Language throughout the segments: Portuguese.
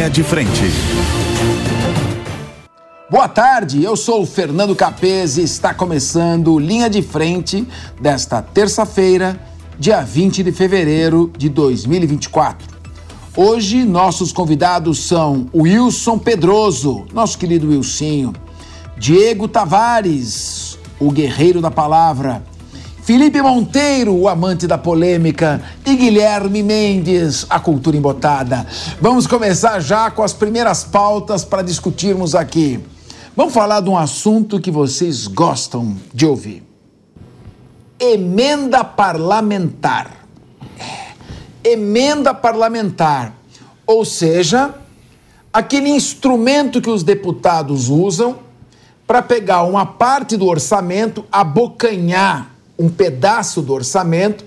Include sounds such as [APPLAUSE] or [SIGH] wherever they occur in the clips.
Linha de Frente. Boa tarde, eu sou o Fernando Capês e está começando Linha de Frente desta terça-feira, dia 20 de fevereiro de 2024. Hoje, nossos convidados são Wilson Pedroso, nosso querido Wilsinho, Diego Tavares, o guerreiro da palavra, Felipe Monteiro, o amante da polêmica, e Guilherme Mendes, a cultura embotada. Vamos começar já com as primeiras pautas para discutirmos aqui. Vamos falar de um assunto que vocês gostam de ouvir. Emenda parlamentar. É. Emenda parlamentar, ou seja, aquele instrumento que os deputados usam para pegar uma parte do orçamento, abocanhar um pedaço do orçamento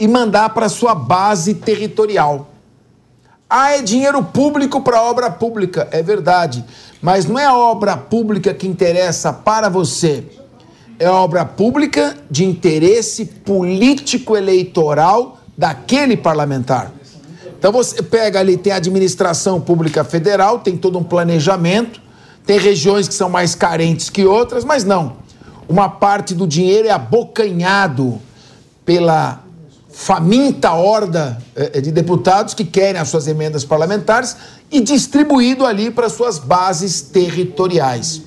e mandar para sua base territorial. Ah, é dinheiro público para obra pública, é verdade, mas não é a obra pública que interessa para você. É obra pública de interesse político-eleitoral daquele parlamentar. Então você pega ali, tem a administração pública federal, tem todo um planejamento, tem regiões que são mais carentes que outras, mas não uma parte do dinheiro é abocanhado pela faminta horda eh, de deputados que querem as suas emendas parlamentares e distribuído ali para suas bases territoriais.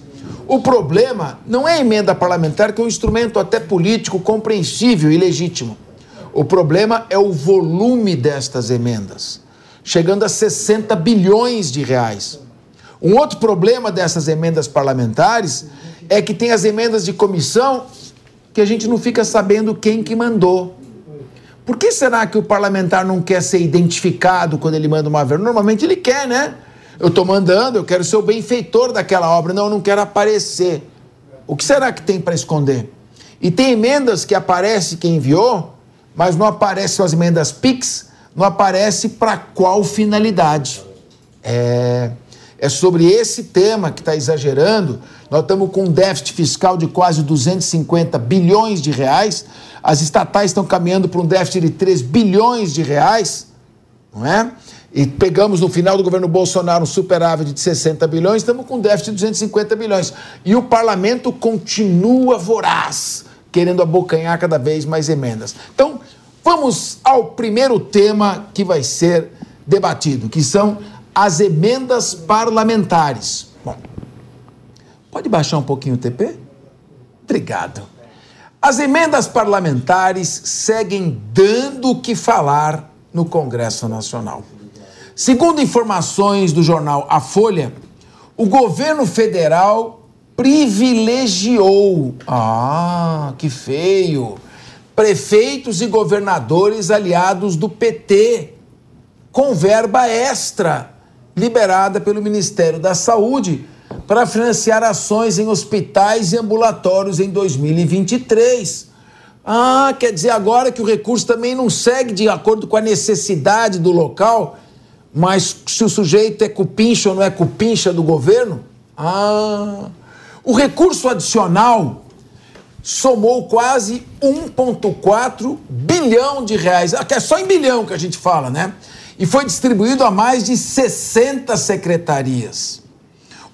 O problema não é a emenda parlamentar, que é um instrumento até político compreensível e legítimo. O problema é o volume destas emendas, chegando a 60 bilhões de reais. Um outro problema dessas emendas parlamentares é que tem as emendas de comissão que a gente não fica sabendo quem que mandou. Por que será que o parlamentar não quer ser identificado quando ele manda uma verba? Normalmente ele quer, né? Eu estou mandando, eu quero ser o benfeitor daquela obra. Não, eu não quero aparecer. O que será que tem para esconder? E tem emendas que aparece quem enviou, mas não aparecem as emendas PIX, não aparece para qual finalidade. É, é sobre esse tema que está exagerando nós estamos com um déficit fiscal de quase 250 bilhões de reais. As estatais estão caminhando para um déficit de 3 bilhões de reais, não é? E pegamos no final do governo Bolsonaro um superávit de 60 bilhões, estamos com um déficit de 250 bilhões. E o parlamento continua voraz, querendo abocanhar cada vez mais emendas. Então, vamos ao primeiro tema que vai ser debatido, que são as emendas parlamentares. Bom, Pode baixar um pouquinho o TP? Obrigado. As emendas parlamentares seguem dando o que falar no Congresso Nacional. Segundo informações do jornal A Folha, o governo federal privilegiou, ah, que feio, prefeitos e governadores aliados do PT, com verba extra liberada pelo Ministério da Saúde para financiar ações em hospitais e ambulatórios em 2023. Ah, quer dizer agora que o recurso também não segue de acordo com a necessidade do local, mas se o sujeito é cupincha ou não é cupincha do governo? Ah, o recurso adicional somou quase 1,4 bilhão de reais. É só em bilhão que a gente fala, né? E foi distribuído a mais de 60 secretarias.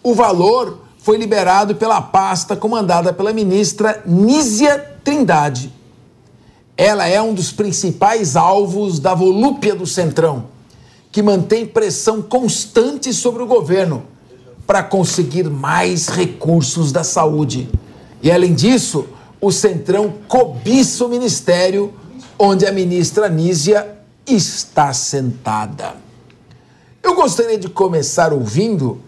O valor foi liberado pela pasta comandada pela ministra Nízia Trindade. Ela é um dos principais alvos da volúpia do Centrão, que mantém pressão constante sobre o governo para conseguir mais recursos da saúde. E além disso, o Centrão cobiça o ministério onde a ministra Nízia está sentada. Eu gostaria de começar ouvindo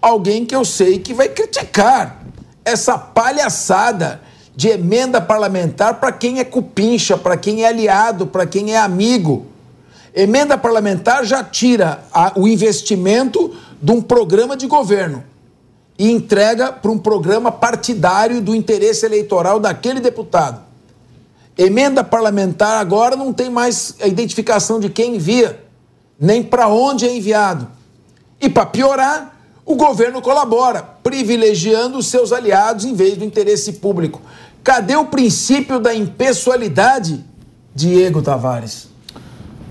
alguém que eu sei que vai criticar essa palhaçada de emenda parlamentar para quem é cupincha, para quem é aliado, para quem é amigo. Emenda parlamentar já tira a, o investimento de um programa de governo e entrega para um programa partidário do interesse eleitoral daquele deputado. Emenda parlamentar agora não tem mais a identificação de quem envia, nem para onde é enviado. E para piorar, o governo colabora, privilegiando os seus aliados em vez do interesse público. Cadê o princípio da impessoalidade, Diego Tavares?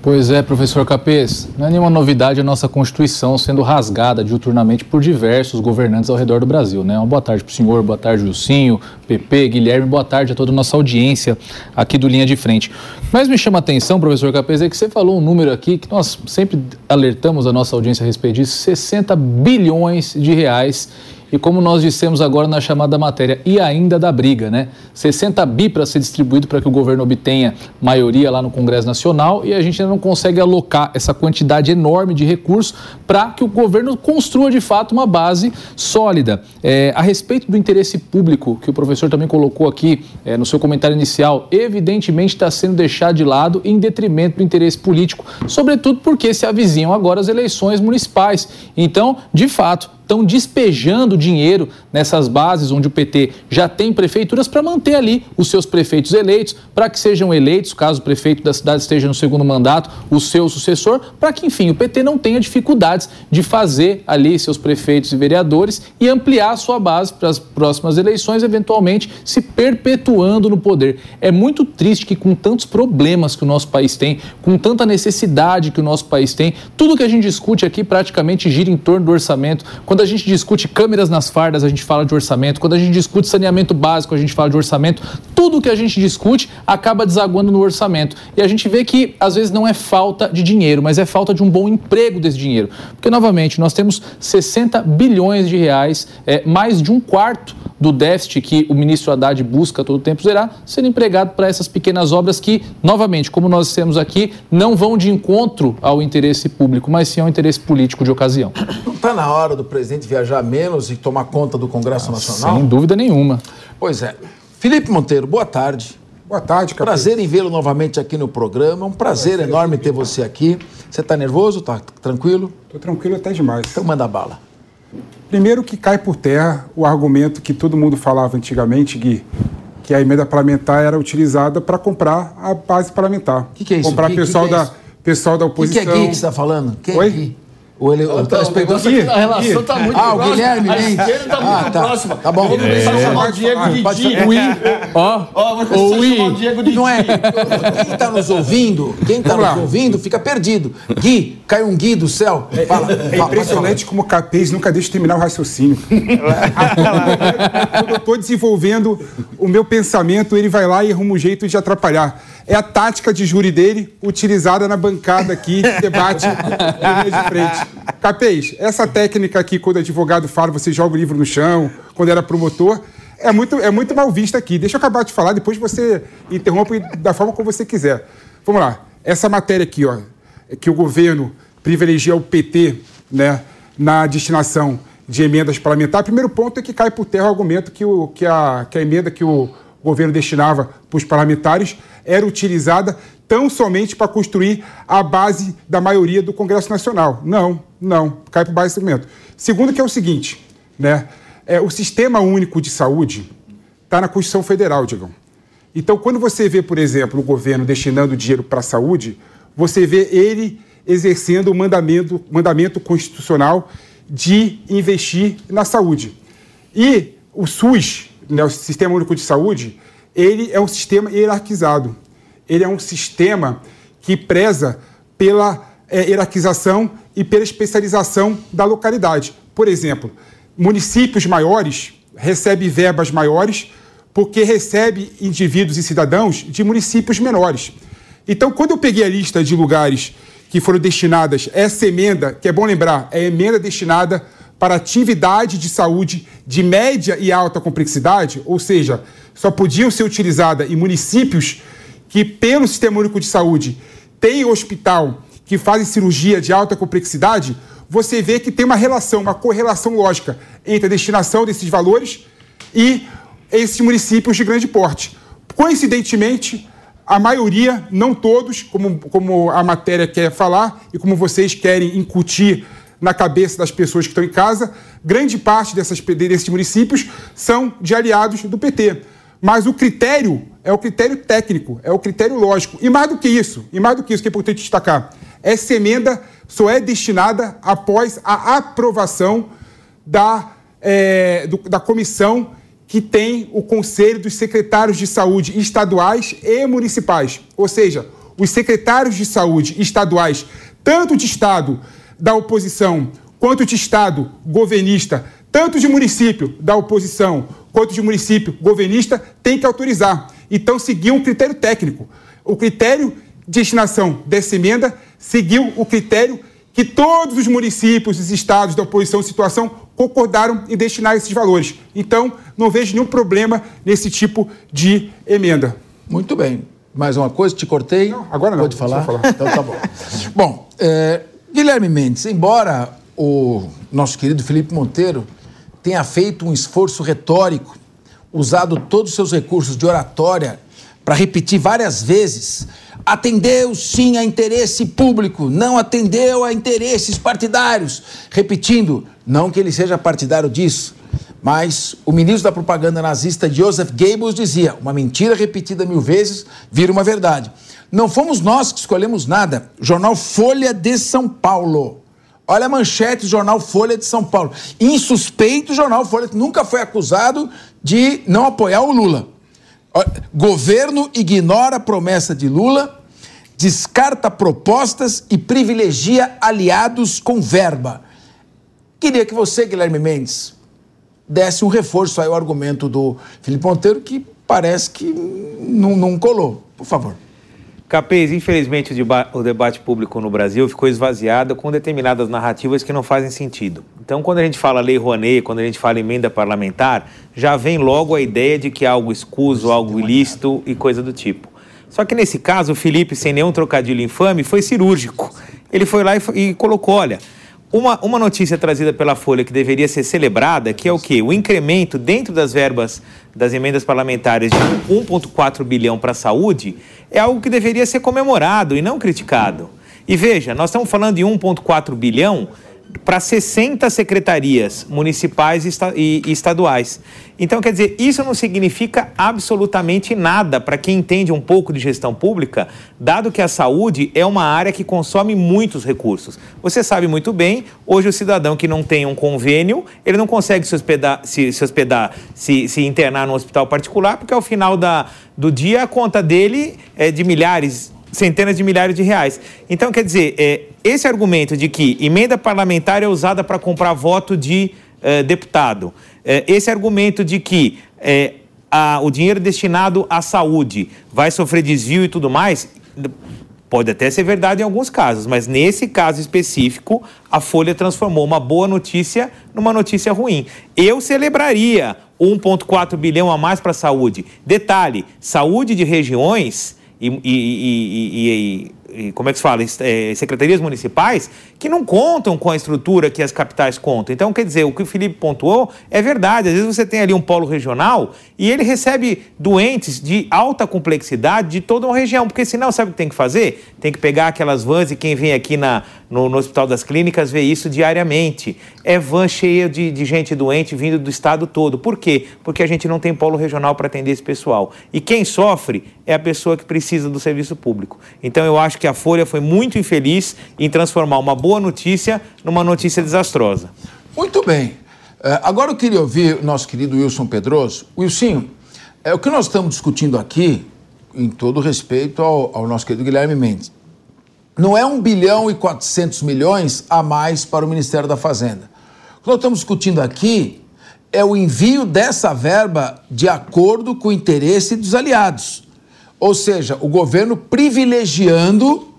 Pois é, professor Capês, não é nenhuma novidade a nossa Constituição sendo rasgada diuturnamente por diversos governantes ao redor do Brasil, né? Uma boa tarde para o senhor, boa tarde, Jucinho, PP, Guilherme, boa tarde a toda a nossa audiência aqui do Linha de Frente. Mas me chama a atenção, professor Capês, é que você falou um número aqui que nós sempre alertamos a nossa audiência a respeito disso, 60 bilhões de reais e como nós dissemos agora na chamada matéria, e ainda da briga, né? 60 bi para ser distribuído para que o governo obtenha maioria lá no Congresso Nacional e a gente ainda não consegue alocar essa quantidade enorme de recursos para que o governo construa de fato uma base sólida. É, a respeito do interesse público, que o professor também colocou aqui é, no seu comentário inicial, evidentemente está sendo deixado de lado em detrimento do interesse político, sobretudo porque se avizinham agora as eleições municipais. Então, de fato, estão despejando dinheiro nessas bases onde o PT já tem prefeituras para manter ali os seus prefeitos eleitos, para que sejam eleitos, caso o prefeito da cidade esteja no segundo mandato, o seu sucessor, para que, enfim, o PT não tenha dificuldades de fazer ali seus prefeitos e vereadores e ampliar a sua base para as próximas eleições, eventualmente se perpetuando no poder. É muito triste que, com tantos problemas que o nosso país tem, com tanta necessidade que o nosso país tem, tudo que a gente discute aqui praticamente gira em torno do orçamento. Quando a gente discute câmeras nas fardas, a gente fala de orçamento. Quando a gente discute saneamento básico, a gente fala de orçamento. Tudo que a gente discute acaba desaguando no orçamento. E a gente vê que, às vezes, não é falta de dinheiro, mas é falta de um bom emprego desse dinheiro. Porque, novamente, nós temos 60 bilhões de reais, é, mais de um quarto do déficit que o ministro Haddad busca todo o tempo zerar, sendo empregado para essas pequenas obras que, novamente, como nós dissemos aqui, não vão de encontro ao interesse público, mas sim ao interesse político de ocasião. Está na hora do presidente viajar menos e tomar conta do Congresso ah, Nacional? Sem dúvida nenhuma. Pois é. Felipe Monteiro, boa tarde. Boa tarde, Capitão. Prazer em vê-lo novamente aqui no programa. É um prazer enorme ter você aqui. Você está nervoso? Está tranquilo? Estou tranquilo até demais. Então manda bala. Primeiro que cai por terra o argumento que todo mundo falava antigamente, Gui, que a emenda parlamentar era utilizada para comprar a base parlamentar. O que, que, é isso? Comprar que, pessoal, que é da, pessoal da oposição. O que, é Gui que você está falando? Quem Oi? é Gui? Ou ele, o telespectador aqui, a relação está muito ah, próxima. Ah, o Guilherme, a esquerda está muito ah, tá. próxima. Tá bom. Vamos é. chamar o Diego de Di. Ó, ó, vou chamar o Diego de Não é. Quem está nos ouvindo, quem está nos ouvindo, fica perdido. Gui, cai um Gui do céu. Fala, é, é impressionante como o Capês nunca deixa de terminar o raciocínio. [LAUGHS] Quando eu estou desenvolvendo o meu pensamento, ele vai lá e arruma um jeito de atrapalhar é a tática de júri dele utilizada na bancada aqui de [LAUGHS] debate de frente. Capês, essa técnica aqui, quando o advogado fala, você joga o livro no chão, quando era promotor, é muito, é muito mal vista aqui. Deixa eu acabar de falar, depois você interrompe da forma como você quiser. Vamos lá. Essa matéria aqui, ó, que o governo privilegia o PT né, na destinação de emendas parlamentares, primeiro ponto é que cai por terra o argumento que, o, que, a, que a emenda que o governo destinava para os parlamentares era utilizada tão somente para construir a base da maioria do Congresso Nacional. Não, não, cai por baixo argumento. Segundo que é o seguinte, né? É, o Sistema Único de Saúde está na Constituição Federal, digam. Então, quando você vê, por exemplo, o governo destinando dinheiro para a saúde, você vê ele exercendo o mandamento, mandamento constitucional de investir na saúde. E o SUS, né, o Sistema Único de Saúde, ele é um sistema hierarquizado. Ele é um sistema que preza pela é, hierarquização e pela especialização da localidade. Por exemplo, municípios maiores recebem verbas maiores porque recebe indivíduos e cidadãos de municípios menores. Então, quando eu peguei a lista de lugares que foram destinadas, essa emenda, que é bom lembrar, é emenda destinada para atividade de saúde de média e alta complexidade, ou seja, só podiam ser utilizadas em municípios que, pelo Sistema Único de Saúde, tem hospital que fazem cirurgia de alta complexidade, você vê que tem uma relação, uma correlação lógica entre a destinação desses valores e esses municípios de grande porte. Coincidentemente, a maioria, não todos, como, como a matéria quer falar e como vocês querem incutir na cabeça das pessoas que estão em casa, grande parte dessas, desses municípios são de aliados do PT. Mas o critério é o critério técnico, é o critério lógico. E mais do que isso, e mais do que isso que é importante destacar, essa emenda só é destinada após a aprovação da, é, do, da comissão que tem o Conselho dos Secretários de Saúde estaduais e municipais. Ou seja, os secretários de saúde estaduais, tanto de estado da oposição quanto de estado governista, tanto de município da oposição quanto de município governista, tem que autorizar. Então, seguiu um critério técnico. O critério de destinação dessa emenda seguiu o critério que todos os municípios, os estados da oposição em situação concordaram em destinar esses valores. Então, não vejo nenhum problema nesse tipo de emenda. Muito bem. Mais uma coisa, te cortei? Não, agora não. Pode falar? falar. Então tá bom. bom, é, Guilherme Mendes, embora o nosso querido Felipe Monteiro tenha feito um esforço retórico, usado todos os seus recursos de oratória para repetir várias vezes atendeu sim a interesse público, não atendeu a interesses partidários. Repetindo, não que ele seja partidário disso, mas o ministro da propaganda nazista Joseph Goebbels dizia: uma mentira repetida mil vezes vira uma verdade. Não fomos nós que escolhemos nada. Jornal Folha de São Paulo. Olha a manchete do jornal Folha de São Paulo. Insuspeito jornal Folha, que nunca foi acusado de não apoiar o Lula. Governo ignora a promessa de Lula, descarta propostas e privilegia aliados com verba. Queria que você, Guilherme Mendes, desse um reforço aí ao argumento do Felipe Monteiro, que parece que não, não colou. Por favor. Capês, infelizmente o, deba o, debate público no Brasil ficou esvaziado com determinadas narrativas que não fazem sentido. Então, quando a gente fala lei Rouanet, quando a gente fala emenda parlamentar, já vem logo a ideia de que é algo escuso, algo ilícito e coisa do tipo. Só que nesse caso, o Felipe, sem nenhum trocadilho infame, foi cirúrgico. Ele foi lá e, e colocou: olha, uma, uma notícia trazida pela Folha que deveria ser celebrada, que é o quê? O incremento dentro das verbas das emendas parlamentares de 1,4 bilhão para a saúde é algo que deveria ser comemorado e não criticado. E veja, nós estamos falando de 1,4 bilhão para 60 secretarias municipais e estaduais. Então, quer dizer, isso não significa absolutamente nada para quem entende um pouco de gestão pública, dado que a saúde é uma área que consome muitos recursos. Você sabe muito bem, hoje o cidadão que não tem um convênio, ele não consegue se hospedar, se, se, hospedar, se, se internar no hospital particular, porque ao final da, do dia a conta dele é de milhares centenas de milhares de reais. Então, quer dizer, é, esse argumento de que emenda parlamentar é usada para comprar voto de é, deputado, é, esse argumento de que é, a, o dinheiro destinado à saúde vai sofrer desvio e tudo mais, pode até ser verdade em alguns casos, mas nesse caso específico, a Folha transformou uma boa notícia numa notícia ruim. Eu celebraria 1,4 bilhão a mais para a saúde. Detalhe: saúde de regiões e, e, e, e, como é que se fala, é, secretarias municipais que não contam com a estrutura que as capitais contam. Então, quer dizer, o que o Felipe pontuou é verdade. Às vezes você tem ali um polo regional e ele recebe doentes de alta complexidade de toda uma região, porque senão sabe o que tem que fazer? Tem que pegar aquelas vans e quem vem aqui na, no, no Hospital das Clínicas vê isso diariamente. É van cheia de, de gente doente vindo do estado todo. Por quê? Porque a gente não tem polo regional para atender esse pessoal. E quem sofre é a pessoa que precisa do serviço público. Então eu acho que a Folha foi muito infeliz em transformar uma boa notícia numa notícia desastrosa. Muito bem. É, agora eu queria ouvir o nosso querido Wilson Pedroso. Wilson, é, o que nós estamos discutindo aqui, em todo respeito ao, ao nosso querido Guilherme Mendes, não é um bilhão e 400 milhões a mais para o Ministério da Fazenda. O que nós estamos discutindo aqui é o envio dessa verba de acordo com o interesse dos aliados. Ou seja, o governo privilegiando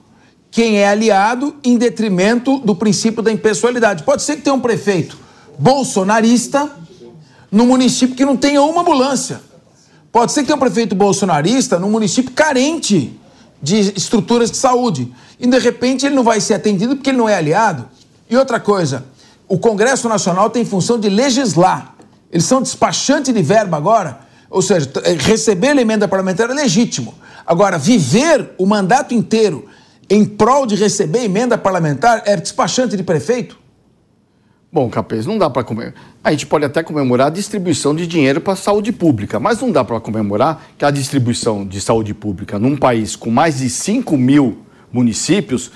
quem é aliado em detrimento do princípio da impessoalidade. Pode ser que tenha um prefeito bolsonarista no município que não tenha uma ambulância. Pode ser que tenha um prefeito bolsonarista num município carente de estruturas de saúde. E de repente ele não vai ser atendido porque ele não é aliado. E outra coisa, o Congresso Nacional tem função de legislar. Eles são despachantes de verba agora. Ou seja, receber a emenda parlamentar é legítimo. Agora, viver o mandato inteiro em prol de receber emenda parlamentar é despachante de prefeito? Bom, Capês, não dá para comemorar. A gente pode até comemorar a distribuição de dinheiro para a saúde pública, mas não dá para comemorar que a distribuição de saúde pública num país com mais de 5 mil municípios,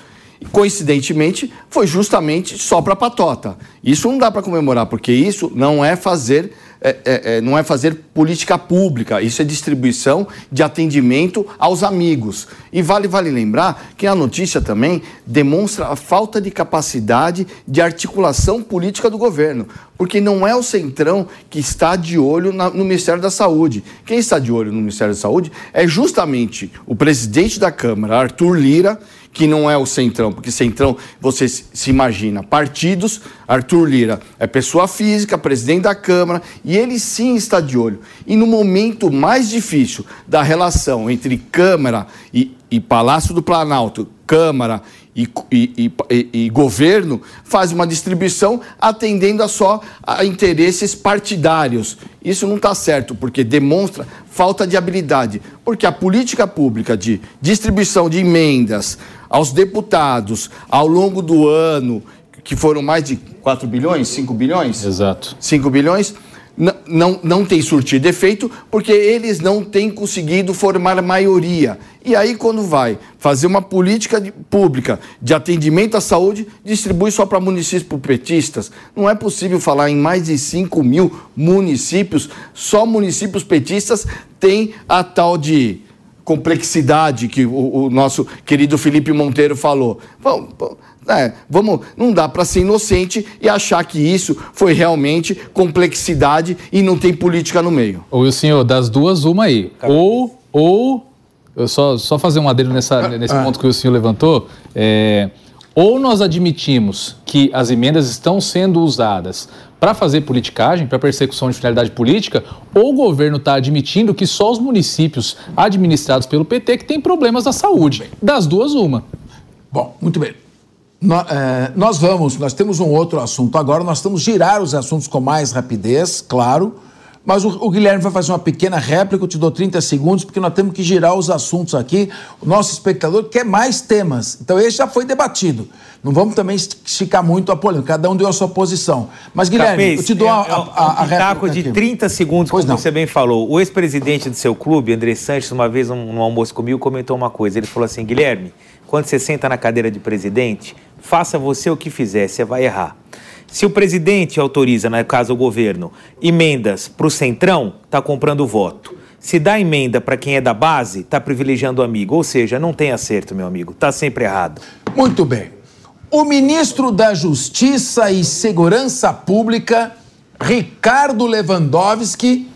coincidentemente, foi justamente só para patota. Isso não dá para comemorar, porque isso não é fazer é, é, é, não é fazer política pública, isso é distribuição de atendimento aos amigos. E vale, vale lembrar que a notícia também demonstra a falta de capacidade de articulação política do governo, porque não é o Centrão que está de olho na, no Ministério da Saúde. Quem está de olho no Ministério da Saúde é justamente o presidente da Câmara, Arthur Lira, que não é o Centrão, porque Centrão, você se imagina, partidos, Arthur Lira é pessoa física, presidente da Câmara, e ele sim está de olho. E no momento mais difícil da relação entre Câmara e, e Palácio do Planalto, Câmara e, e, e, e, governo faz uma distribuição atendendo a só a interesses partidários. Isso não está certo, porque demonstra falta de habilidade. Porque a política pública de distribuição de emendas aos deputados ao longo do ano, que foram mais de 4 bilhões, 5 bilhões? Exato. 5 bilhões não, não tem surtido efeito porque eles não têm conseguido formar maioria. E aí, quando vai fazer uma política de, pública de atendimento à saúde, distribui só para municípios petistas. Não é possível falar em mais de 5 mil municípios, só municípios petistas têm a tal de complexidade que o, o nosso querido Felipe Monteiro falou. Vamos, é, vamos, não dá para ser inocente e achar que isso foi realmente complexidade e não tem política no meio. Ou senhor, das duas, uma aí. Ou, ou, eu só, só fazer um adendo nessa, nesse ah. ponto que o senhor levantou. É, ou nós admitimos que as emendas estão sendo usadas para fazer politicagem, para persecução de finalidade política, ou o governo está admitindo que só os municípios administrados pelo PT que têm problemas da saúde. Das duas, uma. Bom, muito bem. É, nós vamos, nós temos um outro assunto agora, nós estamos girar os assuntos com mais rapidez, claro, mas o, Guilherme vai fazer uma pequena réplica, eu te dou 30 segundos, porque nós temos que girar os assuntos aqui. O nosso espectador quer mais temas, então esse já foi debatido. Não vamos também esticar muito a polêmica, cada um deu a sua posição. Mas, Guilherme, Capês, eu te dou a, a, a, a réplica. de aqui. 30 segundos, pois como não. você bem falou. O ex-presidente do seu clube, André Sanches, uma vez num almoço comigo, comentou uma coisa. Ele falou assim: Guilherme, quando você senta na cadeira de presidente, faça você o que fizer, você vai errar. Se o presidente autoriza, no caso o governo, emendas para o Centrão, está comprando voto. Se dá emenda para quem é da base, está privilegiando o amigo. Ou seja, não tem acerto, meu amigo. Está sempre errado. Muito bem. O ministro da Justiça e Segurança Pública, Ricardo Lewandowski,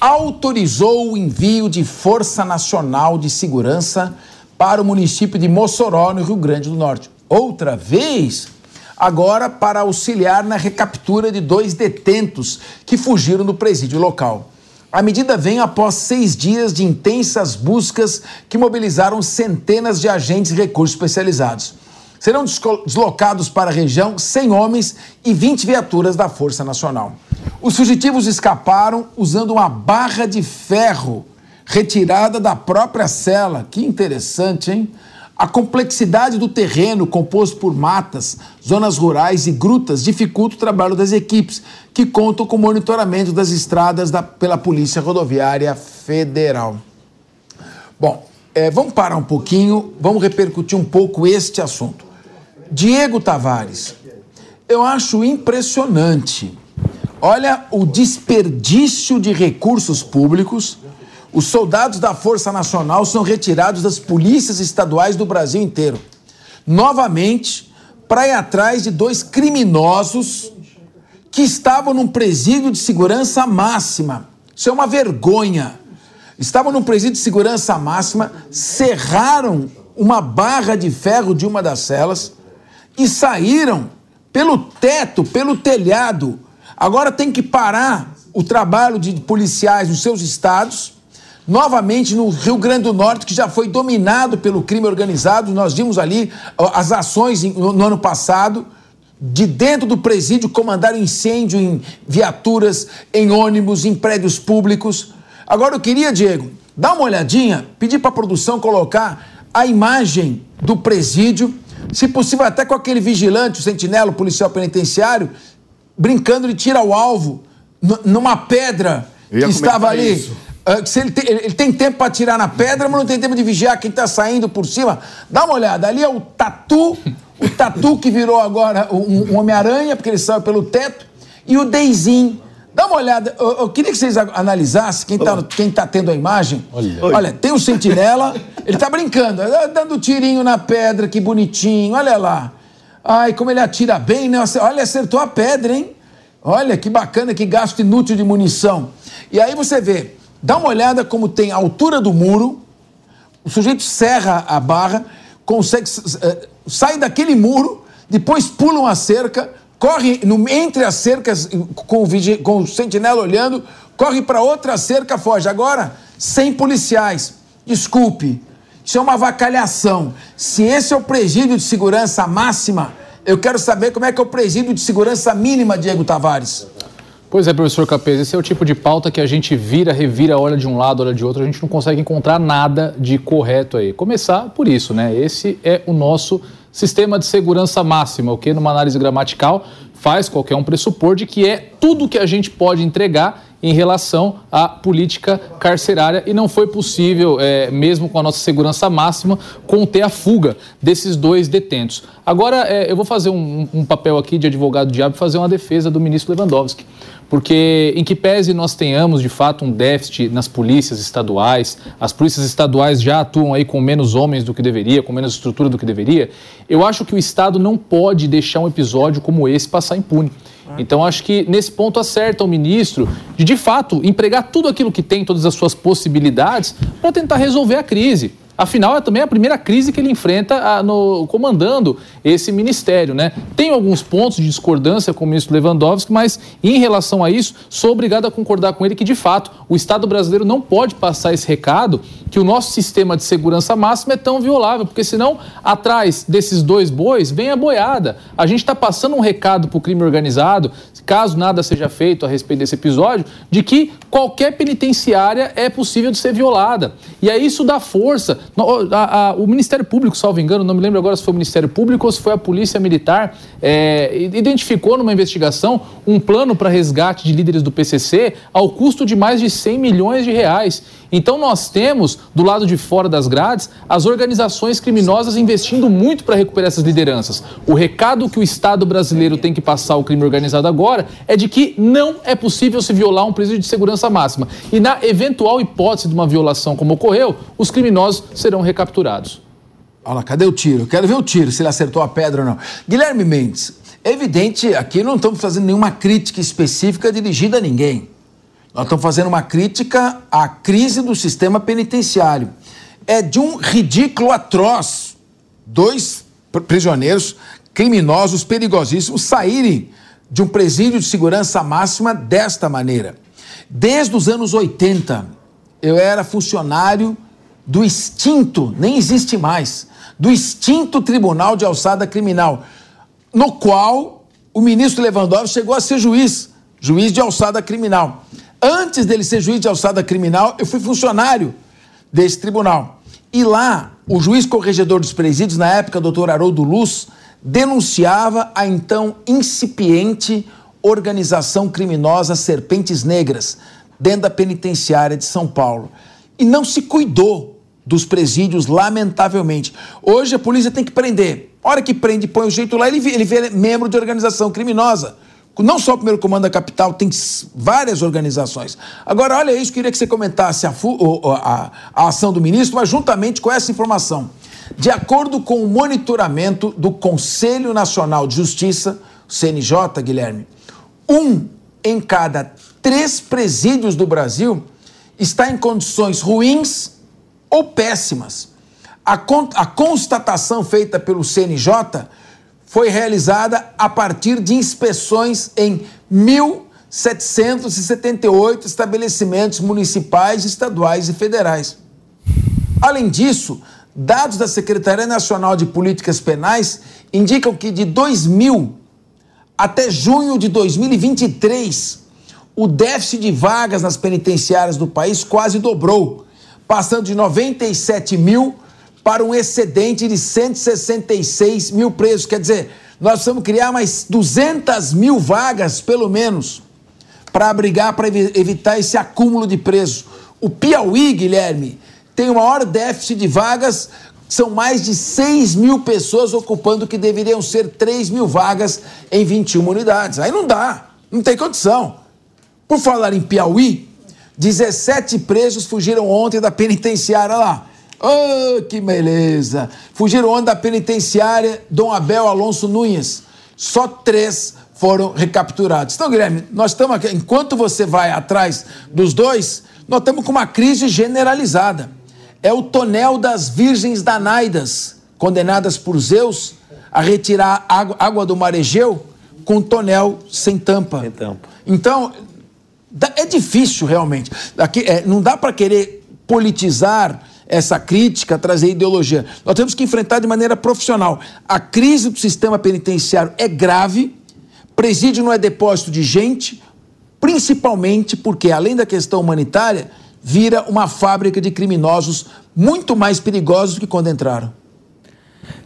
autorizou o envio de Força Nacional de Segurança para o município de Mossoró, no Rio Grande do Norte outra vez, agora para auxiliar na recaptura de dois detentos que fugiram do presídio local. A medida vem após seis dias de intensas buscas que mobilizaram centenas de agentes e recursos especializados. Serão deslocados para a região 100 homens e 20 viaturas da Força Nacional. Os fugitivos escaparam usando uma barra de ferro retirada da própria cela. Que interessante, hein? A complexidade do terreno, composto por matas, zonas rurais e grutas, dificulta o trabalho das equipes, que contam com monitoramento das estradas da, pela Polícia Rodoviária Federal. Bom, é, vamos parar um pouquinho, vamos repercutir um pouco este assunto. Diego Tavares, eu acho impressionante. Olha o desperdício de recursos públicos os soldados da Força Nacional são retirados das polícias estaduais do Brasil inteiro. Novamente, para ir atrás de dois criminosos que estavam num presídio de segurança máxima. Isso é uma vergonha. Estavam num presídio de segurança máxima, cerraram uma barra de ferro de uma das celas e saíram pelo teto, pelo telhado. Agora tem que parar o trabalho de policiais nos seus estados novamente no Rio Grande do Norte, que já foi dominado pelo crime organizado. Nós vimos ali as ações no ano passado, de dentro do presídio, comandaram incêndio em viaturas, em ônibus, em prédios públicos. Agora eu queria, Diego, dar uma olhadinha, pedir para a produção colocar a imagem do presídio, se possível até com aquele vigilante, o sentinela, o policial penitenciário, brincando de tirar o alvo numa pedra que estava ali. Isso. Uh, se ele, tem, ele tem tempo para tirar na pedra, mas não tem tempo de vigiar quem está saindo por cima. Dá uma olhada, ali é o Tatu, o Tatu que virou agora um, um Homem-Aranha, porque ele saiu pelo teto, e o Deizin Dá uma olhada, eu, eu queria que vocês analisassem, quem está tá tendo a imagem. Olha. olha, tem o sentinela, ele está brincando, dando tirinho na pedra, que bonitinho, olha lá. Ai, como ele atira bem, né? Olha, acertou a pedra, hein? Olha que bacana, que gasto inútil de munição. E aí você vê, dá uma olhada como tem a altura do muro, o sujeito serra a barra, consegue uh, sai daquele muro, depois pula uma cerca, corre no, entre as cercas com o, com o sentinela olhando, corre para outra cerca, foge. Agora, sem policiais. Desculpe, isso é uma vacalhação. Se esse é o presídio de segurança máxima, eu quero saber como é que é o presídio de segurança mínima, Diego Tavares. Pois é, professor Capês, esse é o tipo de pauta que a gente vira, revira, olha de um lado, olha de outro, a gente não consegue encontrar nada de correto aí. Começar por isso, né? Esse é o nosso sistema de segurança máxima, o que numa análise gramatical faz qualquer um pressupor de que é tudo que a gente pode entregar em relação à política carcerária e não foi possível, é, mesmo com a nossa segurança máxima, conter a fuga desses dois detentos. Agora, é, eu vou fazer um, um, papel aqui de advogado diabo e fazer uma defesa do ministro Lewandowski. Porque, em que pese nós tenhamos de fato um déficit nas polícias estaduais, as polícias estaduais já atuam aí com menos homens do que deveria, com menos estrutura do que deveria, eu acho que o Estado não pode deixar um episódio como esse passar impune. Então, acho que nesse ponto acerta o ministro de, de fato, empregar tudo aquilo que tem, todas as suas possibilidades, para tentar resolver a crise. Afinal, é também a primeira crise que ele enfrenta a, no, comandando esse ministério. Né? Tem alguns pontos de discordância com o ministro Lewandowski, mas em relação a isso, sou obrigado a concordar com ele que, de fato, o Estado brasileiro não pode passar esse recado que o nosso sistema de segurança máxima é tão violável, porque senão, atrás desses dois bois, vem a boiada. A gente está passando um recado para o crime organizado, caso nada seja feito a respeito desse episódio, de que qualquer penitenciária é possível de ser violada. E aí isso dá força. O Ministério Público, salvo engano, não me lembro agora se foi o Ministério Público ou se foi a Polícia Militar, é, identificou numa investigação um plano para resgate de líderes do PCC ao custo de mais de 100 milhões de reais. Então nós temos, do lado de fora das grades, as organizações criminosas investindo muito para recuperar essas lideranças. O recado que o Estado brasileiro tem que passar ao crime organizado agora é de que não é possível se violar um presídio de segurança máxima. E na eventual hipótese de uma violação como ocorreu, os criminosos serão recapturados. Olha lá, cadê o tiro? Quero ver o tiro, se ele acertou a pedra ou não. Guilherme Mendes, evidente, aqui não estamos fazendo nenhuma crítica específica dirigida a ninguém. Nós estamos fazendo uma crítica à crise do sistema penitenciário. É de um ridículo atroz. Dois prisioneiros criminosos perigosíssimos saírem de um presídio de segurança máxima desta maneira. Desde os anos 80, eu era funcionário do extinto, nem existe mais, do extinto Tribunal de Alçada Criminal, no qual o ministro Lewandowski chegou a ser juiz, juiz de alçada criminal. Antes dele ser juiz de alçada criminal, eu fui funcionário desse tribunal. E lá, o juiz corregedor dos presídios, na época, doutor Haroldo Luz, denunciava a então incipiente organização criminosa Serpentes Negras, dentro da penitenciária de São Paulo. E não se cuidou dos presídios, lamentavelmente. Hoje a polícia tem que prender. A hora que prende, põe o jeito lá, ele vê, ele vê membro de organização criminosa. Não só o primeiro comando da capital, tem várias organizações. Agora, olha isso, queria que você comentasse a, a, a ação do ministro, mas juntamente com essa informação. De acordo com o monitoramento do Conselho Nacional de Justiça, CNJ, Guilherme, um em cada três presídios do Brasil está em condições ruins ou péssimas. A, con a constatação feita pelo CNJ foi realizada a partir de inspeções em 1.778 estabelecimentos municipais, estaduais e federais. Além disso, dados da Secretaria Nacional de Políticas Penais indicam que de 2000 até junho de 2023, o déficit de vagas nas penitenciárias do país quase dobrou, passando de 97 mil para um excedente de 166 mil presos. Quer dizer, nós precisamos criar mais 200 mil vagas, pelo menos, para abrigar, para evitar esse acúmulo de presos. O Piauí, Guilherme, tem o maior déficit de vagas, são mais de 6 mil pessoas ocupando o que deveriam ser 3 mil vagas em 21 unidades. Aí não dá, não tem condição. Por falar em Piauí, 17 presos fugiram ontem da penitenciária lá. Oh, que beleza! Fugiram ontem da penitenciária Dom Abel Alonso Nunes. Só três foram recapturados. Então, Guilherme, nós estamos aqui, enquanto você vai atrás dos dois, nós estamos com uma crise generalizada. É o tonel das virgens danaidas, condenadas por Zeus a retirar água, do mar Egeu com tonel sem tampa. Sem tampa. Então, é difícil realmente. Aqui, é, não dá para querer politizar essa crítica, trazer ideologia. Nós temos que enfrentar de maneira profissional. A crise do sistema penitenciário é grave, presídio não é depósito de gente, principalmente porque, além da questão humanitária, vira uma fábrica de criminosos muito mais perigosos do que quando entraram.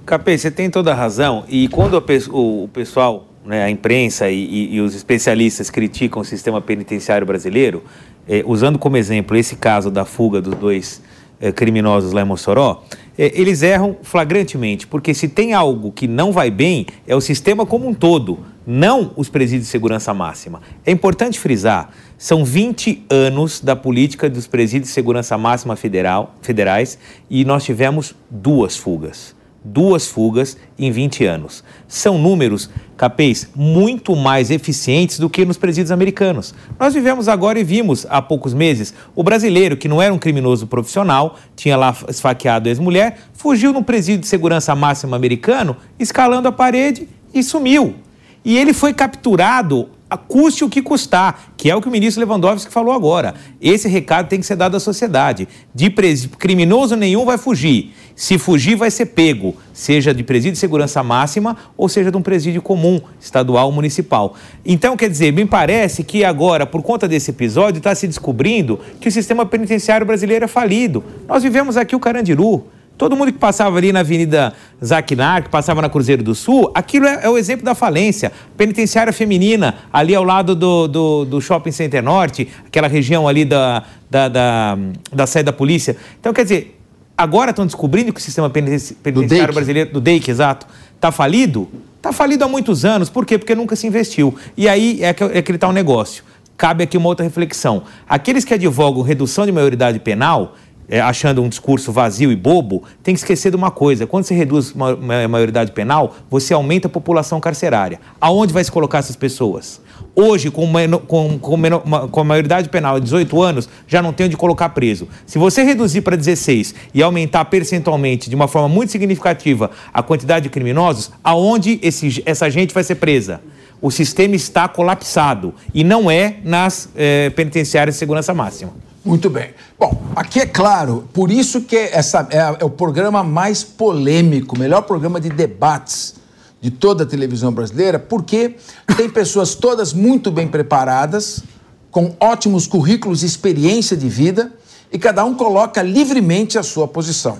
Capê, você tem toda a razão. E quando o pessoal, né, a imprensa e, e, e, os especialistas criticam o sistema penitenciário brasileiro, eh, usando como exemplo esse caso da fuga dos dois eh, criminosos lá em Mossoró, eh, eles erram flagrantemente, porque se tem algo que não vai bem, é o sistema como um todo, não os presídios de segurança máxima. É importante frisar, são 20 anos da política dos presídios de segurança máxima federal, federais e nós tivemos duas fugas duas fugas em 20 anos. São números, capês, muito mais eficientes do que nos presídios americanos. Nós vivemos agora e vimos há poucos meses o brasileiro, que não era um criminoso profissional, tinha lá esfaqueado a ex-mulher, fugiu num presídio de segurança máxima americano, escalando a parede e sumiu. E ele foi capturado custe o que custar, que é o que o ministro Lewandowski falou agora. Esse recado tem que ser dado à sociedade. De pres... criminoso nenhum vai fugir. Se fugir, vai ser pego, seja de presídio de segurança máxima ou seja de um presídio comum, estadual ou municipal. Então, quer dizer, me parece que agora, por conta desse episódio, está se descobrindo que o sistema penitenciário brasileiro é falido. Nós vivemos aqui o Carandiru. Todo mundo que passava ali na Avenida Zaquinar, que passava na Cruzeiro do Sul, aquilo é, é, o exemplo da falência. Penitenciária feminina, ali ao lado do, do, do Shopping Center Norte, aquela região ali da, da, da, da sede da polícia. Então, quer dizer, agora estão descobrindo que o sistema penitenciário do brasileiro, do DEIC, exato, está falido? Está falido há muitos anos. Por quê? Porque nunca se investiu. E aí é que, é que ele está um negócio. Cabe aqui uma outra reflexão. Aqueles que advogam redução de maioridade penal é, achando um discurso vazio e bobo, tem que esquecer de uma coisa: quando você reduz a maioridade penal, você aumenta a população carcerária. Aonde vai se colocar essas pessoas? Hoje, com, com, com, com a maioridade penal de 18 anos, já não tem onde colocar preso. Se você reduzir para 16 e aumentar percentualmente, de uma forma muito significativa, a quantidade de criminosos, aonde esse, essa gente vai ser presa? O sistema está colapsado e não é nas eh, penitenciárias de segurança máxima. Muito bem. Bom, aqui é claro, por isso que essa é, é o programa mais polêmico, o melhor programa de debates de toda a televisão brasileira, porque tem pessoas todas muito bem preparadas, com ótimos currículos e experiência de vida, e cada um coloca livremente a sua posição.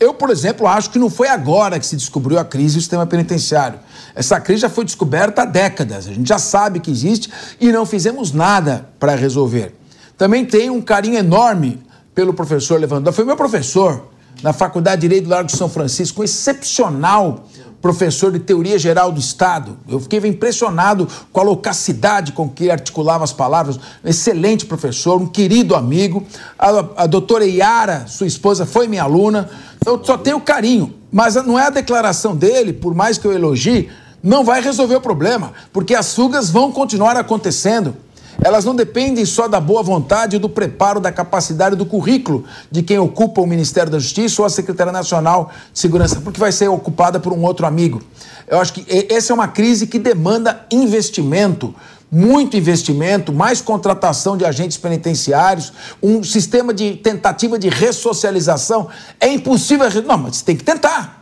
Eu, por exemplo, acho que não foi agora que se descobriu a crise do sistema penitenciário. Essa crise já foi descoberta há décadas. A gente já sabe que existe e não fizemos nada para resolver. Também tenho um carinho enorme pelo professor Lewandowski. Foi meu professor na Faculdade de Direito do Largo de São Francisco, um excepcional professor de teoria geral do Estado. Eu fiquei impressionado com a loquacidade com que ele articulava as palavras. Excelente professor, um querido amigo. A, a doutora Iara, sua esposa, foi minha aluna. Eu só tenho carinho. Mas não é a declaração dele, por mais que eu elogie, não vai resolver o problema, porque as fugas vão continuar acontecendo elas não dependem só da boa vontade, do preparo, da capacidade, do currículo de quem ocupa o Ministério da Justiça ou a Secretaria Nacional de Segurança, porque vai ser ocupada por um outro amigo. Eu acho que essa é uma crise que demanda investimento, muito investimento, mais contratação de agentes penitenciários, um sistema de tentativa de ressocialização. É impossível. Não, mas tem que tentar.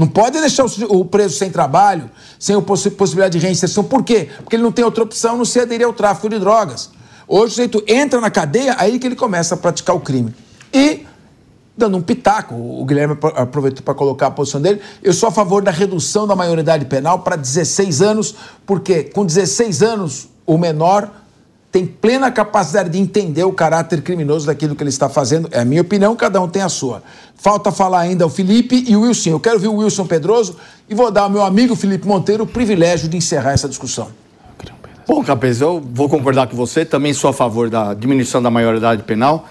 Não pode deixar o preso sem trabalho, sem possibilidade de reinserção. Por quê? Porque ele não tem outra opção não se aderir ao tráfico de drogas. Hoje o sujeito entra na cadeia, aí que ele começa a praticar o crime. E, dando um pitaco, o Guilherme aproveitou para colocar a posição dele, eu sou a favor da redução da maioridade penal para 16 anos, porque com 16 anos o menor tem plena capacidade de entender o caráter criminoso daquilo que ele está fazendo. É a minha opinião, cada um tem a sua. Falta falar ainda o Felipe e o Wilson. Eu quero ver o Wilson Pedroso e vou dar ao meu amigo Felipe Monteiro o privilégio de encerrar essa discussão. Bom, Capês, eu vou concordar com você. Também sou a favor da diminuição da maioridade penal.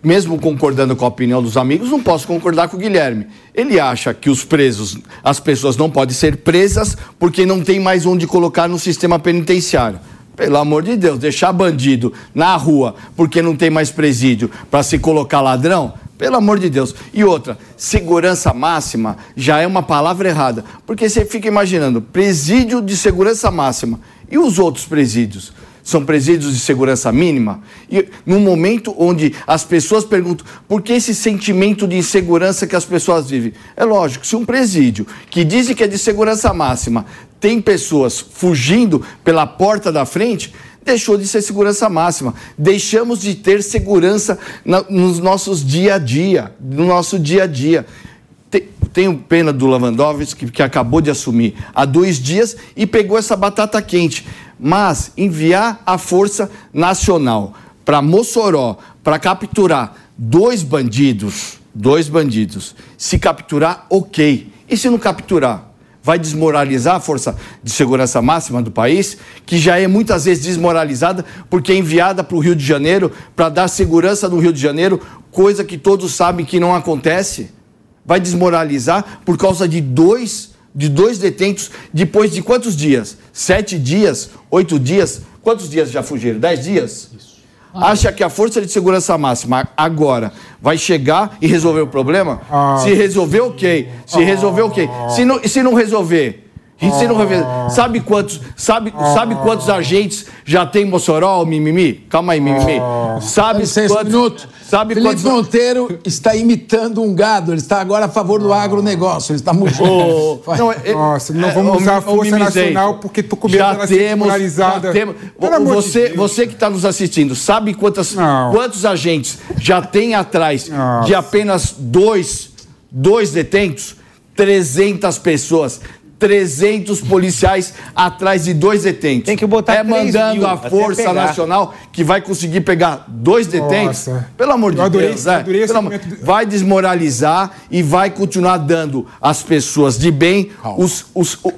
Mesmo concordando com a opinião dos amigos, não posso concordar com o Guilherme. Ele acha que os presos, as pessoas não podem ser presas porque não tem mais onde colocar no sistema penitenciário. Pelo amor de Deus, deixar bandido na rua porque não tem mais presídio para se colocar ladrão, pelo amor de Deus. E outra, segurança máxima já é uma palavra errada. Porque você fica imaginando, presídio de segurança máxima. E os outros presídios? São presídios de segurança mínima? E num momento onde as pessoas perguntam por que esse sentimento de insegurança que as pessoas vivem? É lógico, se um presídio que dizem que é de segurança máxima tem pessoas fugindo pela porta da frente, deixou de ser segurança máxima. Deixamos de ter segurança na, nos nossos dia a dia, no nosso dia a dia. Tenho pena do Lewandowski, que, que acabou de assumir há dois dias e pegou essa batata quente. Mas enviar a Força Nacional para Mossoró para capturar dois bandidos, dois bandidos, se capturar, ok. E se não capturar? Vai desmoralizar a força de segurança máxima do país, que já é muitas vezes desmoralizada porque é enviada para o Rio de Janeiro para dar segurança no Rio de Janeiro, coisa que todos sabem que não acontece. Vai desmoralizar por causa de dois, de dois detentos depois de quantos dias? Sete dias? Oito dias? Quantos dias já fugiram? Dez dias? Isso acha que a força de segurança máxima agora vai chegar e resolver o problema? Ah. Se resolver, ok. Se resolver, ok. Se não, se não resolver, se não resolver, sabe quantos, sabe, sabe quantos agentes já tem Mossoró, mimimi? Calma aí, mimimi. Sabe quantos, minuto. Sabe Felipe quantos... Monteiro está imitando um gado. Ele está agora a favor do agronegócio. Ele está mudando. Oh, não, é, Nossa, não vamos é, usar a Força Nacional porque estou com medo já temos, já temos. Você, de você que está nos assistindo, sabe quantas, quantos agentes já tem atrás Nossa. de apenas dois, dois detentos? 300 pessoas. 300 policiais atrás de dois detentos. Tem que botar É mandando a Força Nacional que vai conseguir pegar dois detentos. Nossa. Pelo amor de adorei, Deus, é. Pelo, vai desmoralizar e vai continuar dando às pessoas de bem os, os, o,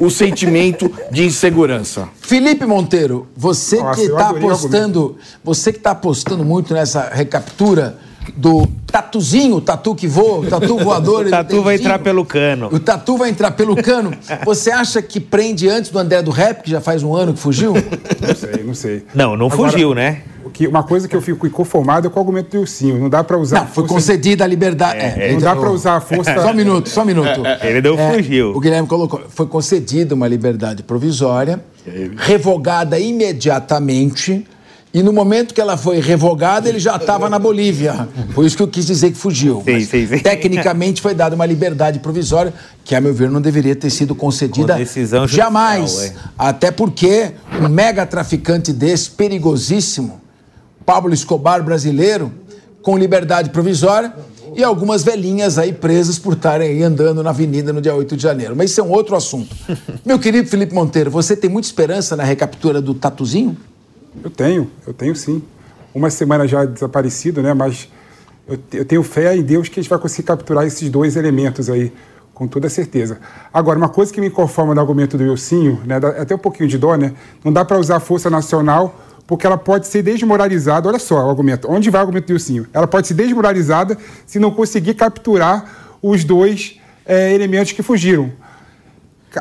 o sentimento de insegurança. Felipe Monteiro, você Nossa, que está apostando, você que está apostando muito nessa recaptura do tatuzinho, o tatu que voa, o tatu [LAUGHS] voador. o tatu vai entrar pelo cano. O tatu vai entrar pelo cano. [LAUGHS] Você acha que prende antes do André do Rap, que já faz um ano que fugiu? Não sei, não sei. Não, não Agora, fugiu, né? Que, uma coisa que eu fico inconformado é com o argumento do Ilcinho. Não dá para usar. Não, foi concedida a liberdade. É, é, não dá para usar a força. [LAUGHS] Só um minuto, só um minuto. Ele não é, fugiu. O Guilherme colocou. Foi concedida uma liberdade provisória, revogada imediatamente e no momento que ela foi revogada, ele já estava na Bolívia. Por isso que eu quis dizer que fugiu. Sim, sim, sim. Tecnicamente foi dada uma liberdade provisória que, a meu ver, não deveria ter sido concedida decisão jamais. Judicial, Até porque um mega traficante desse, perigosíssimo, Pablo Escobar brasileiro, com liberdade provisória, e algumas velhinhas aí presas por estarem aí andando na avenida no dia 8 de janeiro. Mas isso é um outro assunto. [LAUGHS] Meu querido Felipe Monteiro, você tem muita esperança na recaptura do Tatuzinho? Eu tenho, eu tenho sim. Uma semana já desaparecido, né? Mas eu, eu tenho fé em Deus que a gente vai conseguir capturar esses dois elementos aí, com toda certeza. Agora, uma coisa que me conforma no argumento do Wilsinho, né? Dá até um pouquinho de dó, né? Não dá para usar a força nacional porque ela pode ser desmoralizada. Olha só o argumento. Onde vai o argumento do Wilsinho? Ela pode ser desmoralizada se não conseguir capturar os dois é, elementos que fugiram.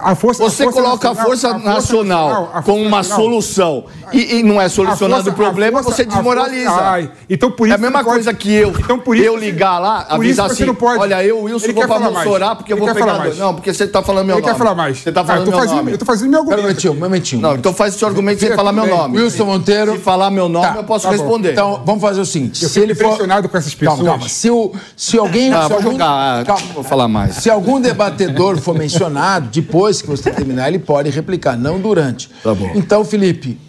A força, Você a força coloca nacional, a Força, a força Nacional, nacional como uma nacional. solução e, e, não é solucionado o problema, você desmoraliza. Ai, então por isso é a mesma coisa pode... que eu, então por isso eu ligar lá, avisar assim, olha, eu, Wilson, Ele vou pra Monsorar porque eu vou pegar... Mais. Não, porque você tá falando meu Ele nome. quer falar mais. Você tá falando ah, meu fazendo, nome. Eu tô fazendo meu argumento. Momentinho, momentinho. Não, então faz esse argumento sem falar meu nome. Wilson Monteiro. Se falar meu nome, tá, eu posso tá responder. Então, vamos fazer o seguinte. Eu se ele for... impressionado com essas pessoas. Calma, calma. Se, alguém... Vou jogar. Vou falar mais. Se algum debatedor for mencionado, depois que você terminar ele pode replicar, não durante. Tá bom. Então, Felipe,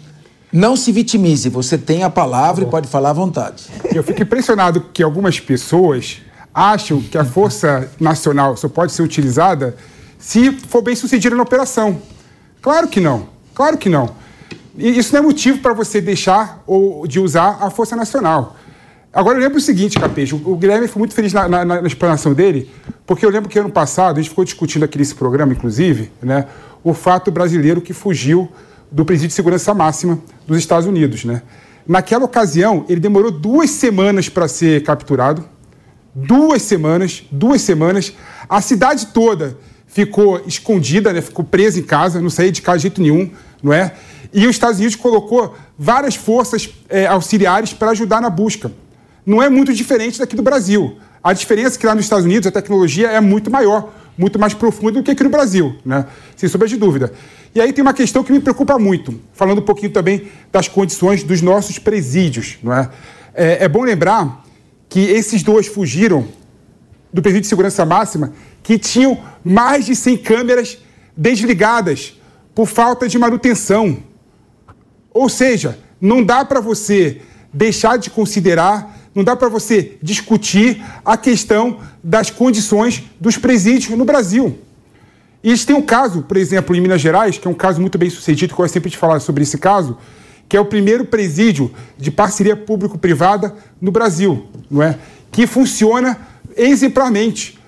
não se vitimize, você tem a palavra tá e pode falar à vontade. Eu fico impressionado que algumas pessoas acham que a Força Nacional só pode ser utilizada se for bem sucedida na operação. Claro que não, claro que não. E isso não é motivo para você deixar ou de usar a Força Nacional. Agora, eu lembro o seguinte, Capejo, o Guilherme foi muito feliz na, na, na, explanação dele, porque eu lembro que ano passado, a gente ficou discutindo aqui nesse programa, inclusive, né, o fato brasileiro que fugiu do Presídio de Segurança Máxima dos Estados Unidos. Né? Naquela ocasião, ele demorou duas semanas para ser capturado. Duas semanas, duas semanas. A cidade toda ficou escondida, né? ficou presa em casa, não saía de casa de jeito nenhum, não é? E os Estados Unidos colocou várias forças é, auxiliares para ajudar na busca. Não é muito diferente daqui do Brasil. A diferença é que lá nos Estados Unidos a tecnologia é muito maior, muito mais profunda do que aqui no Brasil, né? sem sombra de dúvida. E aí tem uma questão que me preocupa muito, falando um pouquinho também das condições dos nossos presídios. Não é? É, é bom lembrar que esses dois fugiram do presídio de segurança máxima que tinham mais de 100 câmeras desligadas por falta de manutenção. Ou seja, não dá para você deixar de considerar não dá para você discutir a questão das condições dos presídios no Brasil. E isso tem um caso, por exemplo, em Minas Gerais, que é um caso muito bem sucedido, que eu sempre de falar sobre esse caso, que é o primeiro presídio de parceria público-privada no Brasil, não é? que funciona exemplarmente.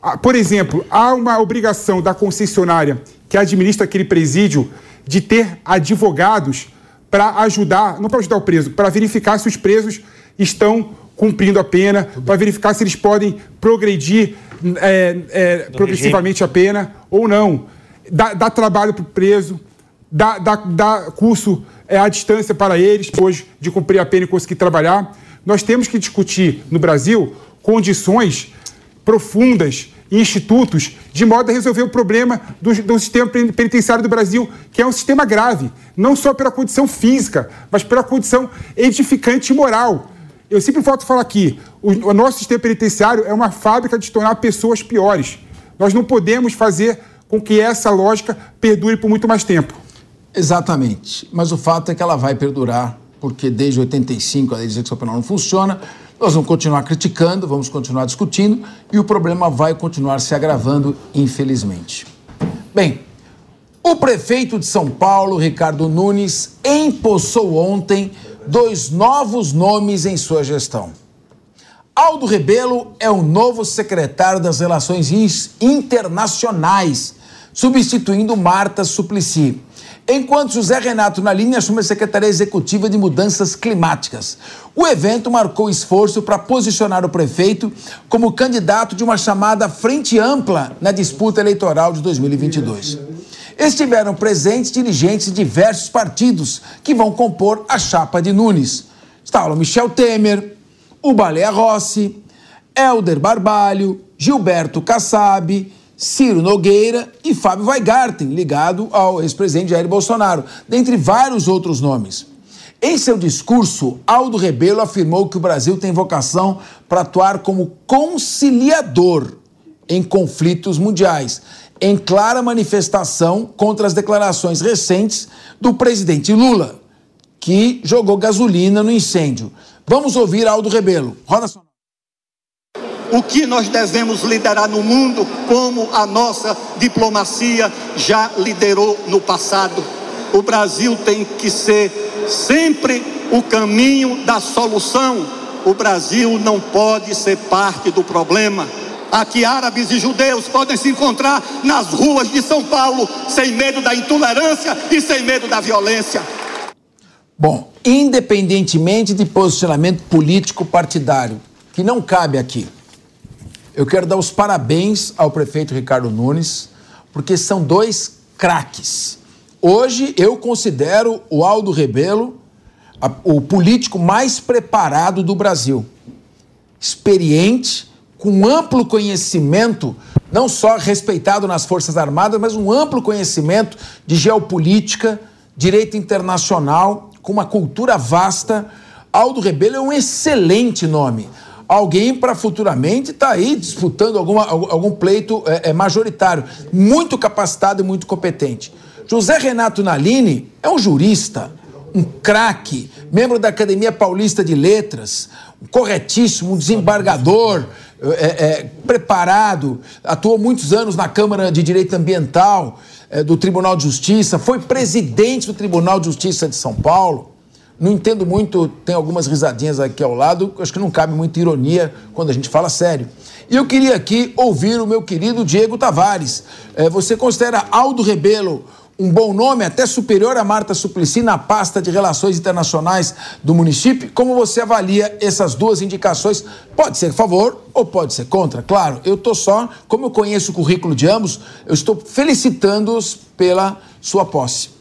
Ah, por exemplo, há uma obrigação da concessionária que administra aquele presídio de ter advogados para ajudar, não para ajudar o preso, para verificar se os presos estão cumprindo a pena, para verificar se eles podem progredir é, é, progressivamente regime. a pena ou não. Dá, dá trabalho para o preso, dá, dá, dá curso é, à distância para eles, depois de cumprir a pena e conseguir trabalhar. Nós temos que discutir no Brasil condições profundas institutos de modo a resolver o problema do, do, sistema penitenciário do Brasil, que é um sistema grave, não só pela condição física, mas pela condição edificante e moral. Eu sempre volto a falar aqui: o, o nosso sistema penitenciário é uma fábrica de tornar pessoas piores. Nós não podemos fazer com que essa lógica perdure por muito mais tempo. Exatamente. Mas o fato é que ela vai perdurar, porque desde 85 a lei de execução penal não funciona. Nós vamos continuar criticando, vamos continuar discutindo e o problema vai continuar se agravando, infelizmente. Bem, o prefeito de São Paulo, Ricardo Nunes, empossou ontem dois novos nomes em sua gestão. Aldo Rebelo é o novo secretário das Relações Internacionais, substituindo Marta Suplicy. Enquanto José Renato Nalini assume a Secretaria Executiva de Mudanças Climáticas. O evento marcou esforço para posicionar o prefeito como candidato de uma chamada Frente Ampla na disputa eleitoral de 2022 estiveram presentes dirigentes de diversos partidos que vão compor a chapa de Nunes. Estavam Michel Temer, o Baleia Rossi, Helder Barbalho, Gilberto Kassab, Ciro Nogueira e Fábio Weigarten, ligado ao ex-presidente Jair Bolsonaro, dentre vários outros nomes. Em seu discurso, Aldo Rebelo afirmou que o Brasil tem vocação para atuar como conciliador em conflitos mundiais em clara manifestação contra as declarações recentes do presidente Lula, que jogou gasolina no incêndio. Vamos ouvir Aldo Rebelo. Roda só. O que nós devemos liderar no mundo, como a nossa diplomacia já liderou no passado. O Brasil tem que ser sempre o caminho da solução. O Brasil não pode ser parte do problema. Aqui árabes e judeus podem se encontrar nas ruas de São Paulo sem medo da intolerância e sem medo da violência. Bom, independentemente de posicionamento político partidário, que não cabe aqui, eu quero dar os parabéns ao prefeito Ricardo Nunes, porque são dois craques. Hoje eu considero o Aldo Rebelo o político mais preparado do Brasil. Experiente, com amplo conhecimento, não só respeitado nas Forças Armadas, mas um amplo conhecimento de geopolítica, direito internacional, com uma cultura vasta. Aldo Rebelo é um excelente nome. Alguém para futuramente estar tá aí disputando alguma, algum pleito é, é, majoritário. Muito capacitado e muito competente. José Renato Nalini é um jurista, um craque, membro da Academia Paulista de Letras, um corretíssimo, um desembargador é, é, preparado, atuou muitos anos na Câmara de Direito Ambiental é, do Tribunal de Justiça, foi presidente do Tribunal de Justiça de São Paulo. Não entendo muito, tem algumas risadinhas aqui ao lado, acho que não cabe muita ironia quando a gente fala sério. E eu queria aqui ouvir o meu querido Diego Tavares. É, você considera Aldo Rebelo um bom nome, até superior a Marta Suplicy na pasta de Relações Internacionais do município. Como você avalia essas duas indicações? Pode ser a favor ou pode ser contra? Claro, eu estou só, como eu conheço o currículo de ambos, eu estou felicitando-os pela sua posse.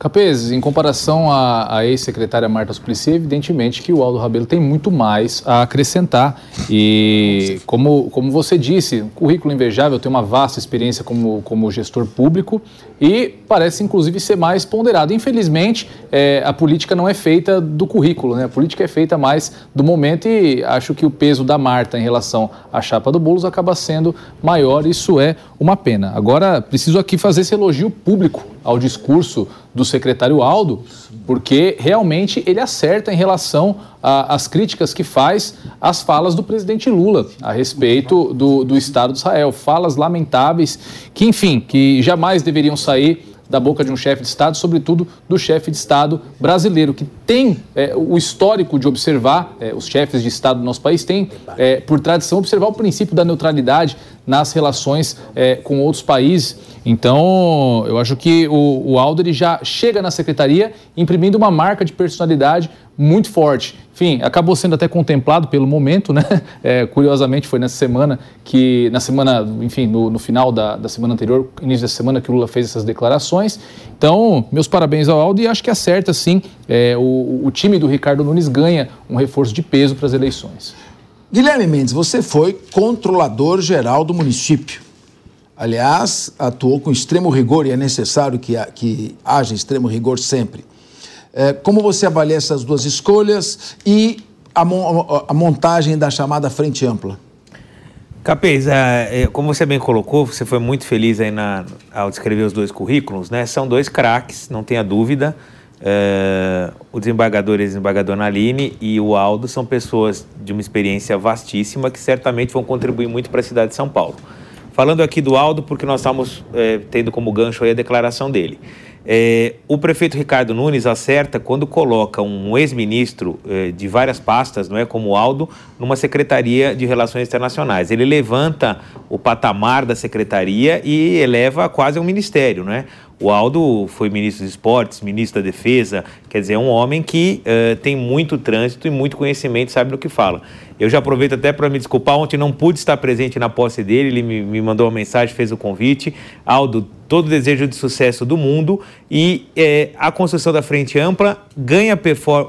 Capês, em comparação à, à ex-secretária Marta Suplicy, evidentemente que o Aldo Rabelo tem muito mais a acrescentar. E, como, como você disse, currículo invejável, tem uma vasta experiência como, como gestor público e parece, inclusive, ser mais ponderado. Infelizmente, é, a política não é feita do currículo, né? a política é feita mais do momento e acho que o peso da Marta em relação à chapa do Boulos acaba sendo maior. Isso é uma pena. Agora, preciso aqui fazer esse elogio público ao discurso do secretário Aldo, porque realmente ele acerta em relação às críticas que faz às falas do presidente Lula a respeito do, do Estado de Israel. Falas lamentáveis que, enfim, que jamais deveriam sair da boca de um chefe de Estado, sobretudo do chefe de Estado brasileiro, que tem é, o histórico de observar, é, os chefes de Estado do nosso país têm, é, por tradição, observar o princípio da neutralidade nas relações é, com outros países. Então, eu acho que o, o Aldo ele já chega na secretaria imprimindo uma marca de personalidade muito forte. Enfim, acabou sendo até contemplado pelo momento, né? [LAUGHS] É, curiosamente, foi nessa semana que, na semana, enfim, no, no final da, da, semana anterior, início da semana, que o Lula fez essas declarações. Então, meus parabéns ao Aldo e acho que acerta, sim. É, o, o time do Ricardo Nunes ganha um reforço de peso para as eleições. Guilherme Mendes, você foi controlador geral do município. Aliás, atuou com extremo rigor e é necessário que, que haja extremo rigor sempre. É, como você avalia essas duas escolhas e a, a montagem da chamada Frente Ampla? Capês, é, é, como você bem colocou, você foi muito feliz aí na, ao descrever os dois currículos, né? São dois craques, não tenha dúvida. O desembargador e a desembargadora e o Aldo são pessoas de uma experiência vastíssima que certamente vão contribuir muito para a cidade de São Paulo. Falando aqui do Aldo, porque nós estamos tendo como gancho a declaração dele. É, o prefeito Ricardo Nunes acerta quando coloca um ex-ministro é, de várias pastas, não é, como Aldo, numa secretaria de relações internacionais. Ele levanta o patamar da secretaria e eleva quase a um ministério, não é? O Aldo foi ministro dos esportes, ministro da defesa, quer dizer, é um homem que uh, tem muito trânsito e muito conhecimento, sabe do que fala. Eu já aproveito até para me desculpar, ontem não pude estar presente na posse dele, ele me, me mandou uma mensagem, fez o convite. Aldo, todo desejo de sucesso do mundo e é, a construção da frente ampla ganha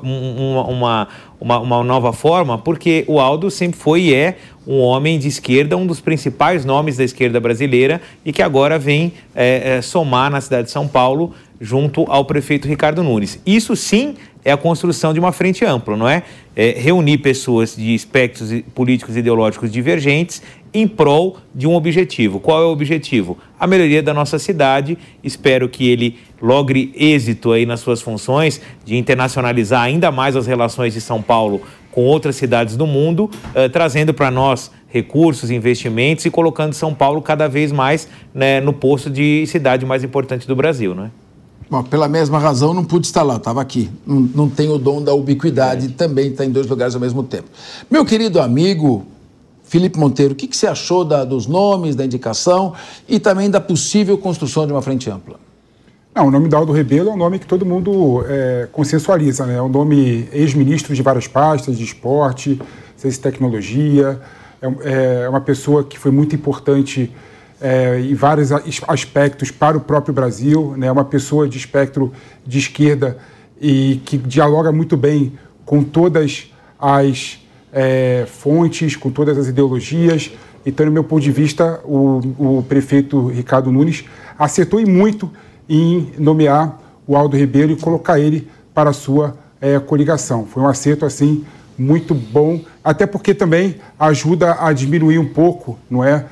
uma, uma, uma, uma, nova forma, porque o Aldo sempre foi e é um homem de esquerda, um dos principais nomes da esquerda brasileira e que agora vem é, é, somar na cidade de São Paulo junto ao prefeito Ricardo Nunes. Isso sim é a construção de uma frente ampla, não é? É reunir pessoas de espectros políticos e ideológicos divergentes em prol de um objetivo. Qual é o objetivo? A melhoria da nossa cidade. Espero que ele logre êxito aí nas suas funções de internacionalizar ainda mais as relações de São Paulo com outras cidades do mundo, eh, trazendo para nós recursos, investimentos e colocando São Paulo cada vez mais né, no posto de cidade mais importante do Brasil, não é? Bom, pela mesma razão, não pude estar lá, estava aqui. Não, não tenho o dom da ubiquidade, é. também está em dois lugares ao mesmo tempo. Meu querido amigo Felipe Monteiro, o que, que você achou da, dos nomes, da indicação e também da possível construção de uma frente ampla? Não, o nome da Aldo Rebelo é um nome que todo mundo é, consensualiza, né? É um nome ex-ministro de várias pastas, de esporte, ciência e tecnologia, é, é uma pessoa que foi muito importante é, em vários aspectos para o próprio Brasil, né? uma pessoa de espectro de esquerda e que dialoga muito bem com todas as é, fontes, com todas as ideologias. Então, no meu ponto de vista, o, o prefeito Ricardo Nunes acertou e muito em nomear o Aldo Ribeiro e colocar ele para a sua é, coligação. Foi um acerto assim muito bom, até porque também ajuda a diminuir um pouco, não é,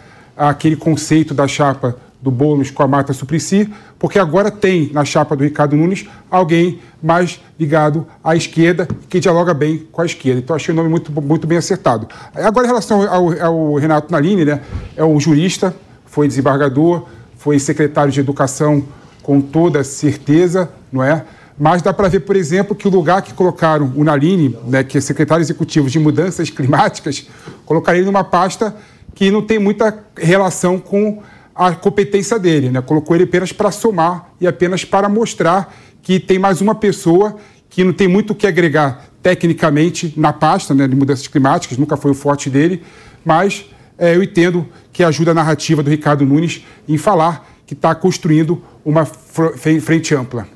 aquele conceito da chapa do Boulos com a Marta Suplicy, porque agora tem na chapa do Ricardo Nunes alguém mais ligado à esquerda, que dialoga bem com a esquerda. Então achei o nome muito, muito bem acertado. Agora, em relação ao, ao Renato Naline, né, é um jurista, foi desembargador, foi secretário de Educação com toda certeza, não é? Mas dá para ver, por exemplo, que o lugar que colocaram o Naline, né, que é secretário executivo de mudanças climáticas, colocaram ele numa pasta que não tem muita relação com a competência dele, né? colocou ele apenas para somar e apenas para mostrar que tem mais uma pessoa que não tem muito o que agregar tecnicamente na pasta né, de mudanças climáticas, nunca foi o forte dele, mas é, eu entendo que ajuda a narrativa do Ricardo Nunes em falar que está construindo uma frente ampla.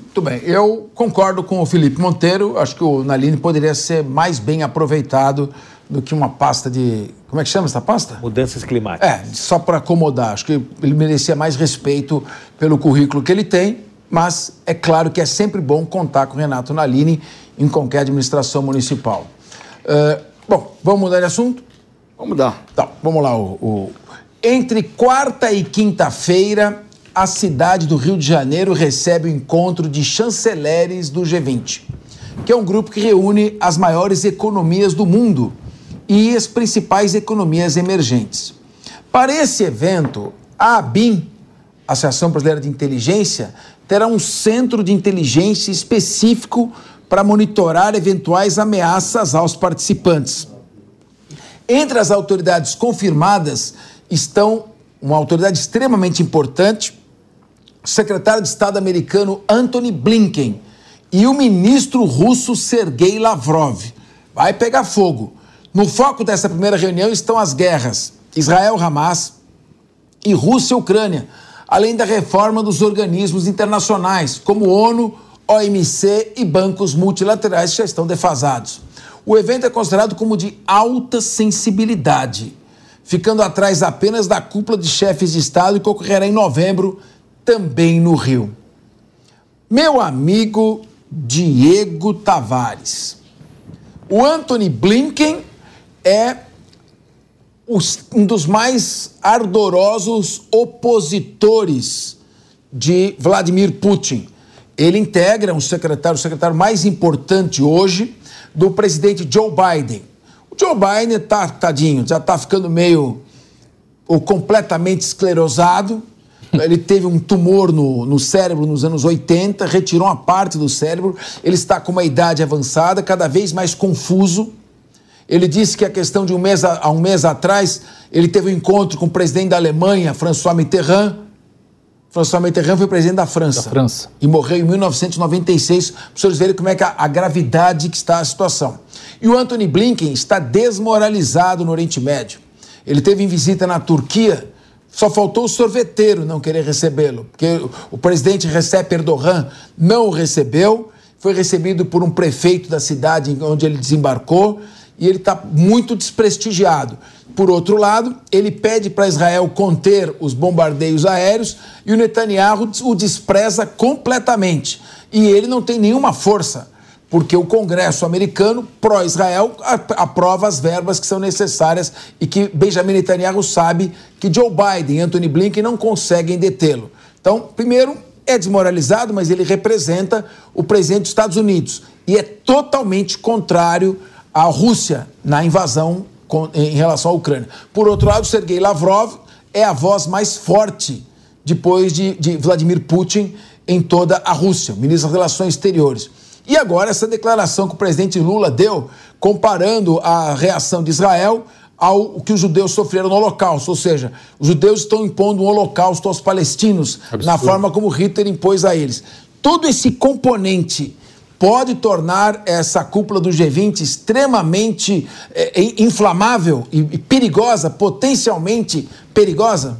Muito bem, eu concordo com o Felipe Monteiro, acho que o Naline poderia ser mais bem aproveitado do que uma pasta de. Como é que chama essa pasta? Mudanças climáticas. É, só para acomodar. Acho que ele merecia mais respeito pelo currículo que ele tem, mas é claro que é sempre bom contar com o Renato Nalini em qualquer administração municipal. Uh, bom, vamos mudar de assunto? Vamos mudar. Tá, vamos lá. O, o... Entre quarta e quinta-feira, a cidade do Rio de Janeiro recebe o encontro de chanceleres do G20, que é um grupo que reúne as maiores economias do mundo e as principais economias emergentes. Para esse evento, a ABIN, Associação Brasileira de Inteligência, terá um centro de inteligência específico para monitorar eventuais ameaças aos participantes. Entre as autoridades confirmadas estão uma autoridade extremamente importante, o secretário de Estado americano Antony Blinken e o ministro russo Sergei Lavrov. Vai pegar fogo. No foco dessa primeira reunião estão as guerras Israel-Hamas e Rússia-Ucrânia, além da reforma dos organismos internacionais, como ONU, OMC e bancos multilaterais que já estão defasados. O evento é considerado como de alta sensibilidade, ficando atrás apenas da cúpula de chefes de Estado que ocorrerá em novembro, também no Rio. Meu amigo Diego Tavares. O Anthony Blinken é um dos mais ardorosos opositores de Vladimir Putin ele integra um secretário, o secretário mais importante hoje do presidente Joe Biden. O Joe Biden tá, tadinho, já está ficando meio ou completamente esclerosado. Ele teve um tumor no, no cérebro nos anos 80, retirou uma parte do cérebro. Ele está com uma idade avançada, cada vez mais confuso. Ele disse que a questão de um mês a, há um mês atrás, ele teve um encontro com o presidente da Alemanha, François Mitterrand, François Mitterrand foi presidente da França. Da França. E morreu em 1996, para os senhores verem como é que a, a, gravidade que está a situação. E o Anthony Blinken está desmoralizado no Oriente Médio. Ele teve em visita na Turquia, só faltou o sorveteiro não querer recebê-lo, porque o presidente Recep Erdogan não o recebeu, foi recebido por um prefeito da cidade onde ele desembarcou, e ele está muito desprestigiado. Por outro lado, ele pede para Israel conter os bombardeios aéreos e o Netanyahu o despreza completamente. E ele não tem nenhuma força, porque o Congresso americano, pró-Israel, aprova as verbas que são necessárias e que Benjamin Netanyahu sabe que Joe Biden e Anthony Blinken não conseguem detê-lo. Então, primeiro, é desmoralizado, mas ele representa o presidente dos Estados Unidos e é totalmente contrário à Rússia na invasão em relação à Ucrânia. Por outro lado, Sergei Lavrov é a voz mais forte depois de, de Vladimir Putin em toda a Rússia, ministro das Relações Exteriores. E agora essa declaração que o presidente Lula deu, comparando a reação de Israel ao que os judeus sofreram no Holocausto, ou seja, os judeus estão impondo um Holocausto aos palestinos Absurdo. na forma como Hitler impôs a eles. Todo esse componente pode tornar essa cúpula do G20 extremamente é, inflamável e, e perigosa, potencialmente perigosa?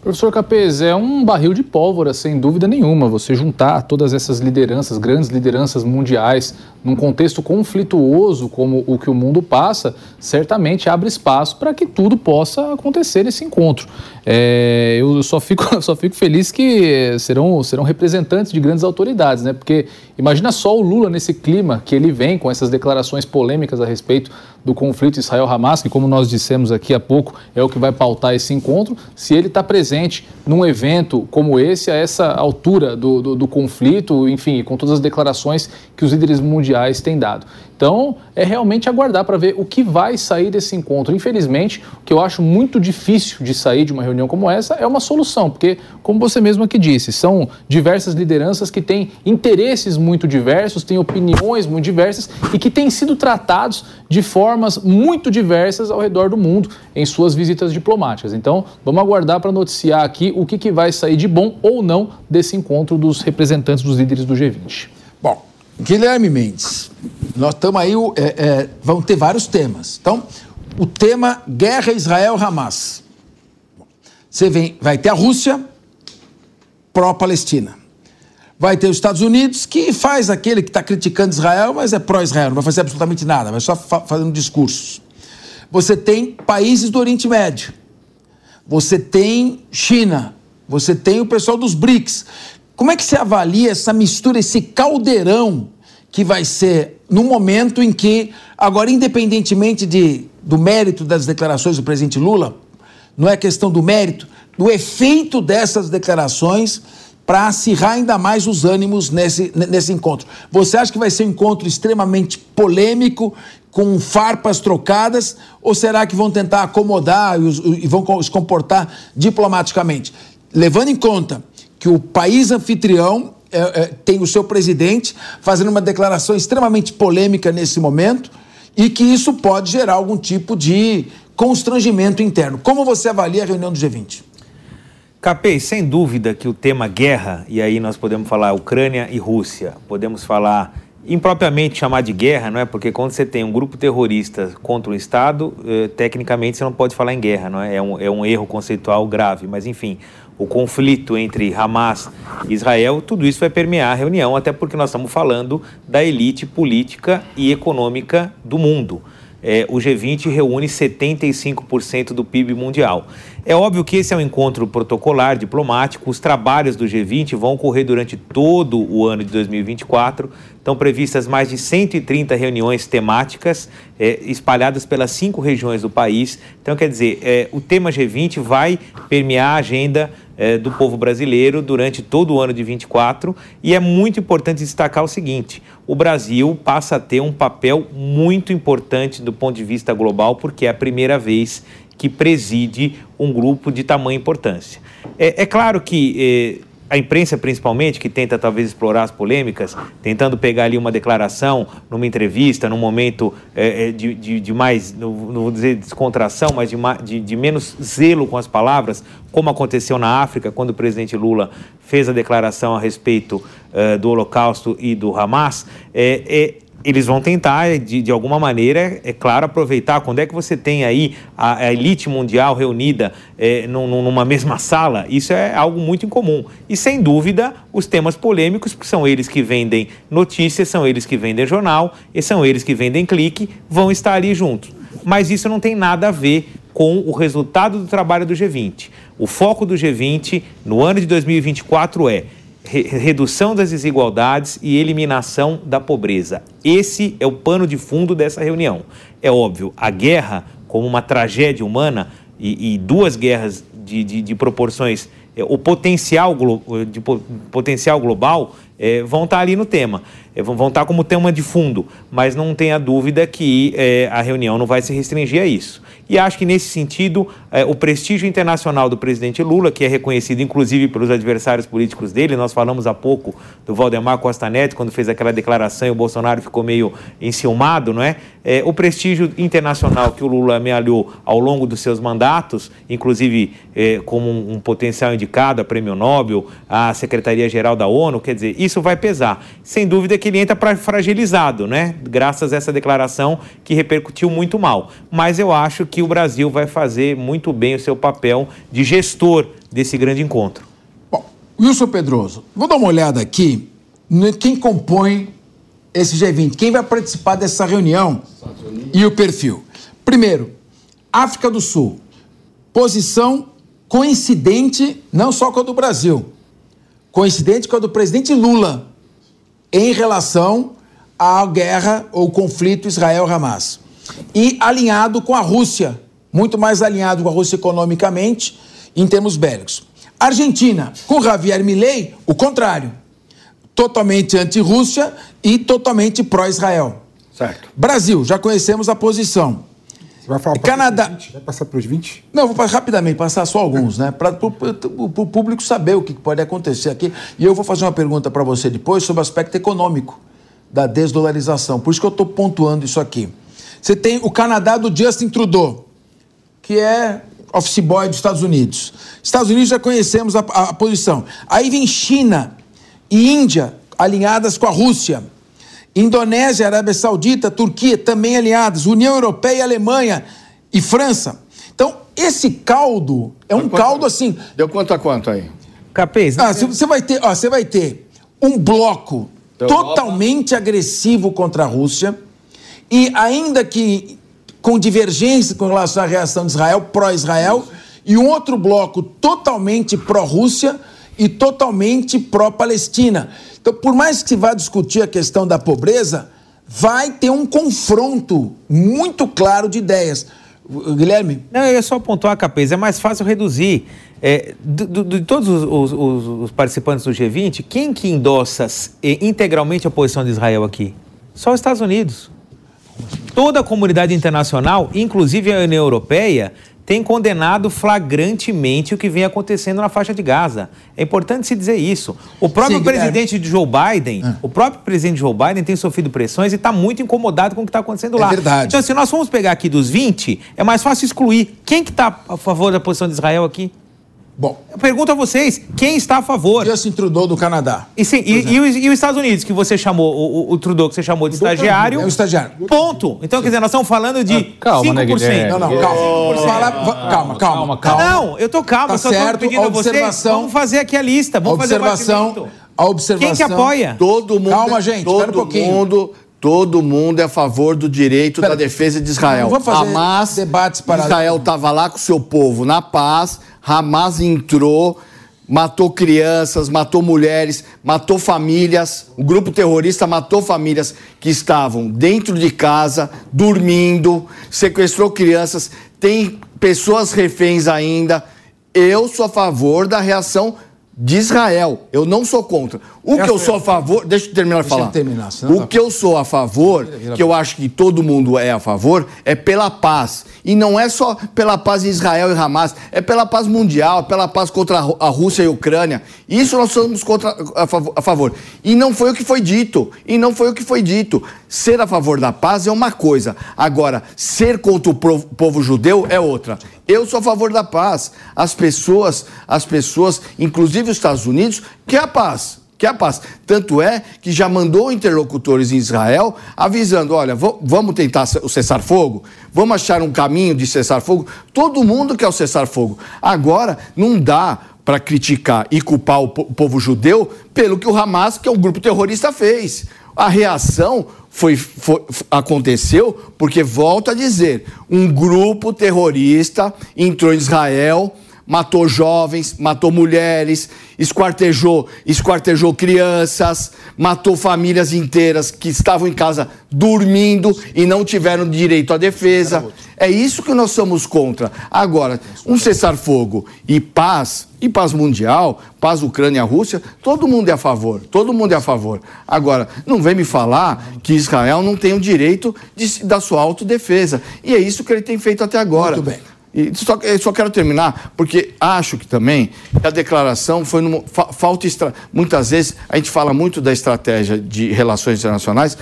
Professor Capês, é um barril de pólvora, sem dúvida nenhuma. Você juntar todas essas lideranças, grandes lideranças mundiais, num contexto conflituoso como o que o mundo passa, certamente abre espaço para que tudo possa acontecer nesse encontro. É, eu só fico, [LAUGHS] só fico feliz que serão, serão representantes de grandes autoridades, né? Porque imagina só o Lula nesse clima que ele vem com essas declarações polêmicas a respeito do conflito Israel-Hamas, que, como nós dissemos aqui há pouco, é o que vai pautar esse encontro. Se ele está presente num evento como esse, a essa altura do, do, do conflito, enfim, com todas as declarações que os líderes mundiais mundiais têm dado. Então, é realmente aguardar para ver o que vai sair desse encontro. Infelizmente, o que eu acho muito difícil de sair de uma reunião como essa é uma solução, porque, como você mesmo aqui disse, são diversas lideranças que têm interesses muito diversos, têm opiniões muito diversas e que têm sido tratados de formas muito diversas ao redor do mundo em suas visitas diplomáticas. Então, vamos aguardar para noticiar aqui o que, que vai sair de bom ou não desse encontro dos representantes dos líderes do G20. Bom, Guilherme Mendes, nós estamos aí, é, é, vão ter vários temas. Então, o tema Guerra Israel-Hamas. Você vem, vai ter a Rússia pró-Palestina. Vai ter os Estados Unidos, que faz aquele que está criticando Israel, mas é pró-Israel, não vai fazer absolutamente nada, vai só fa fazendo discursos. Você tem países do Oriente Médio. Você tem China. Você tem o pessoal dos BRICS. Como é que você avalia essa mistura, esse caldeirão que vai ser no momento em que, agora, independentemente de, do mérito das declarações do presidente Lula, não é questão do mérito, do efeito dessas declarações para acirrar ainda mais os ânimos nesse, nesse encontro. Você acha que vai ser um encontro extremamente polêmico, com farpas trocadas, ou será que vão tentar acomodar e, vão se comportar diplomaticamente? Levando em conta que o país anfitrião é, é, tem o seu presidente fazendo uma declaração extremamente polêmica nesse momento e que isso pode gerar algum tipo de constrangimento interno. Como você avalia a reunião do G20? Capei, sem dúvida que o tema guerra, e aí nós podemos falar Ucrânia e Rússia, podemos falar impropriamente chamar de guerra, não é? Porque quando você tem um grupo terrorista contra um Estado, eh, tecnicamente você não pode falar em guerra, não é? É um, é um erro conceitual grave, mas enfim, o conflito entre Hamas e Israel, tudo isso vai permear a reunião, até porque nós estamos falando da elite política e econômica do mundo. É, o G20 reúne 75% do PIB mundial. É óbvio que esse é um encontro protocolar, diplomático. Os trabalhos do G20 vão ocorrer durante todo o ano de 2024. Estão previstas mais de 130 reuniões temáticas é, espalhadas pelas cinco regiões do país. Então, quer dizer, é, o tema G20 vai permear a agenda é, do povo brasileiro durante todo o ano de 24 e é muito importante destacar o seguinte: o Brasil passa a ter um papel muito importante do ponto de vista global, porque é a primeira vez que preside um grupo de tamanha importância. É, é claro que é, a imprensa principalmente, que tenta talvez explorar as polêmicas, tentando pegar ali uma declaração numa entrevista, num momento é, de, de, de, mais, não, vou dizer descontração, mas de, de, de, menos zelo com as palavras, como aconteceu na África, quando o presidente Lula fez a declaração a respeito uh, do Holocausto e do Hamas, é, é eles vão tentar, de, de alguma maneira, é claro, aproveitar. Quando é que você tem aí a, a elite mundial reunida é, num, numa mesma sala? Isso é algo muito incomum. E, sem dúvida, os temas polêmicos, porque são eles que vendem notícias, são eles que vendem jornal, e são eles que vendem clique, vão estar ali juntos. Mas isso não tem nada a ver com o resultado do trabalho do G20. O foco do G20 no ano de 2024 é redução das desigualdades e eliminação da pobreza. Esse é o pano de fundo dessa reunião. É óbvio, a guerra, como uma tragédia humana, e, e duas guerras de, de, de proporções, é, o potencial, de, potencial global é, vão estar ali no tema, vão estar como tema de fundo, mas não tenha dúvida que é, a reunião não vai se restringir a isso. E acho que, nesse sentido, é, o prestígio internacional do presidente Lula, que é reconhecido inclusive pelos adversários políticos dele, nós falamos há pouco do Valdemar Costa Neto, quando fez aquela declaração e o Bolsonaro ficou meio enciumado, não é? é o prestígio internacional que o Lula amealhou ao longo dos seus mandatos, inclusive é, como um, um potencial indicado a Prêmio Nobel, à Secretaria-Geral da ONU, quer dizer, isso vai pesar. Sem dúvida que ele entra fragilizado, né? Graças a essa declaração que repercutiu muito mal. Mas eu acho que que o Brasil vai fazer muito bem o seu papel de gestor desse grande encontro. Bom, Wilson Pedroso, vou dar uma olhada aqui no quem compõe esse G20, quem vai participar dessa reunião e o perfil. Primeiro, África do Sul, posição coincidente não só com a do Brasil, coincidente com a do presidente Lula em relação à guerra ou conflito Israel-Hamas e alinhado com a Rússia, muito mais alinhado com a Rússia economicamente em termos bélicos. Argentina, com Javier Milei, o contrário. totalmente anti-Rússia e totalmente pró-Israel. Certo. Brasil, já conhecemos a posição. Você vai falar Canadá. 20? Vai passar para os 20? Não, vou passar rapidamente passar só alguns, né? Para o público saber o que pode acontecer aqui. E eu vou fazer uma pergunta para você depois sobre o aspecto econômico da desdolarização. Por isso que eu estou pontuando isso aqui. Você tem o Canadá do Justin Trudeau, que é office boy dos Estados Unidos. Estados Unidos já conhecemos a, a, a posição. Aí vem China e Índia alinhadas com a Rússia. Indonésia, Arábia Saudita, Turquia também alinhadas. União Europeia, Alemanha e França. Então, esse caldo é um quanto- caldo assim. Deu quanto a quanto aí? Capês, Ah, você- vai ter, ó, você vai ter um bloco totalmente agressivo contra a Rússia e ainda que com divergência com relação à reação de Israel, pró-Israel, e um outro bloco totalmente pró-Rússia e totalmente pró-Palestina. Então, por mais que se vá discutir a questão da pobreza, vai ter um confronto muito claro de ideias. Guilherme, Não, eu ia só pontuar, Capês, é mais fácil reduzir. É, de todos os, os- os- participantes do G20, quem que endossa integralmente a posição de Israel aqui? Só os Estados Unidos. Toda a comunidade internacional, inclusive a União Europeia, tem condenado flagrantemente o que vem acontecendo na faixa de Gaza. É importante se dizer isso. O próprio Sim, presidente Joe Biden, o próprio presidente Joe Biden tem sofrido pressões e está muito incomodado com o que está acontecendo É lá. verdade. Então, se nós formos pegar aqui dos 20, é mais fácil excluir. Quem que está a favor da posição de Israel aqui? Bom, Eu pergunto a vocês, quem está a favor? Justin Trudeau do Canadá. E, sim, e, e os, e os Estados Unidos, que você chamou, o, o- o Trudeau que você chamou de estagiário. É o estagiário. Ponto. Então, quer dizer, nós estamos falando de calma, né, 5%. Guilherme? Não, não, calma. Fala- va- calma, calma, calma. Não, eu tô calma, Tá só tô certo, pedindo a vocês, observação- vamos fazer aqui a lista, vamos fazer o observação, batimento. a observação. Quem que apoia? Todo mundo, Calma, gente, todo espera um pouquinho. mundo, todo mundo é a favor do direito Espera. da defesa de Israel. Não vamos fazer Hamas, debates paralelos. Israel estava lá com o seu povo na paz, Hamas entrou, matou crianças, matou mulheres, matou famílias. O grupo terrorista matou famílias que estavam dentro de casa, dormindo, sequestrou crianças, tem pessoas reféns ainda. Eu sou a favor da reação de Israel. Eu não sou contra. O que eu sou a favor. Deixa eu terminar de falar. terminar, o que eu sou a favor, que eu acho que todo mundo é a favor, é pela paz. E não é só pela paz em Israel e Hamas, é pela paz mundial, pela paz contra a Rú- a Rússia e a Ucrânia. Isso nós somos contra, a, favor. E não foi o que foi dito. E não foi o que foi dito. Ser a favor da paz é uma coisa. Agora, ser contra o povo judeu é outra. Eu sou a favor da paz. As pessoas, as pessoas, inclusive os Estados Unidos, quer a paz que é a paz. Tanto é que já mandou interlocutores em Israel avisando: olha, vamos tentar o cessar-fogo, vamos achar um caminho de cessar-fogo. Todo mundo quer o cessar-fogo. Agora, não dá para criticar e culpar o povo judeu pelo que o Hamas, que é um grupo terrorista, fez. A reação foi, foi- aconteceu porque, volto a dizer, um grupo terrorista entrou em Israel matou jovens, matou mulheres, esquartejou, esquartejou crianças, matou famílias inteiras que estavam em casa dormindo e não tiveram direito à defesa. É isso que nós somos contra. Agora, um cessar-fogo e paz, e paz mundial, paz Ucrânia-Rússia, todo mundo é a favor, todo mundo é a favor. Agora, não vem me falar que Israel não tem o direito de da sua autodefesa. E é isso que ele tem feito até agora. Muito bem. E só, só quero terminar, porque acho que também a declaração foi numa, fa- falta muitas vezes a gente fala muito da estratégia de relações internacionais,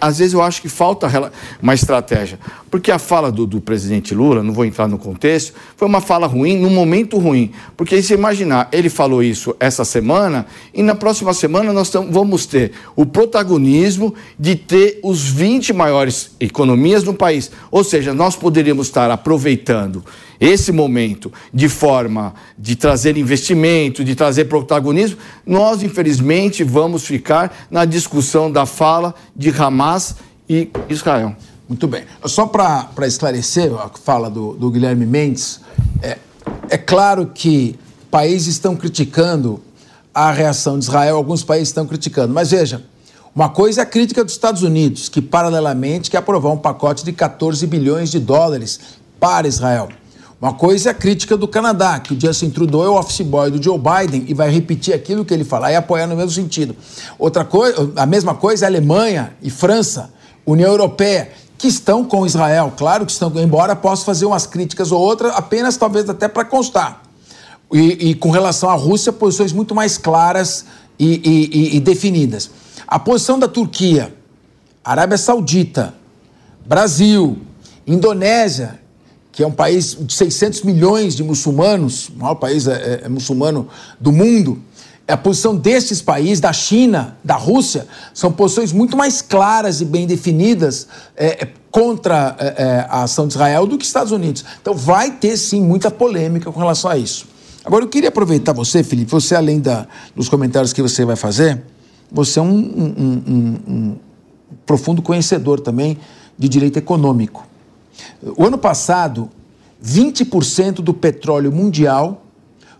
às vezes eu acho que falta uma estratégia, porque a fala do, do presidente Lula, não vou entrar no contexto, foi uma fala ruim num momento ruim, porque se imaginar, ele falou isso essa semana e na próxima semana nós tam- vamos ter o protagonismo de ter os 20 maiores economias no país, ou seja, nós poderíamos estar aproveitando esse momento de forma de trazer investimento, de trazer protagonismo, nós, infelizmente, vamos ficar na discussão da fala de Hamas e Israel. Muito bem. Só para esclarecer a fala do, do Guilherme Mendes, é, é claro que países estão criticando a reação de Israel, alguns países estão criticando. Mas veja, uma coisa é a crítica dos Estados Unidos, que paralelamente quer aprovar um pacote de 14 bilhões de dólares para Israel. Uma coisa é a crítica do Canadá, que o Justin Trudeau é o office boy do Joe Biden e vai repetir aquilo que ele falar e apoiar no mesmo sentido. Outra coisa, a mesma coisa é a Alemanha e França, União Europeia, que estão com Israel. Claro que estão, embora possa fazer umas críticas ou outras, apenas talvez até para constar. E, e, com relação à Rússia, posições muito mais claras e, e, e definidas. A posição da Turquia, Arábia Saudita, Brasil, Indonésia, que é um país de 600 milhões de muçulmanos, o maior país é, é, é muçulmano do mundo, a posição destes países, da China, da Rússia, são posições muito mais claras e bem definidas é, é contra é, é, a ação de Israel do que Estados Unidos. Então vai ter sim muita polêmica com relação a isso. Agora eu queria aproveitar você, Felipe, você além da, dos comentários que você vai fazer, você é um, um, um, um profundo conhecedor também de direito econômico. O ano passado, 20% do petróleo mundial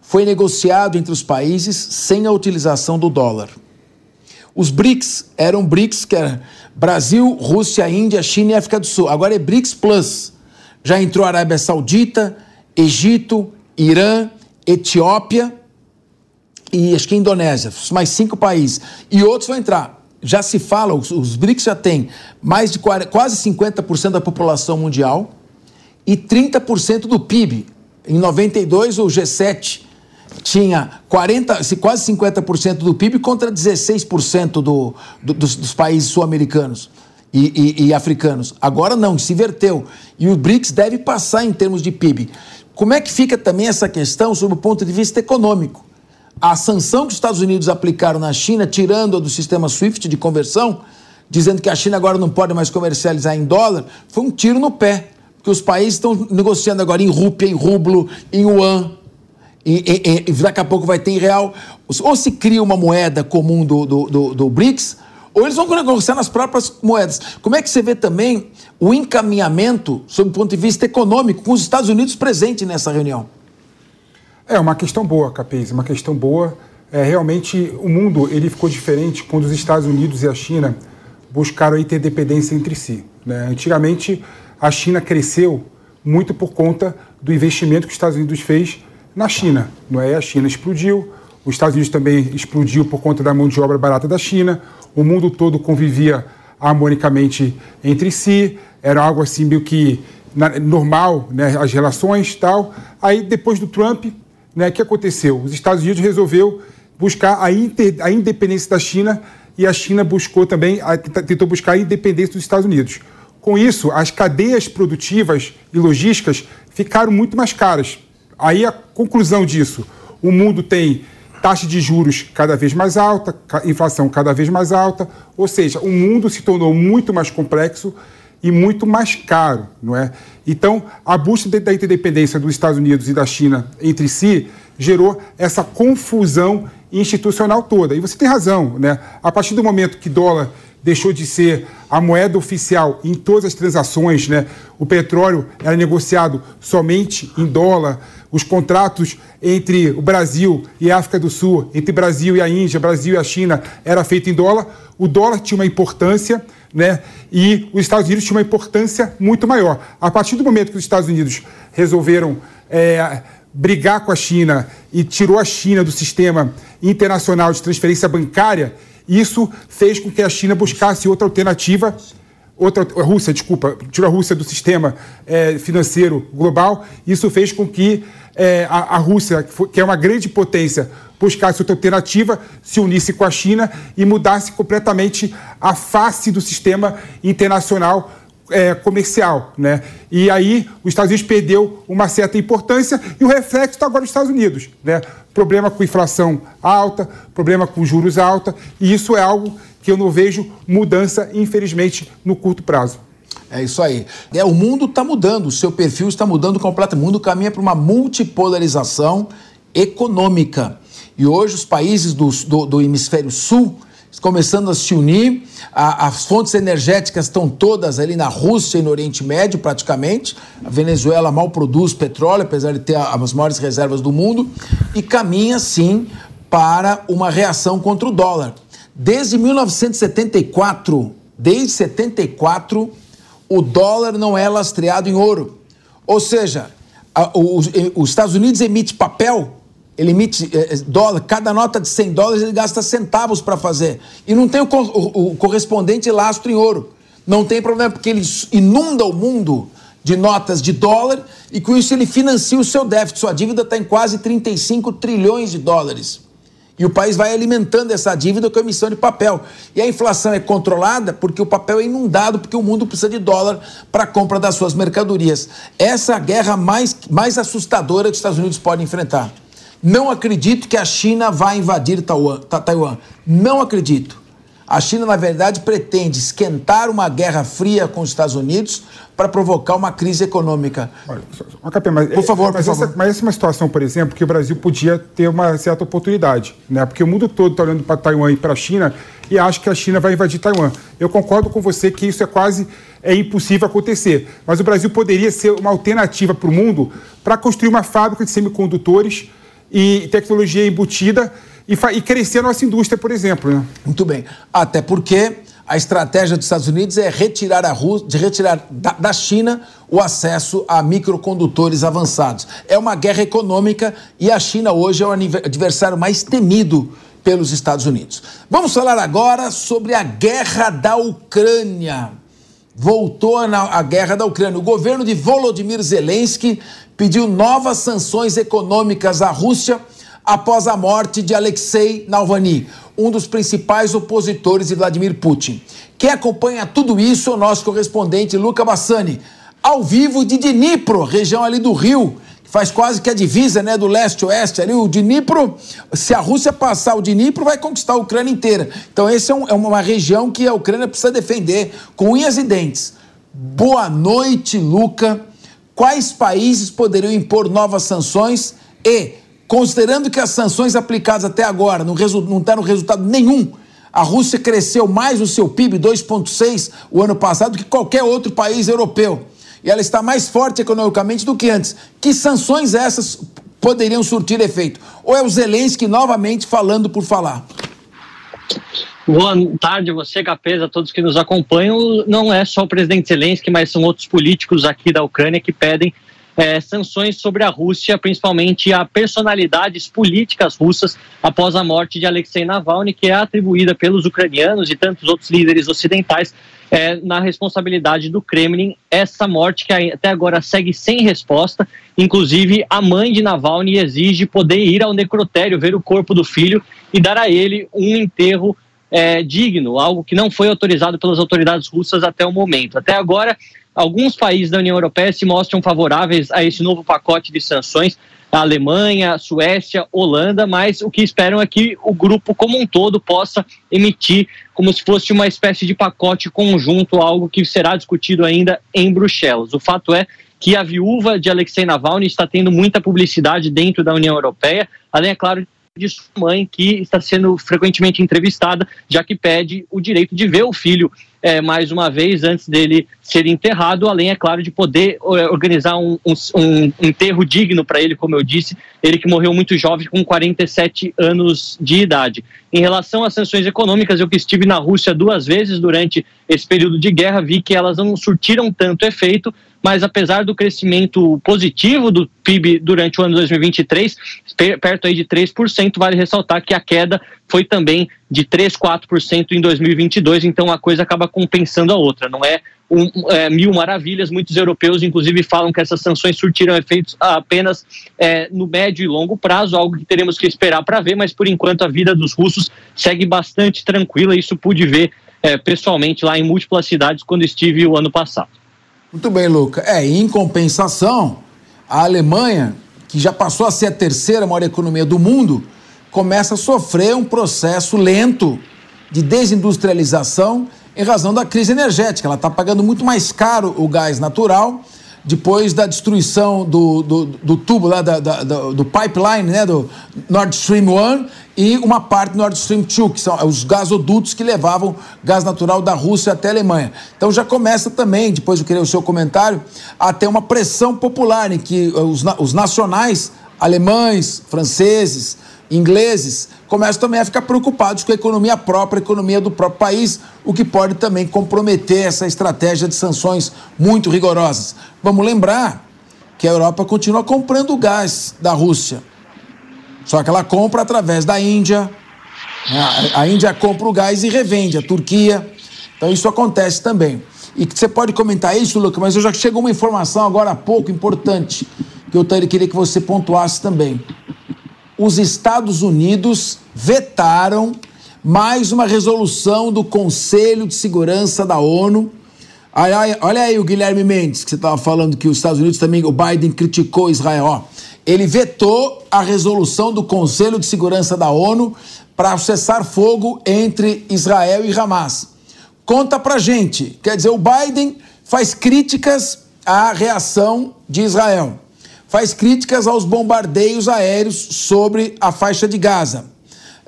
foi negociado entre os países sem a utilização do dólar. Os BRICS eram BRICS, que era Brasil, Rússia, Índia, China e África do Sul. Agora é BRICS Plus. Já entrou a Arábia Saudita, Egito, Irã, Etiópia e acho que Indonésia, mais cinco países. E outros vão entrar. Já se fala, os, os BRICS já têm mais de 40, quase 50% da população mundial e 30% do PIB. Em 92, o G7 tinha 40, quase 50% do PIB contra 16% do, do, dos, dos países sul-americanos e, e, e, africanos. Agora não, se inverteu. E o BRICS deve passar em termos de PIB. Como é que fica também essa questão sob o ponto de vista econômico? A sanção que os Estados Unidos aplicaram na China, tirando-a do sistema SWIFT de conversão, dizendo que a China agora não pode mais comercializar em dólar, foi um tiro no pé que os países estão negociando agora em rúpia, em rublo, em yuan, e, e, e, daqui a pouco vai ter em real. Ou se cria uma moeda comum do, do, do, do BRICS, ou eles vão negociar nas próprias moedas. Como é que você vê também o encaminhamento, sob o ponto de vista econômico, com os Estados Unidos presentes nessa reunião? É uma questão boa, Capês, uma questão boa. É, realmente, o mundo ele ficou diferente quando os Estados Unidos e a China buscaram a interdependência entre si. Né? Antigamente, a China cresceu muito por conta do investimento que os Estados Unidos fez na China. Não é? A China explodiu, os Estados Unidos também explodiu por conta da mão de obra barata da China, o mundo todo convivia harmonicamente entre si, era algo assim meio que normal, né, as relações tal. Aí depois do Trump, né, que aconteceu? Os Estados Unidos resolveu buscar a, inter, a independência da China e a China buscou também, a, tentou buscar a independência dos Estados Unidos. Com isso, as cadeias produtivas e logísticas ficaram muito mais caras. Aí a conclusão disso: o mundo tem taxa de juros cada vez mais alta, inflação cada vez mais alta, ou seja, o mundo se tornou muito mais complexo e muito mais caro, não é? Então, a busca da interdependência dos Estados Unidos e da China entre si gerou essa confusão institucional toda. E você tem razão, né? A partir do momento que dólar deixou de ser a moeda oficial em todas as transações, né? O petróleo era negociado somente em dólar, os contratos entre o Brasil e a África do Sul, entre Brasil e a Índia, Brasil e a China, era feito em dólar. O dólar tinha uma importância, né? E os Estados Unidos tinham uma importância muito maior. A partir do momento que os Estados Unidos resolveram é, brigar com a China e tirou a China do sistema internacional de transferência bancária, isso fez com que a China buscasse outra alternativa, outra a Rússia, desculpa, tirou a Rússia do sistema é, financeiro global. Isso fez com que é, a, a, Rússia, que, foi, que é uma grande potência, buscasse outra alternativa, se unisse com a China e mudasse completamente a face do sistema internacional é, comercial. Né? E aí os Estados Unidos perdeu uma certa importância e o reflexo está agora nos Estados Unidos. Né? Problema com inflação alta, problema com juros alta, e isso é algo que eu não vejo mudança, infelizmente, no curto prazo. É isso aí. É, o mundo está mudando, o seu perfil está mudando completamente. O mundo caminha para uma multipolarização econômica. E hoje os países do, do, do hemisfério sul começando a se unir. A, as fontes energéticas estão todas ali na Rússia e no Oriente Médio, praticamente. A Venezuela mal produz petróleo, apesar de ter as maiores reservas do mundo, e caminha, sim, para uma reação contra o dólar. Desde 1974, desde 74, o dólar não é lastreado em ouro. Ou seja, os, os Estados Unidos emite papel ele emite é, dólar, cada nota de 100 dólares ele gasta centavos para fazer. E não tem o, o, o, correspondente lastro em ouro. Não tem problema, porque ele inunda o mundo de notas de dólar e com isso ele financia o seu déficit. Sua dívida está em quase 35 trilhões de dólares. E o país vai alimentando essa dívida com a emissão de papel. E a inflação é controlada porque o papel é inundado, porque o mundo precisa de dólar para a compra das suas mercadorias. Essa é a guerra mais, mais assustadora que os Estados Unidos podem enfrentar. Não acredito que a China vá invadir Taiwan. Não acredito. A China, na verdade, pretende esquentar uma guerra fria com os Estados Unidos para provocar uma crise econômica. Olha, mas, por favor, mas, por essa, favor. mas essa é uma situação, por exemplo, que o Brasil podia ter uma certa oportunidade, né? Porque o mundo todo está olhando para Taiwan e para a China e acha que a China vai invadir Taiwan. Eu concordo com você que isso é quase é impossível acontecer, mas o Brasil poderia ser uma alternativa para o mundo para construir uma fábrica de semicondutores e tecnologia embutida e, e crescer a nossa indústria, por exemplo. Né? Muito bem. Até porque a estratégia dos Estados Unidos é retirar a Rússia, de retirar da, da, China o acesso a microcondutores avançados. É uma guerra econômica e a China hoje é o adversário mais temido pelos Estados Unidos. Vamos falar agora sobre a guerra da Ucrânia. Voltou a, a guerra da Ucrânia. O governo de Volodymyr Zelensky pediu novas sanções econômicas à Rússia após a morte de Alexei Navalny, um dos principais opositores de Vladimir Putin. Quem acompanha tudo isso é o nosso correspondente Luca Bassani, ao vivo de Dnipro, região ali do Rio, que faz quase que a divisa né, do leste-oeste ali. O Dnipro, se a Rússia passar o Dnipro, vai conquistar a Ucrânia inteira. Então, essa é, um, é uma região que a Ucrânia precisa defender com unhas e dentes. Boa noite, Luca quais países poderiam impor novas sanções e, considerando que as sanções aplicadas até agora não, não deram resultado nenhum, a Rússia cresceu mais o seu PIB, 2,6% o ano passado, do que qualquer outro país europeu. E ela está mais forte economicamente do que antes. Que sanções essas poderiam surtir efeito? Ou é o Zelensky novamente falando por falar? Boa tarde, você, Capesa, todos que nos acompanham. Não é só o presidente Zelensky, mas são outros políticos aqui da Ucrânia que pedem é, sanções sobre a Rússia, principalmente a personalidades políticas russas após a morte de Alexei Navalny, que é atribuída pelos ucranianos e tantos outros líderes ocidentais é, na responsabilidade do Kremlin. Essa morte que até agora segue sem resposta. Inclusive, a mãe de Navalny exige poder ir ao necrotério, ver o corpo do filho e dar a ele um enterro é, digno, algo que não foi autorizado pelas autoridades russas até o momento. Até agora, alguns países da União Europeia se mostram favoráveis a esse novo pacote de sanções. A Alemanha, Suécia, Holanda, mas o que esperam é que o grupo como um todo possa emitir como se fosse uma espécie de pacote conjunto, algo que será discutido ainda em Bruxelas. O fato é que a viúva de Alexei Navalny está tendo muita publicidade dentro da União Europeia, além, é claro, de sua mãe, que está sendo frequentemente entrevistada, já que pede o direito de ver o filho é, mais uma vez antes dele ser enterrado, além, é claro, de poder é, organizar um, um, um enterro digno para ele, como eu disse, ele que morreu muito jovem, com 47 anos de idade. Em relação às sanções econômicas, eu que estive na Rússia duas vezes durante esse período de guerra, vi que elas não surtiram tanto efeito, mas apesar do crescimento positivo do PIB durante o ano 2023, perto aí de 3%, vale ressaltar que a queda foi também de 3, 4% em 2022, então a coisa acaba compensando a outra, não é, um, é, mil maravilhas. Muitos europeus, inclusive, falam que essas sanções surtiram efeitos apenas é, no médio e longo prazo, algo que teremos que esperar para ver, mas por enquanto a vida dos russos segue bastante tranquila. Isso pude ver é, pessoalmente lá em múltiplas cidades quando estive o ano passado. Muito bem, Luca. É, em compensação, a Alemanha, que já passou a ser a terceira maior economia do mundo, começa a sofrer um processo lento de desindustrialização em razão da crise energética. Ela está pagando muito mais caro o gás natural depois da destruição do, do, do tubo lá, da, da, do pipeline, né, do Nord Stream 1 e uma parte do Nord Stream 2, que são os gasodutos que levavam gás natural da Rússia até a Alemanha. Então já começa também, depois eu queria o seu comentário, a ter uma pressão popular em que os, os nacionais alemães, franceses, ingleses começam também a ficar preocupados com a economia própria, a economia do próprio país, o que pode também comprometer essa estratégia de sanções muito rigorosas. Vamos lembrar que a Europa continua comprando gás da Rússia. Só que ela compra através da Índia. Né? A Índia compra o gás e revende, a Turquia. Então isso acontece também. E você pode comentar isso, Lucas, mas eu já chegou uma informação agora há pouco importante que eu queria que você pontuasse também. Os Estados Unidos vetaram mais uma resolução do Conselho de Segurança da ONU. Olha aí o Guilherme Mendes, que você estava falando que os Estados Unidos também, o Biden criticou Israel. Ó, ele vetou a resolução do Conselho de Segurança da ONU para cessar fogo entre Israel e Hamas. Conta pra gente. Quer dizer, o Biden faz críticas à reação de Israel, faz críticas aos bombardeios aéreos sobre a faixa de Gaza.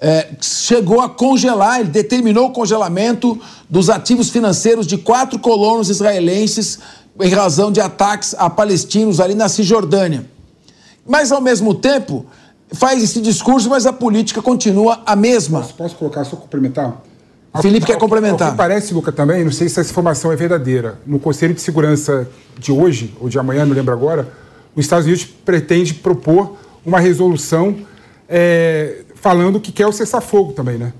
É, chegou a congelar, ele determinou o congelamento dos ativos financeiros de quatro colonos israelenses em razão de ataques a palestinos ali na Cisjordânia. Mas, ao mesmo tempo, faz esse discurso, mas a política continua a mesma. Posso, posso colocar, só complementar? Felipe quer complementar. O que parece, Luca, também, não sei se essa informação é verdadeira. No Conselho de Segurança de hoje, ou de amanhã, não lembro agora, os Estados Unidos pretende propor uma resolução é, falando que quer o cessar-fogo também, né?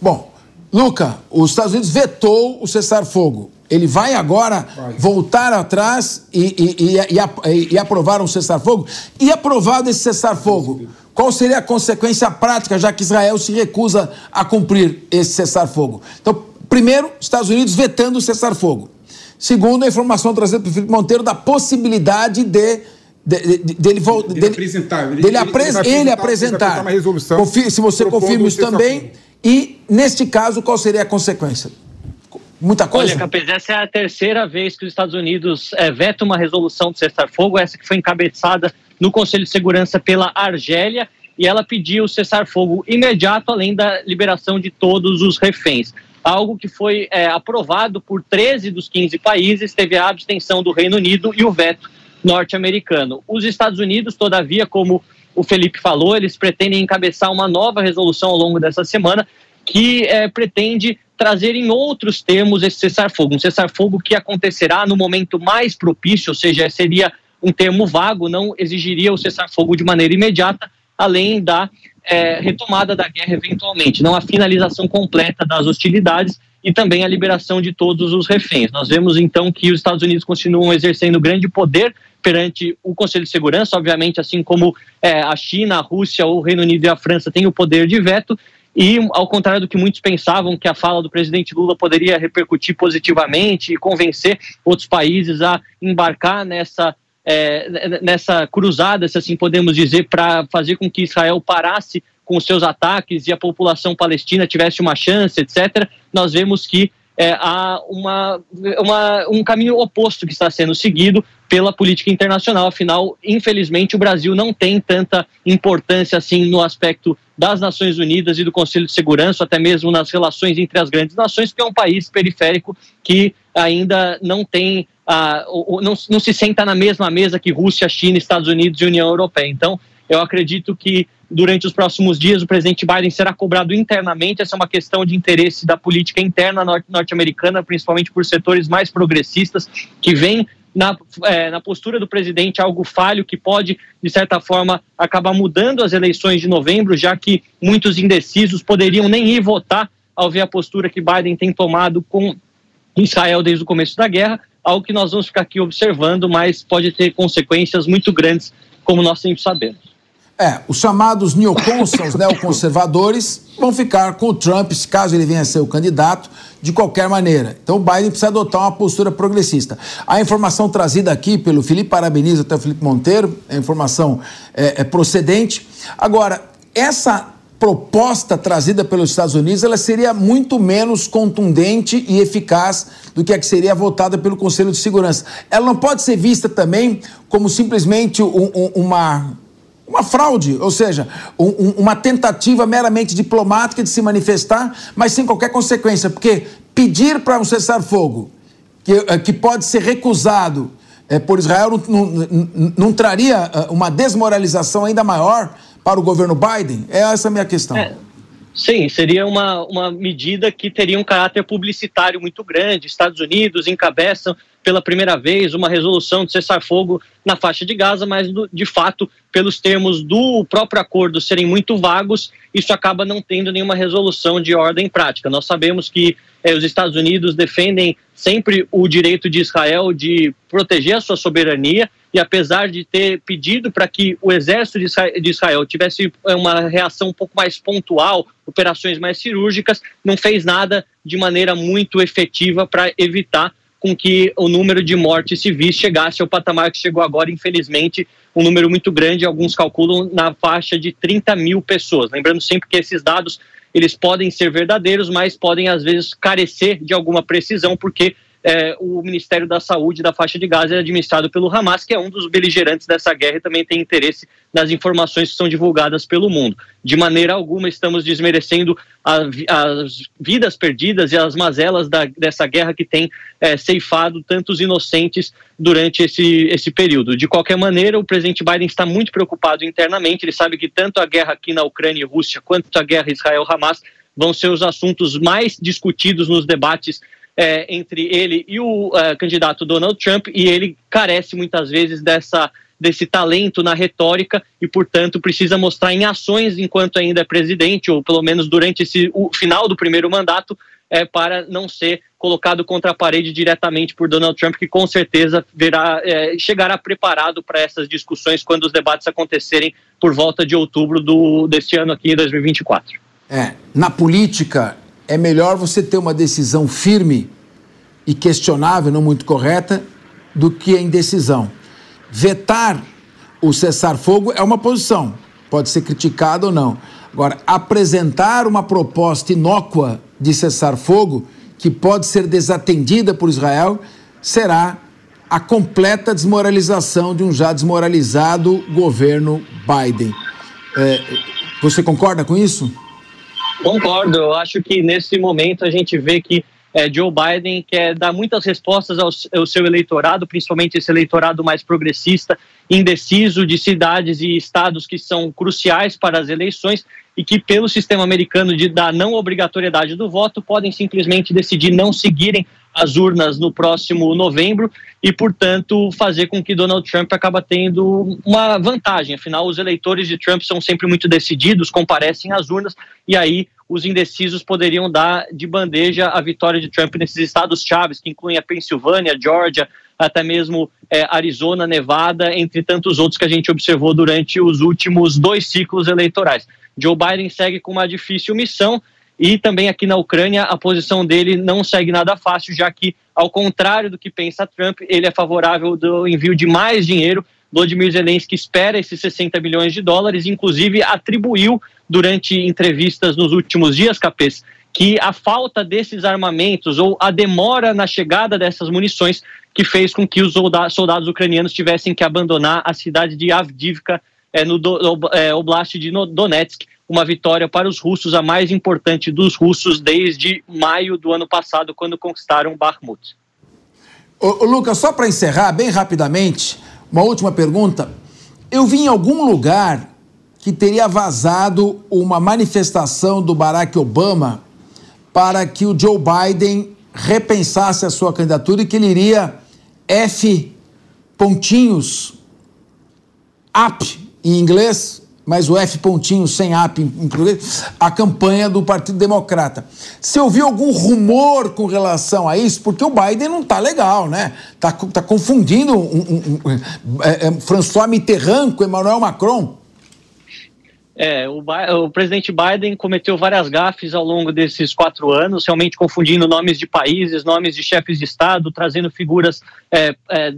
Bom, Luca, os Estados Unidos vetou o cessar-fogo. Ele vai agora vai. voltar atrás e, e, e, e aprovar um cessar-fogo? E aprovado esse cessar-fogo, qual seria a consequência prática, já que Israel se recusa a cumprir esse cessar-fogo? Então, primeiro, Estados Unidos vetando o cessar-fogo. Segundo, a informação trazida pelo Felipe Monteiro da possibilidade de dele, dele, dele, apresentar, ele, dele apres, ele, ele apresentar, uma resolução Confir, se você confirma isso também, e neste caso, qual seria a consequência? Muita coisa? Olha, Capes, essa é a terceira vez que os Estados Unidos é, vetam uma resolução de cessar-fogo, essa que foi encabeçada no Conselho de Segurança pela Argélia, e ela pediu cessar-fogo imediato, além da liberação de todos os reféns. Algo que foi é, aprovado por 13 dos 15 países, teve a abstenção do Reino Unido e o veto norte-americano. Os Estados Unidos, todavia, como o Felipe falou, eles pretendem encabeçar uma nova resolução ao longo dessa semana que é, pretende trazer em outros termos esse cessar-fogo, um cessar-fogo que acontecerá no momento mais propício, ou seja, seria um termo vago, não exigiria o cessar-fogo de maneira imediata, além da é, retomada da guerra eventualmente, não a finalização completa das hostilidades e também a liberação de todos os reféns. Nós vemos então que os Estados Unidos continuam exercendo grande poder perante o Conselho de Segurança, obviamente, assim como é, a China, a Rússia, o Reino Unido e a França têm o poder de veto, e, ao contrário do que muitos pensavam, que a fala do presidente Lula poderia repercutir positivamente e convencer outros países a embarcar nessa, é, nessa cruzada, se assim podemos dizer, para fazer com que Israel parasse com seus ataques e a população palestina tivesse uma chance, etc., nós vemos que é, há uma, uma, um caminho oposto que está sendo seguido pela política internacional. Afinal, infelizmente, o Brasil não tem tanta importância assim no aspecto das Nações Unidas e do Conselho de Segurança, até mesmo nas relações entre as grandes nações, porque é um país periférico que ainda não tem, ah, não, não se senta na mesma mesa que Rússia, China, Estados Unidos e União Europeia. Então, eu acredito que durante os próximos dias o presidente Biden será cobrado internamente. Essa é uma questão de interesse da política interna norte-americana, principalmente por setores mais progressistas, que vêm na, é, na, postura do presidente algo falho que pode, de certa forma, acabar mudando as eleições de novembro, já que muitos indecisos poderiam nem ir votar ao ver a postura que Biden tem tomado com Israel desde o começo da guerra, algo que nós vamos ficar aqui observando, mas pode ter consequências muito grandes, como nós sempre sabemos. É, os chamados neocons, [COUGHS] neoconservadores, vão ficar com o Trump, se caso ele venha a ser o candidato, de qualquer maneira. Então o Biden precisa adotar uma postura progressista. A informação trazida aqui pelo Felipe Parabeniza até o Felipe Monteiro, é informação é, é procedente. Agora, essa proposta trazida pelos Estados Unidos, ela seria muito menos contundente e eficaz do que a que seria votada pelo Conselho de Segurança. Ela não pode ser vista também como simplesmente um, um, uma uma fraude, ou seja, um, uma tentativa meramente diplomática de se manifestar, mas sem qualquer consequência, porque pedir para um cessar-fogo, que, eh, que pode ser recusado é, por Israel, não, não, não, traria eh, uma desmoralização ainda maior para o governo Biden? É essa a minha questão. É. Sim, seria uma, uma medida que teria um caráter publicitário muito grande. Estados Unidos encabeçam pela primeira vez uma resolução de cessar-fogo na faixa de Gaza, mas de fato, pelos termos do próprio acordo serem muito vagos, isso acaba não tendo nenhuma resolução de ordem prática. Nós sabemos que eh, os Estados Unidos defendem sempre o direito de Israel de proteger a sua soberania, e apesar de ter pedido para que o exército de Israel tivesse eh, uma reação um pouco mais pontual, operações mais cirúrgicas, não fez nada de maneira muito efetiva para evitar com que o número de mortes civis chegasse ao patamar que chegou agora, infelizmente, um número muito grande, alguns calculam na faixa de 30 mil pessoas. Lembrando sempre que esses dados eles podem ser verdadeiros, mas podem às vezes carecer de alguma precisão, porque é, o Ministério da Saúde da faixa de Gaza é administrado pelo Hamas, que é um dos beligerantes dessa guerra e também tem interesse nas informações que são divulgadas pelo mundo. De maneira alguma estamos desmerecendo a, as vidas perdidas e as mazelas da, dessa guerra que tem é, ceifado tantos inocentes durante esse, esse período. De qualquer maneira, o presidente Biden está muito preocupado internamente, ele sabe que tanto a guerra aqui na Ucrânia e Rússia quanto a guerra Israel-Hamas vão ser os assuntos mais discutidos nos debates é, entre ele e o uh, candidato Donald Trump, e ele carece muitas vezes dessa desse talento na retórica e, portanto, precisa mostrar em ações enquanto ainda é presidente, ou pelo menos durante esse, o final do primeiro mandato, é, para não ser colocado contra a parede diretamente por Donald Trump, que com certeza verá, é, chegará preparado para essas discussões quando os debates acontecerem por volta de outubro do, deste ano aqui, 2024. É, na política, é melhor você ter uma decisão firme e questionável, não muito correta, do que a indecisão. Vetar o cessar-fogo é uma posição, pode ser criticada ou não. Agora, apresentar uma proposta inócua de cessar-fogo, que pode ser desatendida por Israel, será a completa desmoralização de um já desmoralizado governo Biden. É, você concorda com isso? Concordo. Eu acho que nesse momento a gente vê que é, Joe Biden quer dar muitas respostas ao, ao, seu eleitorado, principalmente esse eleitorado mais progressista, indeciso de cidades e estados que são cruciais para as eleições e que, pelo sistema americano de, da não obrigatoriedade do voto, podem simplesmente decidir não seguirem as urnas no próximo novembro e, portanto, fazer com que Donald Trump acaba tendo uma vantagem. Afinal, os eleitores de Trump são sempre muito decididos, comparecem às urnas e aí os indecisos poderiam dar de bandeja a vitória de Trump nesses estados chaves, que incluem a Pensilvânia, Georgia, até mesmo é, Arizona, Nevada, entre tantos outros que a gente observou durante os últimos dois ciclos eleitorais. Joe Biden segue com uma difícil missão e também aqui na Ucrânia a posição dele não segue nada fácil, já que, ao contrário do que pensa Trump, ele é favorável do envio de mais dinheiro. Vladimir Zelensky espera esses 60 milhões de dólares, inclusive atribuiu durante entrevistas nos últimos dias, Capês, que a falta desses armamentos ou a demora na chegada dessas munições que fez com que os soldados ucranianos tivessem que abandonar a cidade de Avdivka, é, no do, é, Oblast de Donetsk, uma vitória para os russos, a mais importante dos russos desde maio do ano passado, quando conquistaram Bakhmut. Ô, ô Lucas, só para encerrar, bem rapidamente, uma última pergunta. Eu vi em algum lugar que teria vazado uma manifestação do Barack Obama para que o Joe Biden repensasse a sua candidatura e que ele iria F pontinhos up em inglês mas o F pontinho sem app incluído, a campanha do Partido Democrata. Você ouviu algum rumor com relação a isso? Porque o Biden não está legal, né? Está tá confundindo um, um, um, é, é, François Mitterrand com Emmanuel Macron. É, o, o, presidente Biden cometeu várias gafes ao longo desses quatro anos, realmente confundindo nomes de países, nomes de chefes de Estado, trazendo figuras é, é,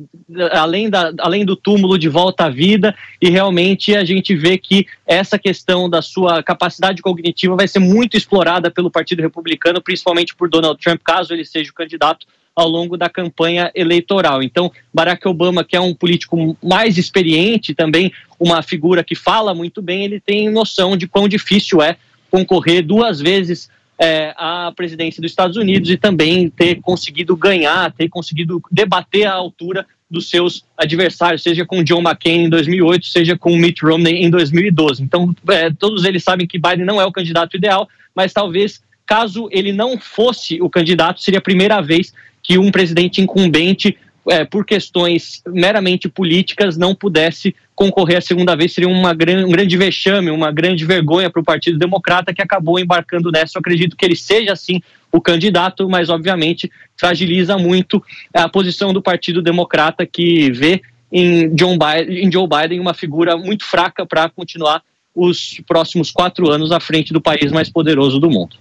além, da, além do túmulo de volta à vida, e realmente a gente vê que essa questão da sua capacidade cognitiva vai ser muito explorada pelo Partido Republicano, principalmente por Donald Trump, caso ele seja o candidato ao longo da campanha eleitoral. Então, Barack Obama, que é um político mais experiente, também uma figura que fala muito bem, ele tem noção de quão difícil é concorrer duas vezes é, à presidência dos Estados Unidos e também ter conseguido ganhar, ter conseguido debater à altura dos seus adversários, seja com John McCain em 2008, seja com Mitt Romney em 2012. Então, é, todos eles sabem que Biden não é o candidato ideal, mas talvez caso ele não fosse o candidato, seria a primeira vez que um presidente incumbente é, por questões meramente políticas, não pudesse concorrer a segunda vez. Seria uma gran, um grande vexame, uma grande vergonha para o Partido Democrata, que acabou embarcando nessa. Eu acredito que ele seja, sim, o candidato, mas, obviamente, fragiliza muito a posição do Partido Democrata, que vê em, John Biden, em Joe Biden uma figura muito fraca para continuar os próximos quatro anos à frente do país mais poderoso do mundo.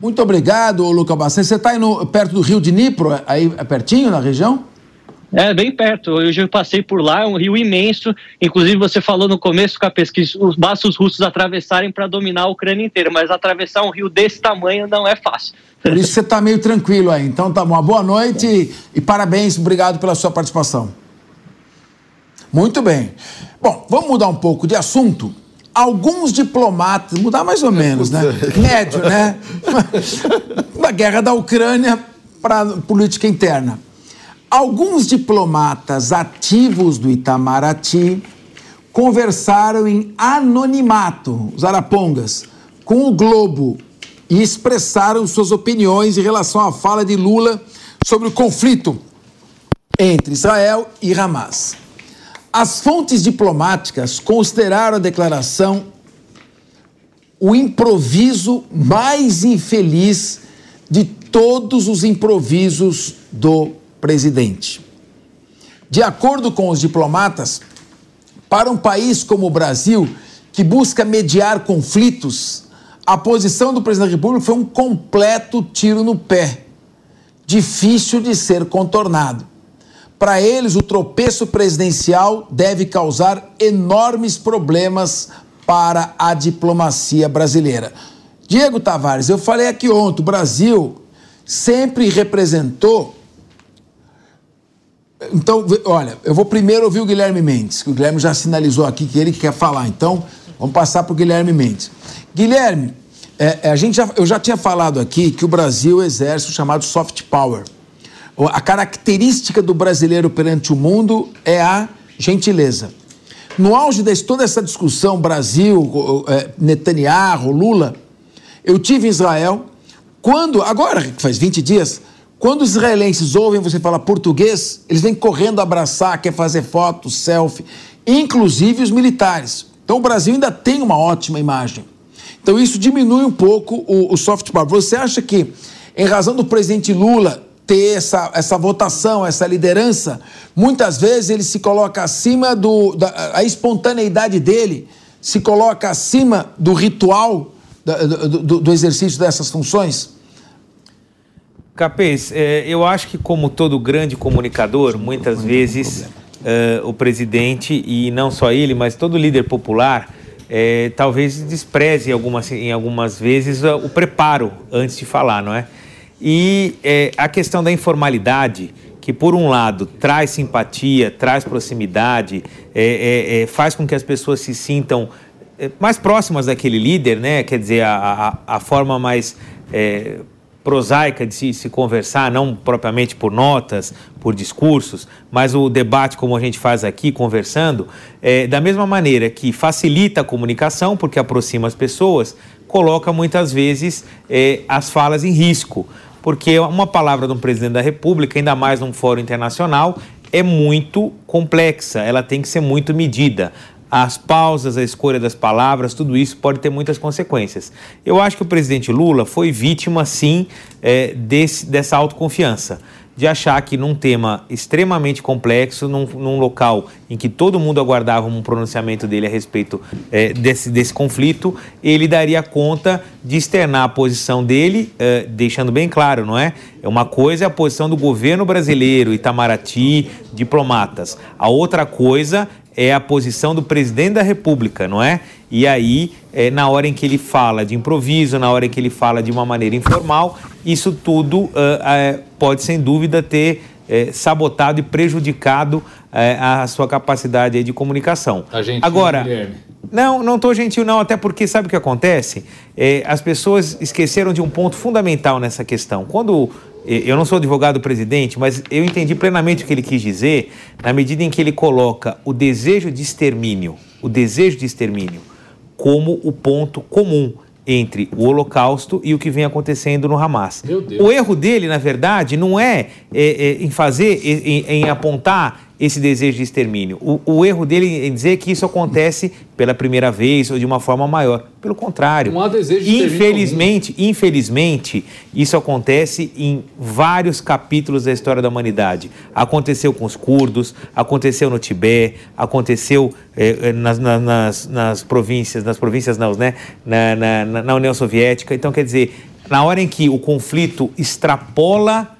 Muito obrigado, Luca Bassan. Você está perto do Rio de Nipro, aí é pertinho na região? É, bem perto. Hoje eu passei por lá, é um rio imenso. Inclusive, você falou no começo, Capes, que basta os russos atravessarem para dominar a Ucrânia inteira, mas atravessar um rio desse tamanho não é fácil. Por isso você está meio tranquilo aí. Então tá bom. Boa noite e, e parabéns, obrigado pela sua participação. Muito bem. Bom, vamos mudar um pouco de assunto. Alguns diplomatas, mudar mais ou menos, né? Médio, né? [LAUGHS] da guerra da Ucrânia para política interna. Alguns diplomatas ativos do Itamaraty conversaram em anonimato, os arapongas, com o Globo e expressaram suas opiniões em relação à fala de Lula sobre o conflito entre Israel e Hamas. As fontes diplomáticas consideraram a declaração o improviso mais infeliz de todos os improvisos do presidente. De acordo com os diplomatas, para um país como o Brasil, que busca mediar conflitos, a posição do presidente da República foi um completo tiro no pé, difícil de ser contornado. Para eles, o tropeço presidencial deve causar enormes problemas para a diplomacia brasileira. Diego Tavares, eu falei aqui ontem, o Brasil sempre representou então, olha, eu vou primeiro ouvir o Guilherme Mendes, que o Guilherme já sinalizou aqui que ele quer falar. Então, vamos passar para o Guilherme Mendes. Guilherme, é, é, a gente já, eu já tinha falado aqui que o Brasil exerce o chamado soft power. A característica do brasileiro perante o mundo é a gentileza. No auge de toda essa discussão, Brasil, é, Netanyahu, Lula, eu tive em Israel, quando, agora, faz 20 dias, quando os israelenses ouvem você falar português, eles vêm correndo abraçar, quer fazer foto, selfie, inclusive os militares. Então o Brasil ainda tem uma ótima imagem. Então isso diminui um pouco o, o soft power. Você acha que, em razão do presidente Lula ter essa, essa votação, essa liderança, muitas vezes ele se coloca acima do. Da, a espontaneidade dele se coloca acima do ritual do, do, do exercício dessas funções? Capês, é, eu acho que como todo grande comunicador, muitas vezes uh, o presidente, e não só ele, mas todo líder popular, é, talvez despreze algumas, em algumas vezes o preparo antes de falar, não é? E é, a questão da informalidade, que por um lado traz simpatia, traz proximidade, é, é, faz com que as pessoas se sintam mais próximas daquele líder, né? Quer dizer, a, a, a forma mais prosaica de se, se, conversar, não propriamente por notas, por discursos, mas o debate como a gente faz aqui, conversando, é, da mesma maneira que facilita a comunicação, porque aproxima as pessoas, coloca muitas vezes é, as falas em risco, porque uma palavra de um presidente da República, ainda mais num fórum internacional, é muito complexa, ela tem que ser muito medida. As pausas, a escolha das palavras, tudo isso pode ter muitas consequências. Eu acho que o presidente Lula foi vítima, sim, é, desse, dessa autoconfiança, de achar que num tema extremamente complexo, num, num, local em que todo mundo aguardava um pronunciamento dele a respeito é, desse, desse conflito, ele daria conta de externar a posição dele, é, deixando bem claro, não é? É uma coisa é a posição do governo brasileiro, Itamaraty, diplomatas. A outra coisa é a posição do presidente da República, não é? E aí, é, na hora em que ele fala de improviso, na hora em que ele fala de uma maneira informal, isso tudo uh, uh, pode, sem dúvida, ter uh, sabotado e prejudicado a sua capacidade de comunicação. Tá gentil, Agora, Guilherme. não, não estou gentil não, até porque sabe o que acontece? É, as pessoas esqueceram de um ponto fundamental nessa questão. Quando eu não sou advogado-presidente, mas eu entendi plenamente o que ele quis dizer na medida em que ele coloca o desejo de extermínio, o desejo de extermínio, como o ponto comum entre o Holocausto e o que vem acontecendo no Hamas. O erro dele, na verdade, não é, é, é em fazer, em, em apontar esse desejo de extermínio. O, o, erro dele em dizer que isso acontece pela primeira vez ou de uma forma maior. Pelo contrário. Não há desejo de infelizmente, infelizmente, isso acontece em vários capítulos da história da humanidade. Aconteceu com os curdos, aconteceu no Tibete, aconteceu eh, nas, nas, nas, províncias, nas províncias não, né? Na, na, na União Soviética. Então, quer dizer, na hora em que o conflito extrapola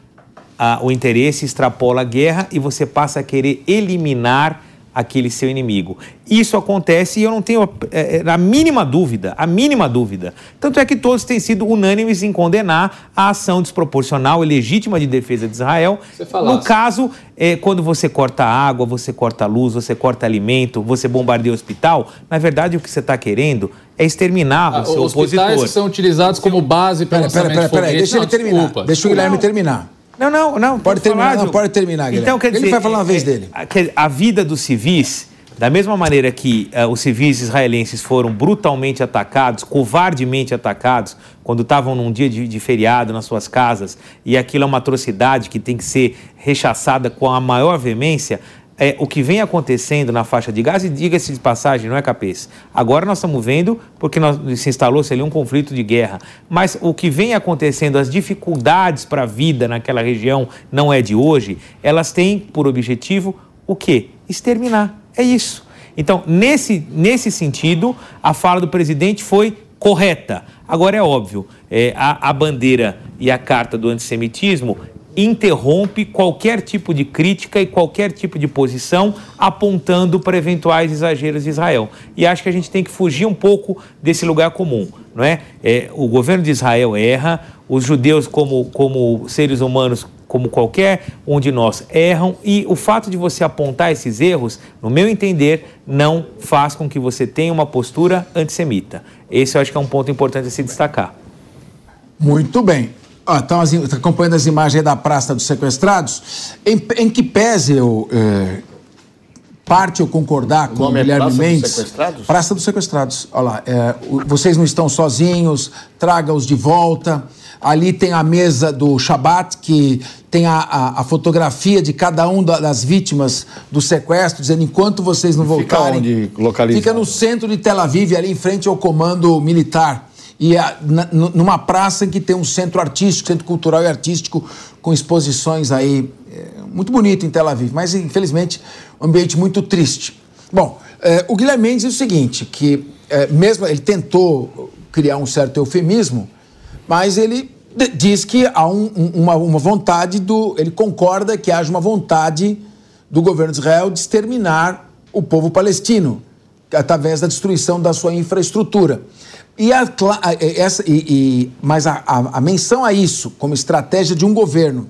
a, o interesse extrapola a guerra e você passa a querer eliminar aquele seu inimigo. Isso acontece e eu não tenho é, é, a mínima dúvida, a mínima dúvida. Tanto é que todos têm sido unânimes em condenar a ação desproporcional e legítima de defesa de Israel. No caso, é, quando você corta água, você corta luz, você corta alimento, você bombardeia o hospital, na verdade o que você está querendo é exterminar ah, o seu os opositor. Os hospitais são utilizados como base para Peraí, peraí, peraí, deixa ele terminar. Desculpa. Deixa o Guilherme terminar. Não, não, não. Pode terminar, não, pode terminar, Guilherme. Então, quer dizer, Ele vai falar uma vez é, dele. A, a vida dos civis, da mesma maneira que uh, os civis israelenses foram brutalmente atacados, covardemente atacados, quando estavam num dia de, de, feriado nas suas casas, e aquilo é uma atrocidade que tem que ser rechaçada com a maior veemência, é, o que vem acontecendo na faixa de Gaza, e diga-se de passagem, não é capaz. Agora nós estamos vendo, porque nós, se instalou-se ali um conflito de guerra, mas o que vem acontecendo, as dificuldades para a vida naquela região, não é de hoje, elas têm por objetivo o quê? Exterminar. É isso. Então, nesse, nesse sentido, a fala do presidente foi correta. Agora é óbvio, é, a, a bandeira e a carta do antissemitismo interrompe qualquer tipo de crítica e qualquer tipo de posição apontando para eventuais exageros de Israel. E acho que a gente tem que fugir um pouco desse lugar comum, não é? é o governo de Israel erra, os judeus como, como seres humanos como qualquer um de nós erram e o fato de você apontar esses erros, no meu entender, não faz com que você tenha uma postura antissemita. Esse eu acho que é um ponto importante a se destacar. Muito bem. Ah, então, acompanhando as imagens da Praça dos Sequestrados. Em, em que pese eu. É, parte eu concordar com o Guilherme Praça Mendes. Dos sequestrados? Praça dos Sequestrados. Olha lá, é, vocês não estão sozinhos, traga-os de volta. Ali tem a mesa do Shabat, que tem a, a, a fotografia de cada um das vítimas do sequestro, dizendo enquanto vocês não voltarem. Fica onde localizado? Fica no centro de Tel Aviv, ali em frente ao comando militar e a, na, numa praça que tem um centro artístico, centro cultural e artístico, com exposições aí é, muito bonito em Tel Aviv, mas infelizmente um ambiente muito triste. Bom, é, o Guilherme Mendes diz o seguinte, que é, mesmo ele tentou criar um certo eufemismo, mas ele diz que há um, uma, uma vontade do. Ele concorda que haja uma vontade do governo de Israel de exterminar o povo palestino através da destruição da sua infraestrutura. E a, essa, e, e, mas a, a, a, menção a isso como estratégia de um governo,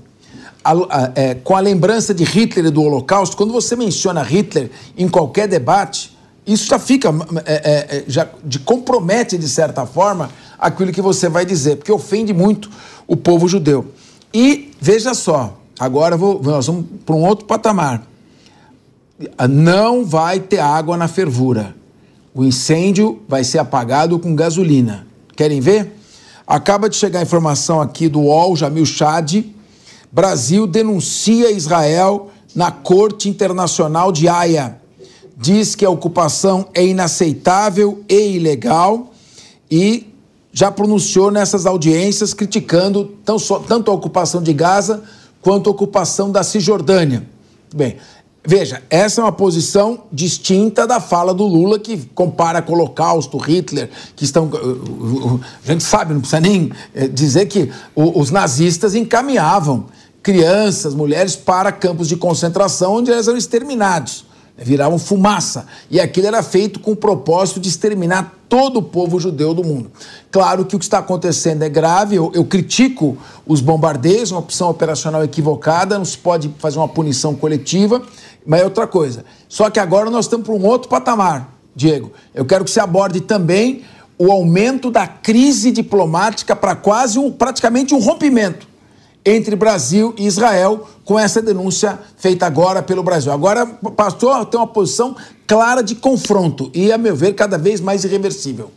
é, com a lembrança de Hitler e do Holocausto, quando você menciona Hitler em qualquer debate, isso já fica, é, é, é, já de, compromete de certa forma aquilo que você vai dizer, porque ofende muito o povo judeu. E veja só, agora vou, nós vamos para um outro patamar. Não vai ter água na fervura. O incêndio vai ser apagado com gasolina. Querem ver? Acaba de chegar a informação aqui do UOL, Jamil Chad. Brasil denuncia Israel na Corte Internacional de Haia. Diz que a ocupação é inaceitável e ilegal e já pronunciou nessas audiências criticando tanto a ocupação de Gaza quanto a ocupação da Cisjordânia. Bem, Veja, essa é uma posição distinta da fala do Lula, que compara com o Holocausto, Hitler, que estão. Uh, a gente sabe, não precisa nem eh, dizer que os nazistas encaminhavam crianças, mulheres para campos de concentração onde eles eram exterminados, né, viravam fumaça. E aquilo era feito com o propósito de exterminar todo o povo judeu do mundo. Claro que o que está acontecendo é grave, eu, eu critico os bombardeios, uma opção operacional equivocada, não se pode fazer uma punição coletiva. Mas é outra coisa. Só que agora nós estamos para um outro patamar, Diego. Eu quero que você aborde também o aumento da crise diplomática para quase um, praticamente um rompimento entre Brasil e Israel com essa denúncia feita agora pelo Brasil. Agora, o pastor tem uma posição clara de confronto e, a meu ver, cada vez mais irreversível.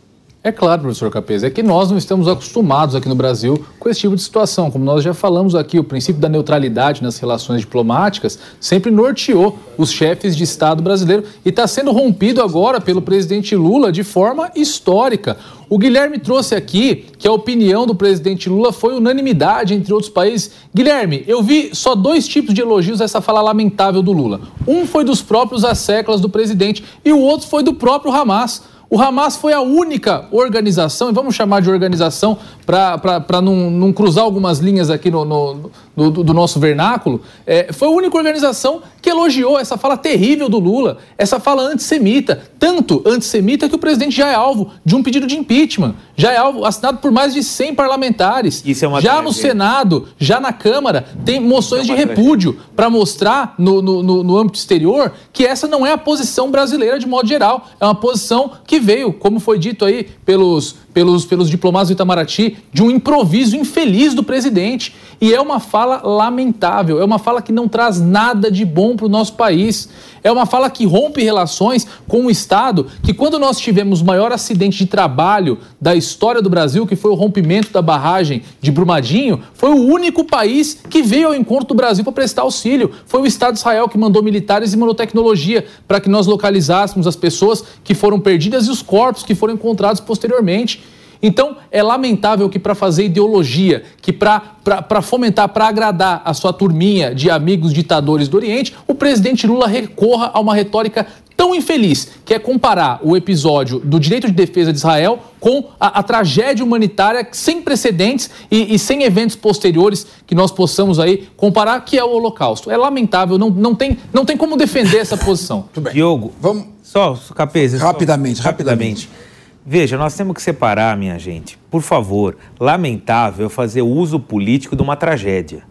É claro, professor Capes, é que nós não estamos acostumados aqui no Brasil com esse tipo de situação. Como nós já falamos aqui, o princípio da neutralidade nas relações diplomáticas sempre norteou os chefes de Estado brasileiro e está sendo rompido agora pelo presidente Lula de forma histórica. O Guilherme trouxe aqui que a opinião do presidente Lula foi unanimidade entre outros países. Guilherme, eu vi só dois tipos de elogios a essa fala lamentável do Lula. Um foi dos próprios asseclas do presidente e o outro foi do próprio Hamas. O Hamas foi a única organização, e vamos chamar de organização para não, não, cruzar algumas linhas aqui no, no, no do, do, nosso vernáculo, é, foi a única organização que elogiou essa fala terrível do Lula, essa fala antissemita, tanto antissemita que o presidente já é alvo de um pedido de impeachment, já é alvo assinado por mais de 100 parlamentares. Isso é uma já no Senado, já na Câmara, tem moções é de repúdio para mostrar no, no, no âmbito exterior que essa não é a posição brasileira de modo geral, é uma posição que veio, como foi dito aí pelos, pelos, pelos diplomatas do Itamaraty, de um improviso infeliz do presidente. E é uma fala lamentável, é uma fala que não traz nada de bom para o nosso país. É uma fala que rompe relações com o Estado, que quando nós tivemos o maior acidente de trabalho da história do Brasil, que foi o rompimento da barragem de Brumadinho, foi o único país que veio ao encontro do Brasil para prestar auxílio. Foi o Estado de Israel que mandou militares e mandou tecnologia para que nós localizássemos as pessoas que foram perdidas e os corpos que foram encontrados posteriormente. Então, é lamentável que para fazer ideologia, que para fomentar, para agradar a sua turminha de amigos ditadores do Oriente, o presidente Lula recorra a uma retórica tão infeliz, que é comparar o episódio do direito de defesa de Israel com a, a tragédia humanitária sem precedentes e, e, sem eventos posteriores que nós possamos aí comparar, que é o Holocausto. É lamentável, não, não, tem, não tem como defender essa posição. Diogo, vamos... Só, Capês, rapidamente, só, rapidamente. rapidamente. Veja, nós temos que separar, minha gente. Por favor, lamentável fazer uso político de uma tragédia.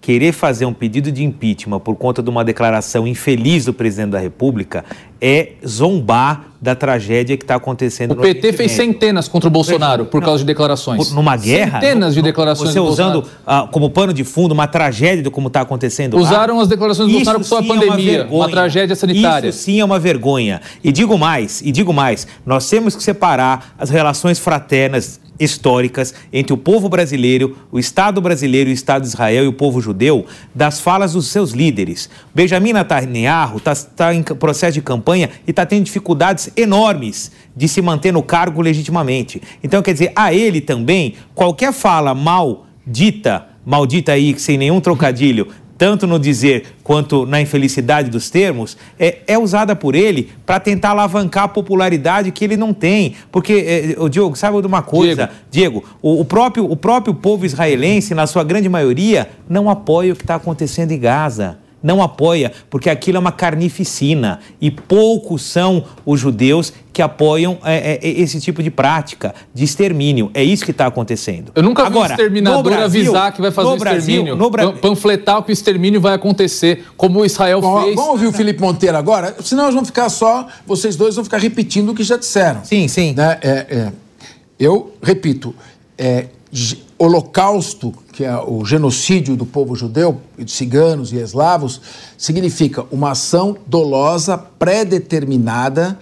Querer fazer um pedido de impeachment por conta de uma declaração infeliz do presidente da República é zombar da tragédia que está acontecendo o PT fez centenas contra o Bolsonaro por causa de declarações. Numa guerra? Centenas de declarações Você usando uh, como pano de fundo uma tragédia de como está acontecendo Usaram lá. as declarações do Bolsonaro por a pandemia, é uma, uma, tragédia sanitária. Isso sim é uma vergonha. E digo mais, e digo mais, nós temos que separar as relações fraternas históricas entre o povo brasileiro, o Estado brasileiro o Estado de Israel e o povo judeu das falas dos seus líderes. Benjamin Netanyahu está tá em processo de campanha e está tendo dificuldades enormes de se manter no cargo legitimamente. Então, quer dizer, a ele também, qualquer fala mal dita, maldita aí, sem nenhum trocadilho, tanto no dizer quanto na infelicidade dos termos, é, é usada por ele para tentar alavancar a popularidade que ele não tem. Porque, é, o Diogo, sabe de uma coisa? Diego, Diego o, o, próprio, o próprio povo israelense, na sua grande maioria, não apoia o que está acontecendo em Gaza não apoia, porque aquilo é uma carnificina e poucos são os judeus que apoiam é, é, esse tipo de prática de extermínio. É isso que está acontecendo. Eu nunca Agora, vi um exterminador Brasil, avisar que vai fazer o extermínio, no Bra... panfletar que o extermínio vai acontecer, como o Israel Bom, fez. Vamos ouvir o Felipe Monteiro agora, senão nós vamos ficar só, vocês dois vão ficar repetindo o que já disseram. Sim, sim. Né? É, é eu repito, é, holocausto, que é o genocídio do povo judeu, de ciganos e eslavos, significa uma ação dolosa, pré-determinada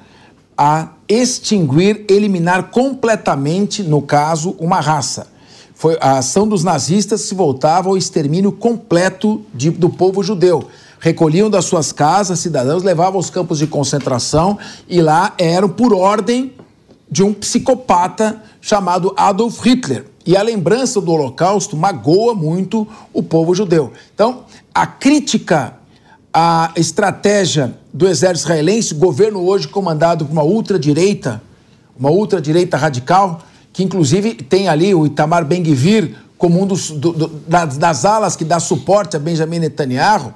a extinguir, eliminar completamente, no caso, uma raça. Foi a ação dos nazistas se voltava ao extermínio completo de, do povo judeu. Recolhiam das suas casas cidadãos, levavam aos campos de concentração e lá eram por ordem de um psicopata chamado Adolf Hitler. E a lembrança do Holocausto magoa muito o povo judeu. Então, a crítica à estratégia do exército israelense, governo hoje comandado por uma ultradireita, uma ultradireita radical, que inclusive tem ali o Itamar Ben-Gvir como um dos, do, do, das, das alas que dá suporte a Benjamin Netanyahu,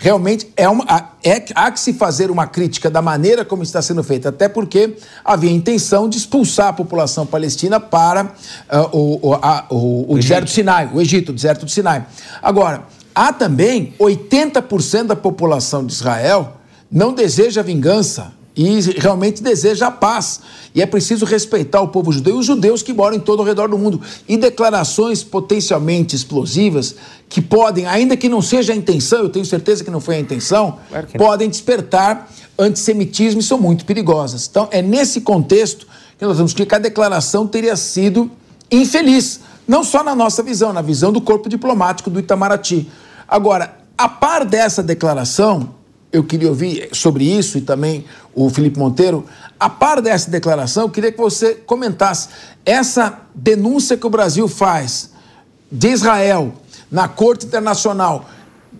realmente é uma, é, há que se fazer uma crítica da maneira como está sendo feita, até porque havia intenção de expulsar a população palestina para uh, o, o, a, o, o, deserto do Sinai, o Egito, o deserto do Sinai. Agora, há também 80% da população de Israel não deseja vingança, e realmente deseja a paz. E é preciso respeitar o povo judeu e os judeus que moram em todo o redor do mundo. E declarações potencialmente explosivas que podem, ainda que não seja a intenção, eu tenho certeza que não foi a intenção, claro podem despertar antissemitismo e são muito perigosas. Então, é nesse contexto que nós vamos que a declaração teria sido infeliz, não só na nossa visão, na visão do corpo diplomático do Itamaraty. Agora, a par dessa declaração, eu queria ouvir sobre isso e também o Felipe Monteiro. A par dessa declaração, eu queria que você comentasse essa denúncia que o Brasil faz de Israel na Corte Internacional.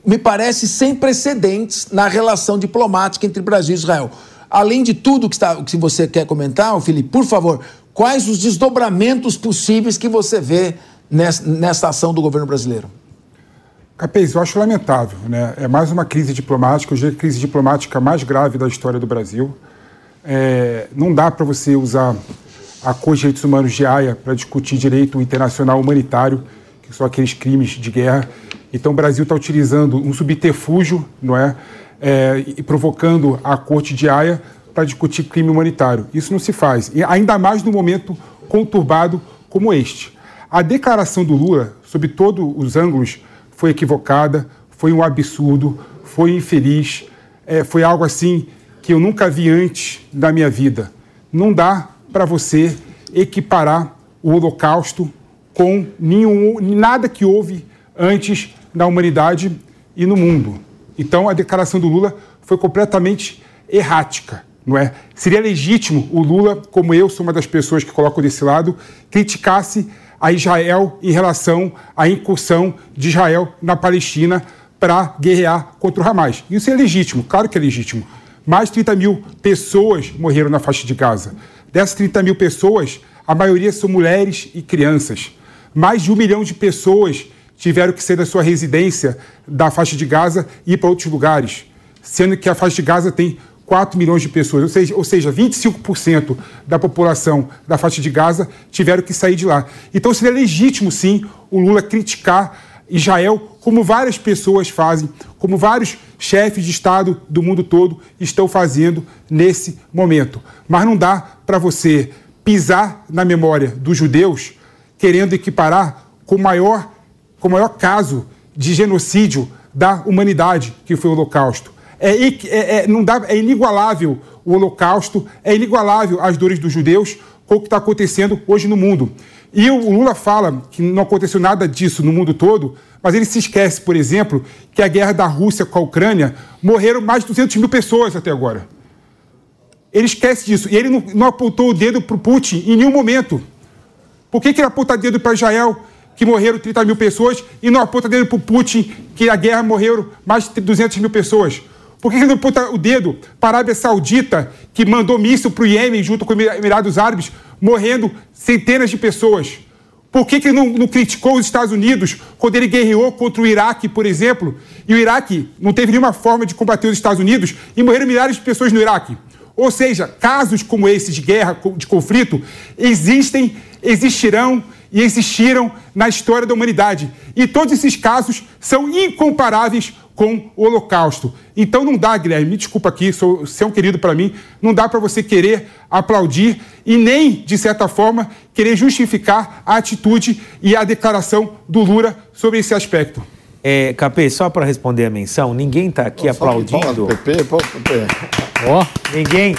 Me parece sem precedentes na relação diplomática entre Brasil e Israel. Além de tudo que, está, que você quer comentar, Felipe, por favor, quais os desdobramentos possíveis que você vê nessa, nessa ação do governo brasileiro? Capês, eu acho lamentável. Né? É mais uma crise diplomática, hoje é a crise diplomática mais grave da história do Brasil. É, não dá para você usar a Corte de Direitos Humanos de Haia para discutir direito internacional humanitário, que são aqueles crimes de guerra. Então o Brasil está utilizando um subterfúgio, não é? é, e provocando a Corte de Haia para discutir crime humanitário. Isso não se faz, e ainda mais num momento conturbado como este. A declaração do Lula, sob todos os ângulos, foi equivocada, foi um absurdo, foi infeliz, é, foi algo assim que eu nunca vi antes da minha vida. Não dá para você equiparar o Holocausto com nenhum, nada que houve antes na humanidade e no mundo. Então a declaração do Lula foi completamente errática, não é? Seria legítimo o Lula, como eu sou uma das pessoas que colocam desse lado, criticasse a Israel em relação à incursão de Israel na Palestina para guerrear contra o Hamas. Isso é legítimo, claro que é legítimo. Mais de 30 mil pessoas morreram na faixa de Gaza. Dessas 30 mil pessoas, a maioria são mulheres e crianças. Mais de um milhão de pessoas tiveram que sair da sua residência da faixa de Gaza e ir para outros lugares, sendo que a faixa de Gaza tem 4 milhões de pessoas, ou seja, ou seja 25% da população da faixa de Gaza tiveram que sair de lá. Então seria legítimo, sim, o Lula criticar Israel, como várias pessoas fazem, como vários chefes de Estado do mundo todo estão fazendo nesse momento. Mas não dá para você pisar na memória dos judeus querendo equiparar com o maior, com o maior caso de genocídio da humanidade, que foi o Holocausto. É, é, é, não dá, é inigualável o Holocausto, é inigualável as dores dos judeus com o que está acontecendo hoje no mundo. E o Lula fala que não aconteceu nada disso no mundo todo, mas ele se esquece, por exemplo, que a guerra da Rússia com a Ucrânia morreram mais de 200 mil pessoas até agora. Ele esquece disso. E ele não, não apontou o dedo para o Putin em nenhum momento. Por que, que ele aponta o dedo para Israel, que morreram 30 mil pessoas, e não aponta dedo para o Putin, que a guerra morreram mais de 200 mil pessoas? Por que ele não aponta o dedo para a Arábia Saudita, que mandou míssil para o Iêmen junto com os Emirados Árabes, morrendo centenas de pessoas? Por que, que ele não, não, criticou os Estados Unidos quando ele guerreou contra o Iraque, por exemplo? E o Iraque não teve nenhuma forma de combater os Estados Unidos e morreram milhares de pessoas no Iraque. Ou seja, casos como esse de guerra, de conflito, existem, existirão e existiram na história da humanidade. E todos esses casos são incomparáveis com o Holocausto. Então não dá, Guilherme, me desculpa aqui, sou, você é um querido para mim, não dá para você querer aplaudir e nem, de certa forma, querer justificar a atitude e a declaração do Lula sobre esse aspecto. É, Capê, só para responder a menção, ninguém está aqui aplaudindo. PP, pô, PP. Ó, oh. ninguém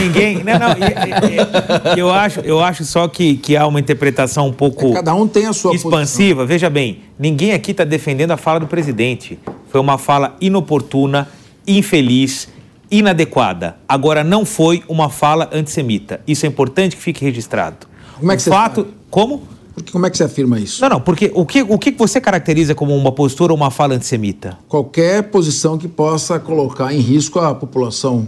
Ninguém. Não, não. Eu acho, eu acho só que, que há uma interpretação um pouco. É, cada um tem a sua expansiva. Posição. Veja bem, ninguém aqui está defendendo a fala do presidente. Foi uma fala inoportuna, infeliz, inadequada. Agora, não foi uma fala antissemita. Isso é importante que fique registrado. Como é que o você fato. Como? Porque, como é que você afirma isso? Não, não, porque o que, o que você caracteriza como uma postura ou uma fala antissemita? Qualquer posição que possa colocar em risco a população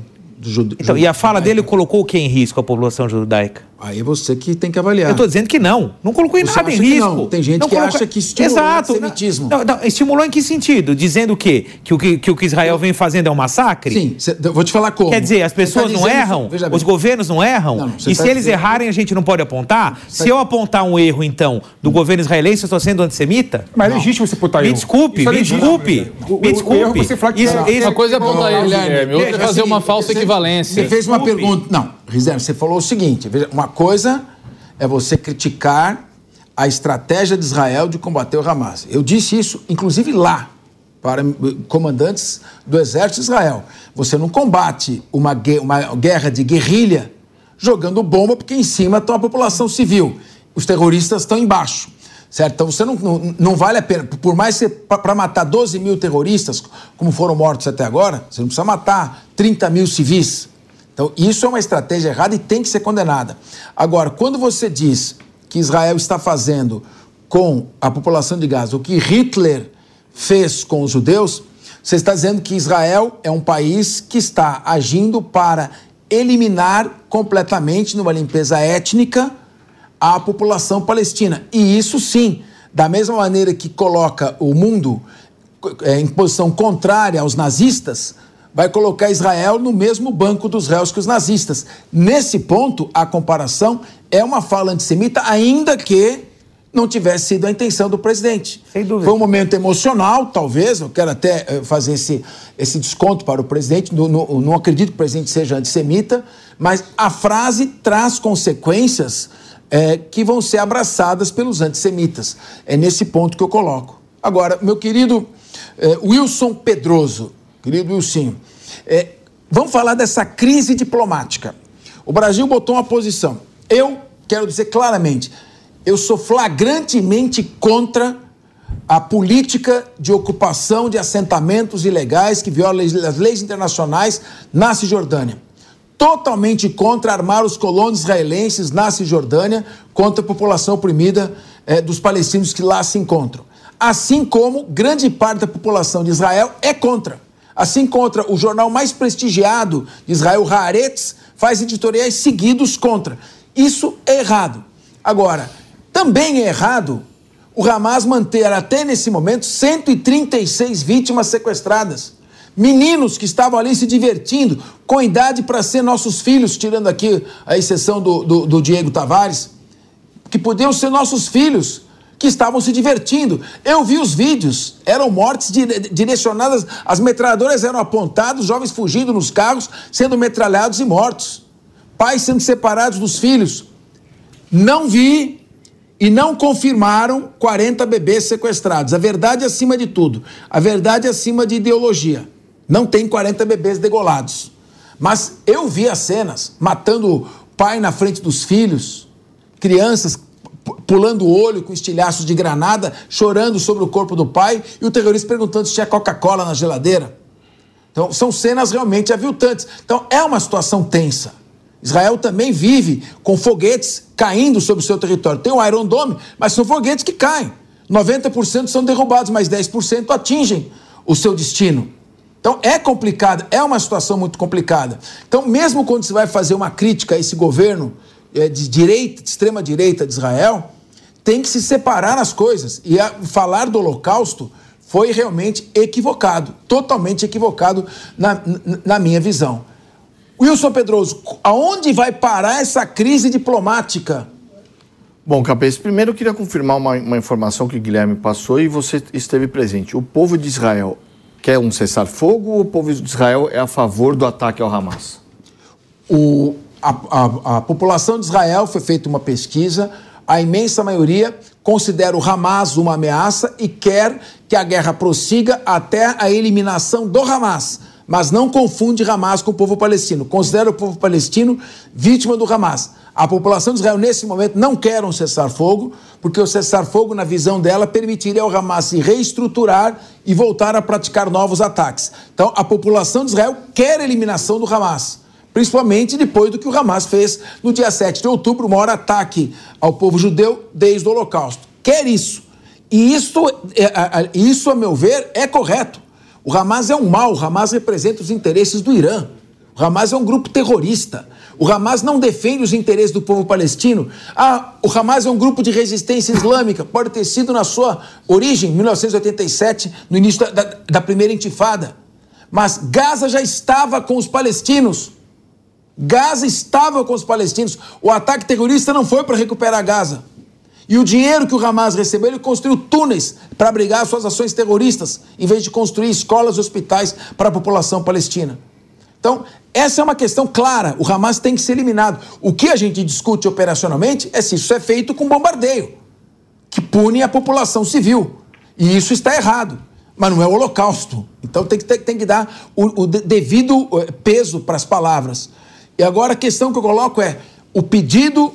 Então, e a fala dele colocou o que em risco a população judaica? Aí é você que tem que avaliar. Eu estou dizendo que não. Não colocou em nada em risco. Não. Tem gente não que acha que estimulou Exato. o antissemitismo. Não, não, estimulou em que sentido? Dizendo o quê? Que o que, que o que Israel vem fazendo é um massacre? Sim. Cê, vou te falar como. Quer dizer, as pessoas tá não erram? Os governos não erram? Não, e tá se eles errarem, a gente não pode apontar? Se eu apontar um erro, então, do governo israelense, eu estou sendo antissemita? Mas é legítimo você apontar erro. Me desculpe, me desculpe. Me desculpe. Uma coisa é apontar erro, Guilherme. Outra é fazer uma falsa equivalência. Você fez uma pergunta... Não, Rizé, você falou o seguinte. Uma coisa é você criticar a estratégia de Israel de combater o Hamas. Eu disse isso, inclusive lá, para comandantes do exército de Israel. Você não combate uma, uma guerra de guerrilha jogando bomba, porque em cima está a população civil. Os terroristas estão embaixo. Certo? Então você não, não, não vale a pena. Por mais que para matar 12 mil terroristas, como foram mortos até agora, você não precisa matar 30 mil civis. Então, isso é uma estratégia errada e tem que ser condenada. Agora, quando você diz que Israel está fazendo com a população de Gaza o que Hitler fez com os judeus, você está dizendo que Israel é um país que está agindo para eliminar completamente, numa limpeza étnica, a população palestina. E isso sim, da mesma maneira que coloca o mundo é, em posição contrária aos nazistas, vai colocar Israel no mesmo banco dos réus que os nazistas. Nesse ponto, a comparação é uma fala antissemita, ainda que não tivesse sido a intenção do presidente. Sem dúvida. Foi um momento emocional, talvez, eu quero até eh, fazer esse, esse desconto para o presidente, não, não, não acredito que o presidente seja antissemita, mas a frase traz consequências é, que vão ser abraçadas pelos antissemitas. É nesse ponto que eu coloco. Agora, meu querido é, Wilson Pedroso, querido Wilson, é, vamos falar dessa crise diplomática. O Brasil botou uma posição. Eu quero dizer claramente, eu sou flagrantemente contra a política de ocupação de assentamentos ilegais que viola as leis internacionais na Cisjordânia totalmente contra armar os colonos israelenses na Cisjordânia contra a população oprimida é, dos palestinos que lá se encontram. Assim como grande parte da população de Israel é contra. Assim contra o jornal mais prestigiado de Israel, Haaretz, faz editoriais seguidos contra. Isso é errado. Agora, também é errado o Hamas manter até nesse momento 136 vítimas sequestradas. Meninos que estavam ali se divertindo, com idade para ser nossos filhos, tirando aqui a exceção do, do, do Diego Tavares, que podiam ser nossos filhos, que estavam se divertindo. Eu vi os vídeos, eram mortes direcionadas, as metralhadoras eram apontadas, jovens fugindo nos carros, sendo metralhados e mortos. Pais sendo separados dos filhos. Não vi e não confirmaram 40 bebês sequestrados. A verdade é acima de tudo. A verdade é acima de ideologia. Não tem 40 bebês degolados. Mas eu vi as cenas matando pai na frente dos filhos, crianças pulando o olho com estilhaços de granada, chorando sobre o corpo do pai e o terrorista perguntando se tinha Coca-Cola na geladeira. Então, são cenas realmente aviltantes. Então, é uma situação tensa. Israel também vive com foguetes caindo sobre o seu território. Tem o Iron Dome, mas são foguetes que caem. 90% são derrubados, mas 10% atingem o seu destino. Então é complicado, é uma situação muito complicada. Então, mesmo quando você vai fazer uma crítica a esse governo é, de direita, de extrema direita de Israel, tem que se separar as coisas. E a, falar do Holocausto foi realmente equivocado, totalmente equivocado na, na minha visão. Wilson Pedroso, aonde vai parar essa crise diplomática? Bom, Capês, primeiro eu queria confirmar uma, uma informação que o Guilherme passou e você esteve presente. O povo de Israel quer um cessar-fogo ou o povo de Israel é a favor do ataque ao Hamas? O, a, a, a população de Israel foi feita uma pesquisa, a imensa maioria considera o Hamas uma ameaça e quer que a guerra prossiga até a eliminação do Hamas. Mas não confunde Hamas com o povo palestino. Considera o povo palestino vítima do Hamas. A população de Israel, nesse momento, não quer um cessar-fogo, porque o cessar-fogo, na visão dela, permitiria ao Hamas se reestruturar e voltar a praticar novos ataques. Então, a população de Israel quer a eliminação do Hamas, principalmente depois do que o Hamas fez no dia 7 de outubro, o maior ataque ao povo judeu desde o Holocausto. Quer isso. E isso, é, isso a meu ver, é correto. O Hamas é um mal, o Hamas representa os interesses do Irã. O Hamas é um grupo terrorista. O Hamas não defende os interesses do povo palestino. Ah, o Hamas é um grupo de resistência islâmica. Pode ter sido na sua origem, 1987, no início da, da, da primeira intifada. Mas Gaza já estava com os palestinos. Gaza estava com os palestinos. O ataque terrorista não foi para recuperar Gaza. E o dinheiro que o Hamas recebeu, ele construiu túneis para abrigar suas ações terroristas, em vez de construir escolas e hospitais para a população palestina. Então, essa é uma questão clara. O Hamas tem que ser eliminado. O que a gente discute operacionalmente é se isso é feito com bombardeio, que pune a população civil. E isso está errado. Mas não é o holocausto. Então tem que, tem que dar o, o devido eh, peso para as palavras. E agora a questão que eu coloco é: o pedido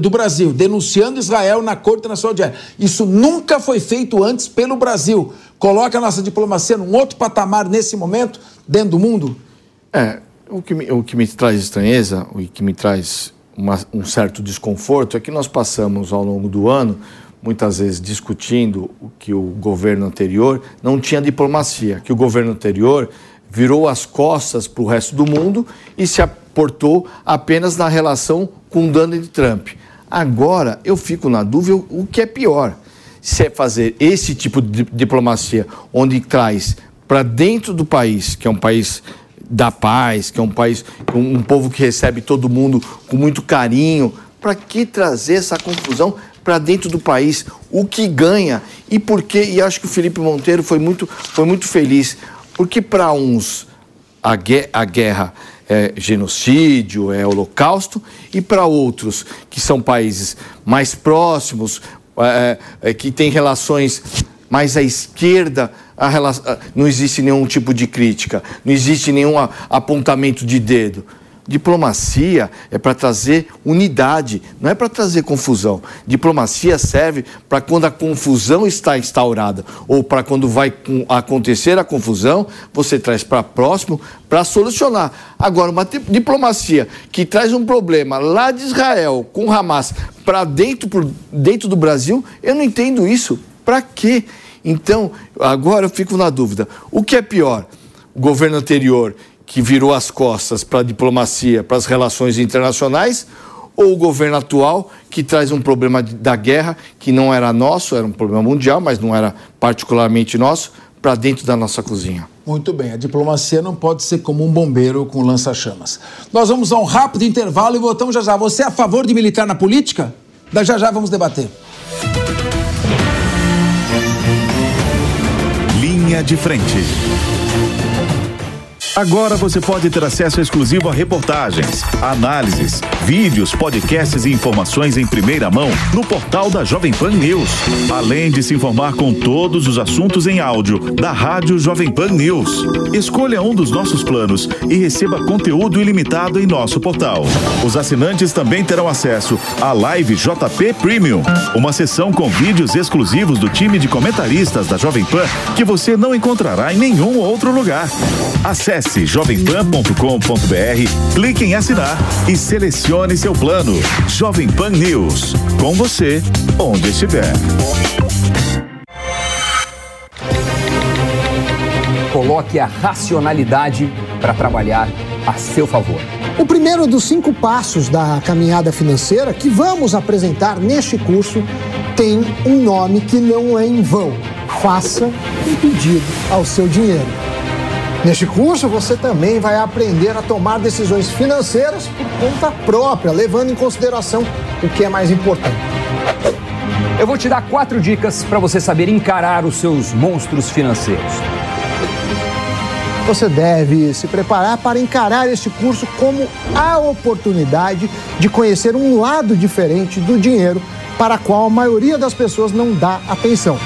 do Brasil, denunciando Israel na Corte Nacional de Ética. Isso nunca foi feito antes pelo Brasil. Coloca a nossa diplomacia num outro patamar nesse momento, dentro do mundo? É, o que me, o que me traz estranheza, o que me traz uma, um certo desconforto, é que nós passamos ao longo do ano, muitas vezes discutindo que o governo anterior não tinha diplomacia, que o governo anterior virou as costas para o resto do mundo e se portou apenas na relação com Donald Trump. Agora eu fico na dúvida o que é pior. Se é fazer esse tipo de diplomacia onde traz para dentro do país, que é um país da paz, que é um país, um, um povo que recebe todo mundo com muito carinho, para que trazer essa confusão para dentro do país? O que ganha? E por quê? E acho que o Felipe Monteiro foi muito, foi muito feliz, porque para uns a, a guerra é genocídio, é holocausto, e para outros, que são países mais próximos, é, é, que têm relações mais à esquerda, a relação, não existe nenhum tipo de crítica, não existe nenhum apontamento de dedo. Diplomacia é para trazer unidade, não é para trazer confusão. Diplomacia serve para quando a confusão está instaurada ou para quando vai acontecer a confusão, você traz para próximo para solucionar. Agora, uma diplomacia que traz um problema lá de Israel com Hamas para dentro, dentro do Brasil, eu não entendo isso. Para quê? Então, agora eu fico na dúvida: o que é pior? O governo anterior que virou as costas para a diplomacia, para as relações internacionais, ou o governo atual que traz um problema da guerra que não era nosso, era um problema mundial, mas não era particularmente nosso, para dentro da nossa cozinha. Muito bem, a diplomacia não pode ser como um bombeiro com lança-chamas. Nós vamos a um rápido intervalo e voltamos já já. Você é a favor de militar na política? Da já já vamos debater. Linha de frente. Agora você pode ter acesso exclusivo a reportagens, análises, vídeos, podcasts e informações em primeira mão no portal da Jovem Pan News. Além de se informar com todos os assuntos em áudio da Rádio Jovem Pan News. Escolha um dos nossos planos e receba conteúdo ilimitado em nosso portal. Os assinantes também terão acesso à Live JP Premium, uma sessão com vídeos exclusivos do time de comentaristas da Jovem Pan que você não encontrará em nenhum outro lugar. Acesse Acesse jovempan.com.br, clique em assinar e selecione seu plano. Jovem Pan News. Com você, onde estiver. Coloque a racionalidade para trabalhar a seu favor. O primeiro dos cinco passos da caminhada financeira que vamos apresentar neste curso tem um nome que não é em vão. Faça um pedido ao seu dinheiro. Neste curso, você também vai aprender a tomar decisões financeiras por conta própria, levando em consideração o que é mais importante. Eu vou te dar quatro dicas para você saber encarar os seus monstros financeiros. Você deve se preparar para encarar este curso como a oportunidade de conhecer um lado diferente do dinheiro para a qual a maioria das pessoas não dá atenção.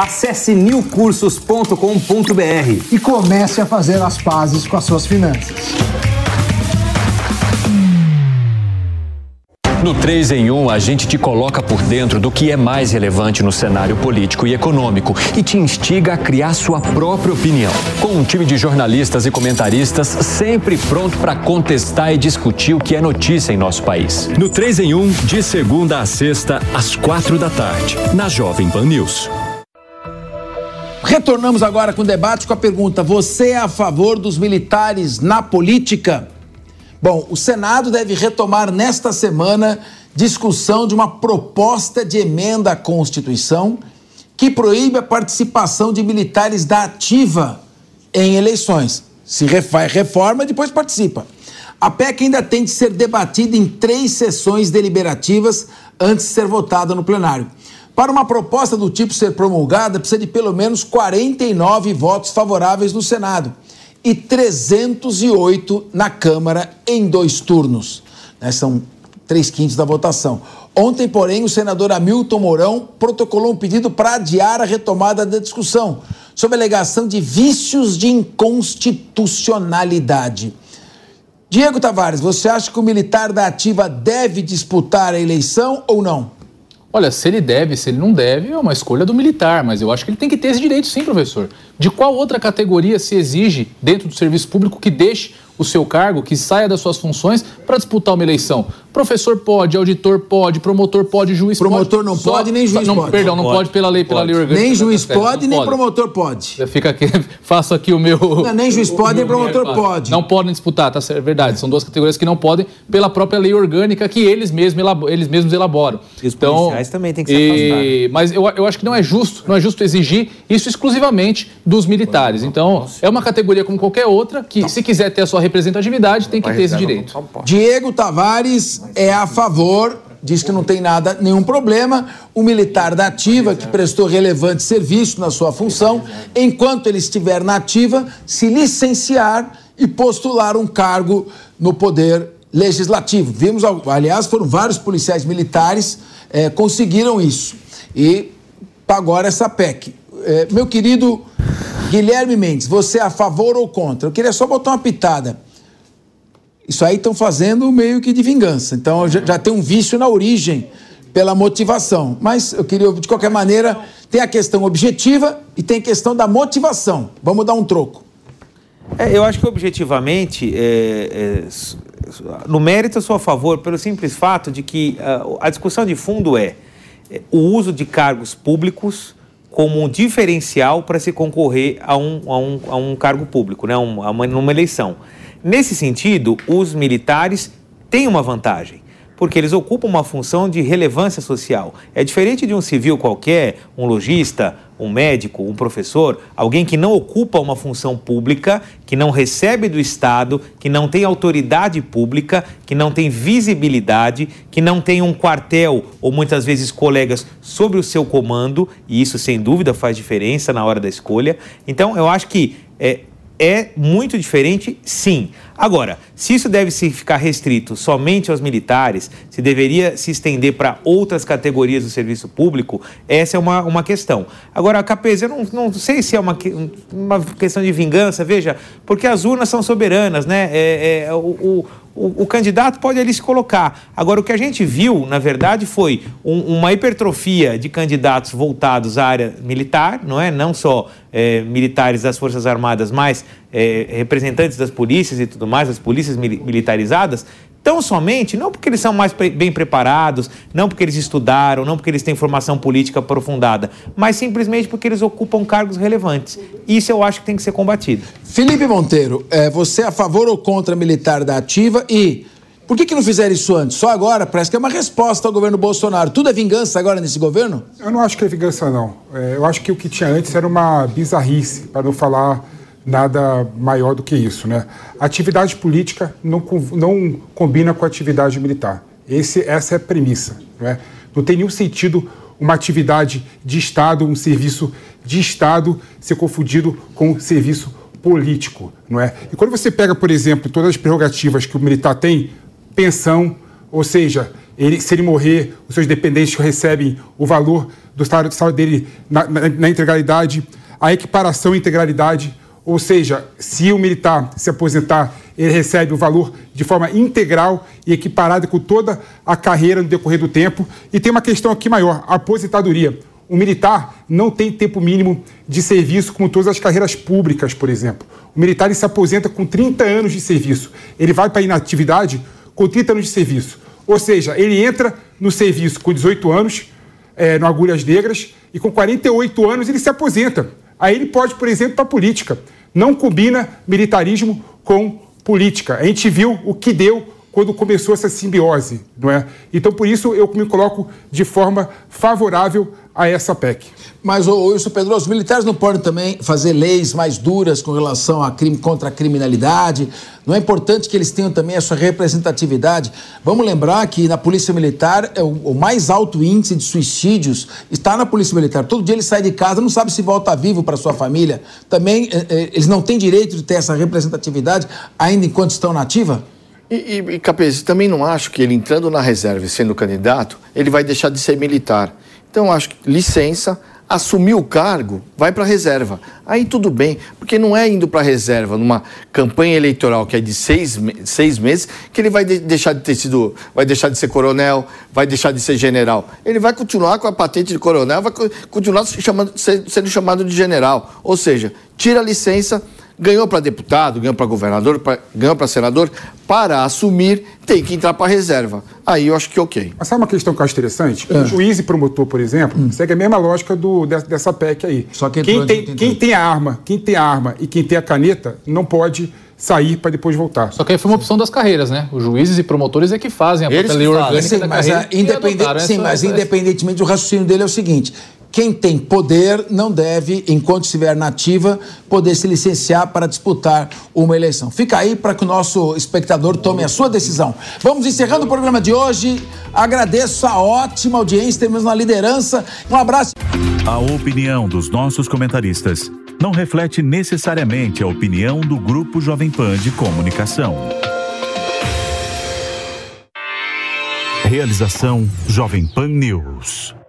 Acesse newcursos.com.br e comece a fazer as pazes com as suas finanças. No 3 em 1, a gente te coloca por dentro do que é mais relevante no cenário político e econômico e te instiga a criar sua própria opinião. Com um time de jornalistas e comentaristas sempre pronto para contestar e discutir o que é notícia em nosso país. No 3 em 1, de segunda a sexta, às quatro da tarde, na Jovem Pan News. Retornamos agora com o debate com a pergunta: você é a favor dos militares na política? Bom, o Senado deve retomar nesta semana discussão de uma proposta de emenda à Constituição que proíbe a participação de militares da ativa em eleições. Se faz reforma, depois participa. A PEC ainda tem de ser debatida em três sessões deliberativas antes de ser votada no plenário. Para uma proposta do tipo ser promulgada, precisa de pelo menos 49 votos favoráveis no Senado e 308 na Câmara em dois turnos. Né? São três quintos da votação. Ontem, porém, o senador Hamilton Mourão protocolou um pedido para adiar a retomada da discussão. sob alegação de vícios de inconstitucionalidade. Diego Tavares, você acha que o militar da ativa deve disputar a eleição ou não? Olha, se ele deve, se ele não deve, é uma escolha do militar, mas eu acho que ele tem que ter esse direito sim, professor. De qual outra categoria se exige dentro do serviço público que deixe o seu cargo, que saia das suas funções para disputar uma eleição? Professor pode, auditor pode, promotor pode, juiz promotor pode. não Só, pode, nem juiz não, pode. Perdão, não pode, pode pela lei, pela lei orgânica. Nem juiz pode, nem pode. promotor pode. Fica aqui, [LAUGHS] faço aqui o meu. Não, nem juiz pode, nem promotor pode. Não podem disputar, tá certo, é verdade. São duas categorias que não podem pela própria lei orgânica que eles mesmos, eles mesmos elaboram. E os então, policiais também têm que se afastar. E... Mas eu, eu acho que não é justo, não é justo exigir isso exclusivamente dos militares. Então, é uma categoria como qualquer outra que, se quiser ter a sua representatividade, tem que ter esse direito. Diego Tavares é a favor diz que não tem nada, nenhum problema. O militar da ativa, que prestou relevante serviço na sua função, enquanto ele estiver na ativa, se licenciar e postular um cargo no poder legislativo. Vimos, aliás, foram vários policiais militares é, conseguiram isso. E agora essa PEC. É, meu querido Guilherme Mendes, você é a favor ou contra? Eu queria só botar uma pitada. Isso aí estão fazendo meio que de vingança. Então já, já, tem um vício na origem pela motivação. Mas eu queria, de qualquer maneira, tem a questão objetiva e tem a questão da motivação. Vamos dar um troco. É, eu acho que objetivamente, é, é, no mérito, eu sou a favor, pelo simples fato de que uh, a discussão de fundo é, é o uso de cargos públicos como um diferencial para se concorrer a um, a um, a um cargo público, né, um, a uma, numa eleição. Nesse sentido, os militares têm uma vantagem, porque eles ocupam uma função de relevância social. É diferente de um civil qualquer, um lojista, um médico, um professor, alguém que não ocupa uma função pública, que não recebe do Estado, que não tem autoridade pública, que não tem visibilidade, que não tem um quartel ou muitas vezes colegas sobre o seu comando, e isso sem dúvida faz diferença na hora da escolha. Então, eu acho que é, é muito diferente, sim. Agora, se isso deve se ficar restrito somente aos militares, se deveria se estender para outras categorias do serviço público, essa é uma, uma questão. Agora, Capês, eu não, não sei se é uma, uma questão de vingança, veja, porque as urnas são soberanas, né? É, é, o, o, o, candidato pode ali se colocar. Agora, o que a gente viu, na verdade, foi um, uma hipertrofia de candidatos voltados à área militar, não é? Não só é, militares das Forças Armadas, mas é, representantes das polícias e tudo mais, as polícias militarizadas, Tão somente, não porque eles são mais pre bem preparados, não porque eles estudaram, não porque eles têm formação política aprofundada, mas simplesmente porque eles ocupam cargos relevantes. Isso eu acho que tem que ser combatido. Felipe Monteiro, é, você é a favor ou contra a militar da ativa e por que, que não fizeram isso antes? Só agora? Parece que é uma resposta ao governo Bolsonaro. Tudo é vingança agora nesse governo? Eu não acho que é vingança, não. É, eu acho que o que tinha antes era uma bizarrice, para não falar nada maior do que isso. Né? atividade política não, não combina com atividade militar. Esse, essa é a premissa. Não, é? não tem nenhum sentido uma atividade de Estado, um serviço de Estado ser confundido com um serviço político. Não é? E quando você pega, por exemplo, todas as prerrogativas que o militar tem, pensão, ou seja, ele, se ele morrer, os seus dependentes recebem o valor do salário, do salário dele na, na, na integralidade, a equiparação integralidade ou seja, se o militar se aposentar, ele recebe o valor de forma integral e equiparada com toda a carreira no decorrer do tempo. E tem uma questão aqui maior: a aposentadoria. O militar não tem tempo mínimo de serviço, como todas as carreiras públicas, por exemplo. O militar se aposenta com 30 anos de serviço. Ele vai para a inatividade com 30 anos de serviço. Ou seja, ele entra no serviço com 18 anos, é, no Agulhas Negras, e com 48 anos ele se aposenta. Aí ele pode, por exemplo, para a política. Não combina militarismo com política. A gente viu o que deu quando começou essa simbiose, não é? Então, por isso, eu me coloco de forma favorável a essa PEC. Mas, ô, Wilson Pedro, os militares não podem também fazer leis mais duras com relação a crime contra a criminalidade? Não é importante que eles tenham também a sua representatividade? Vamos lembrar que na Polícia Militar é o, o mais alto índice de suicídios está na Polícia Militar. Todo dia ele sai de casa, não sabe se volta vivo para sua família. Também é, é, eles não têm direito de ter essa representatividade ainda enquanto estão na ativa? E, e, e Capês, também não acho que ele entrando na reserva e sendo candidato, ele vai deixar de ser militar. Então, acho que licença, assumiu o cargo, vai para a reserva. Aí tudo bem, porque não é indo para a reserva numa campanha eleitoral que é de seis, seis meses que ele vai de, deixar de ter sido, vai deixar de ser coronel, vai deixar de ser general. Ele vai continuar com a patente de coronel, vai continuar chamando, sendo chamado de general. Ou seja, tira a licença ganhou para deputado, ganhou para governador, pra, ganhou para senador, para assumir tem que entrar para reserva. Aí eu acho que ok. Mas sabe uma questão que eu acho interessante? É. O juiz e promotor, por exemplo, hum. segue a mesma lógica do, dessa PEC aí. Só que quem tem, quem tem a arma, quem tem a arma e quem tem a caneta não pode sair para depois voltar. Só que aí foi uma opção das carreiras, né? Os juízes e promotores é que fazem a Eles lei orgânica sim, da mas carreira. independente, sim, mas independentemente, o raciocínio dele é o seguinte: quem tem poder não deve, enquanto estiver nativa, poder se licenciar para disputar uma eleição. Fica aí para que o nosso espectador tome a sua decisão. Vamos encerrando o programa de hoje. Agradeço a ótima audiência, temos na liderança. Um abraço. A opinião dos nossos comentaristas não reflete necessariamente a opinião do Grupo Jovem Pan de Comunicação. Realização Jovem Pan News.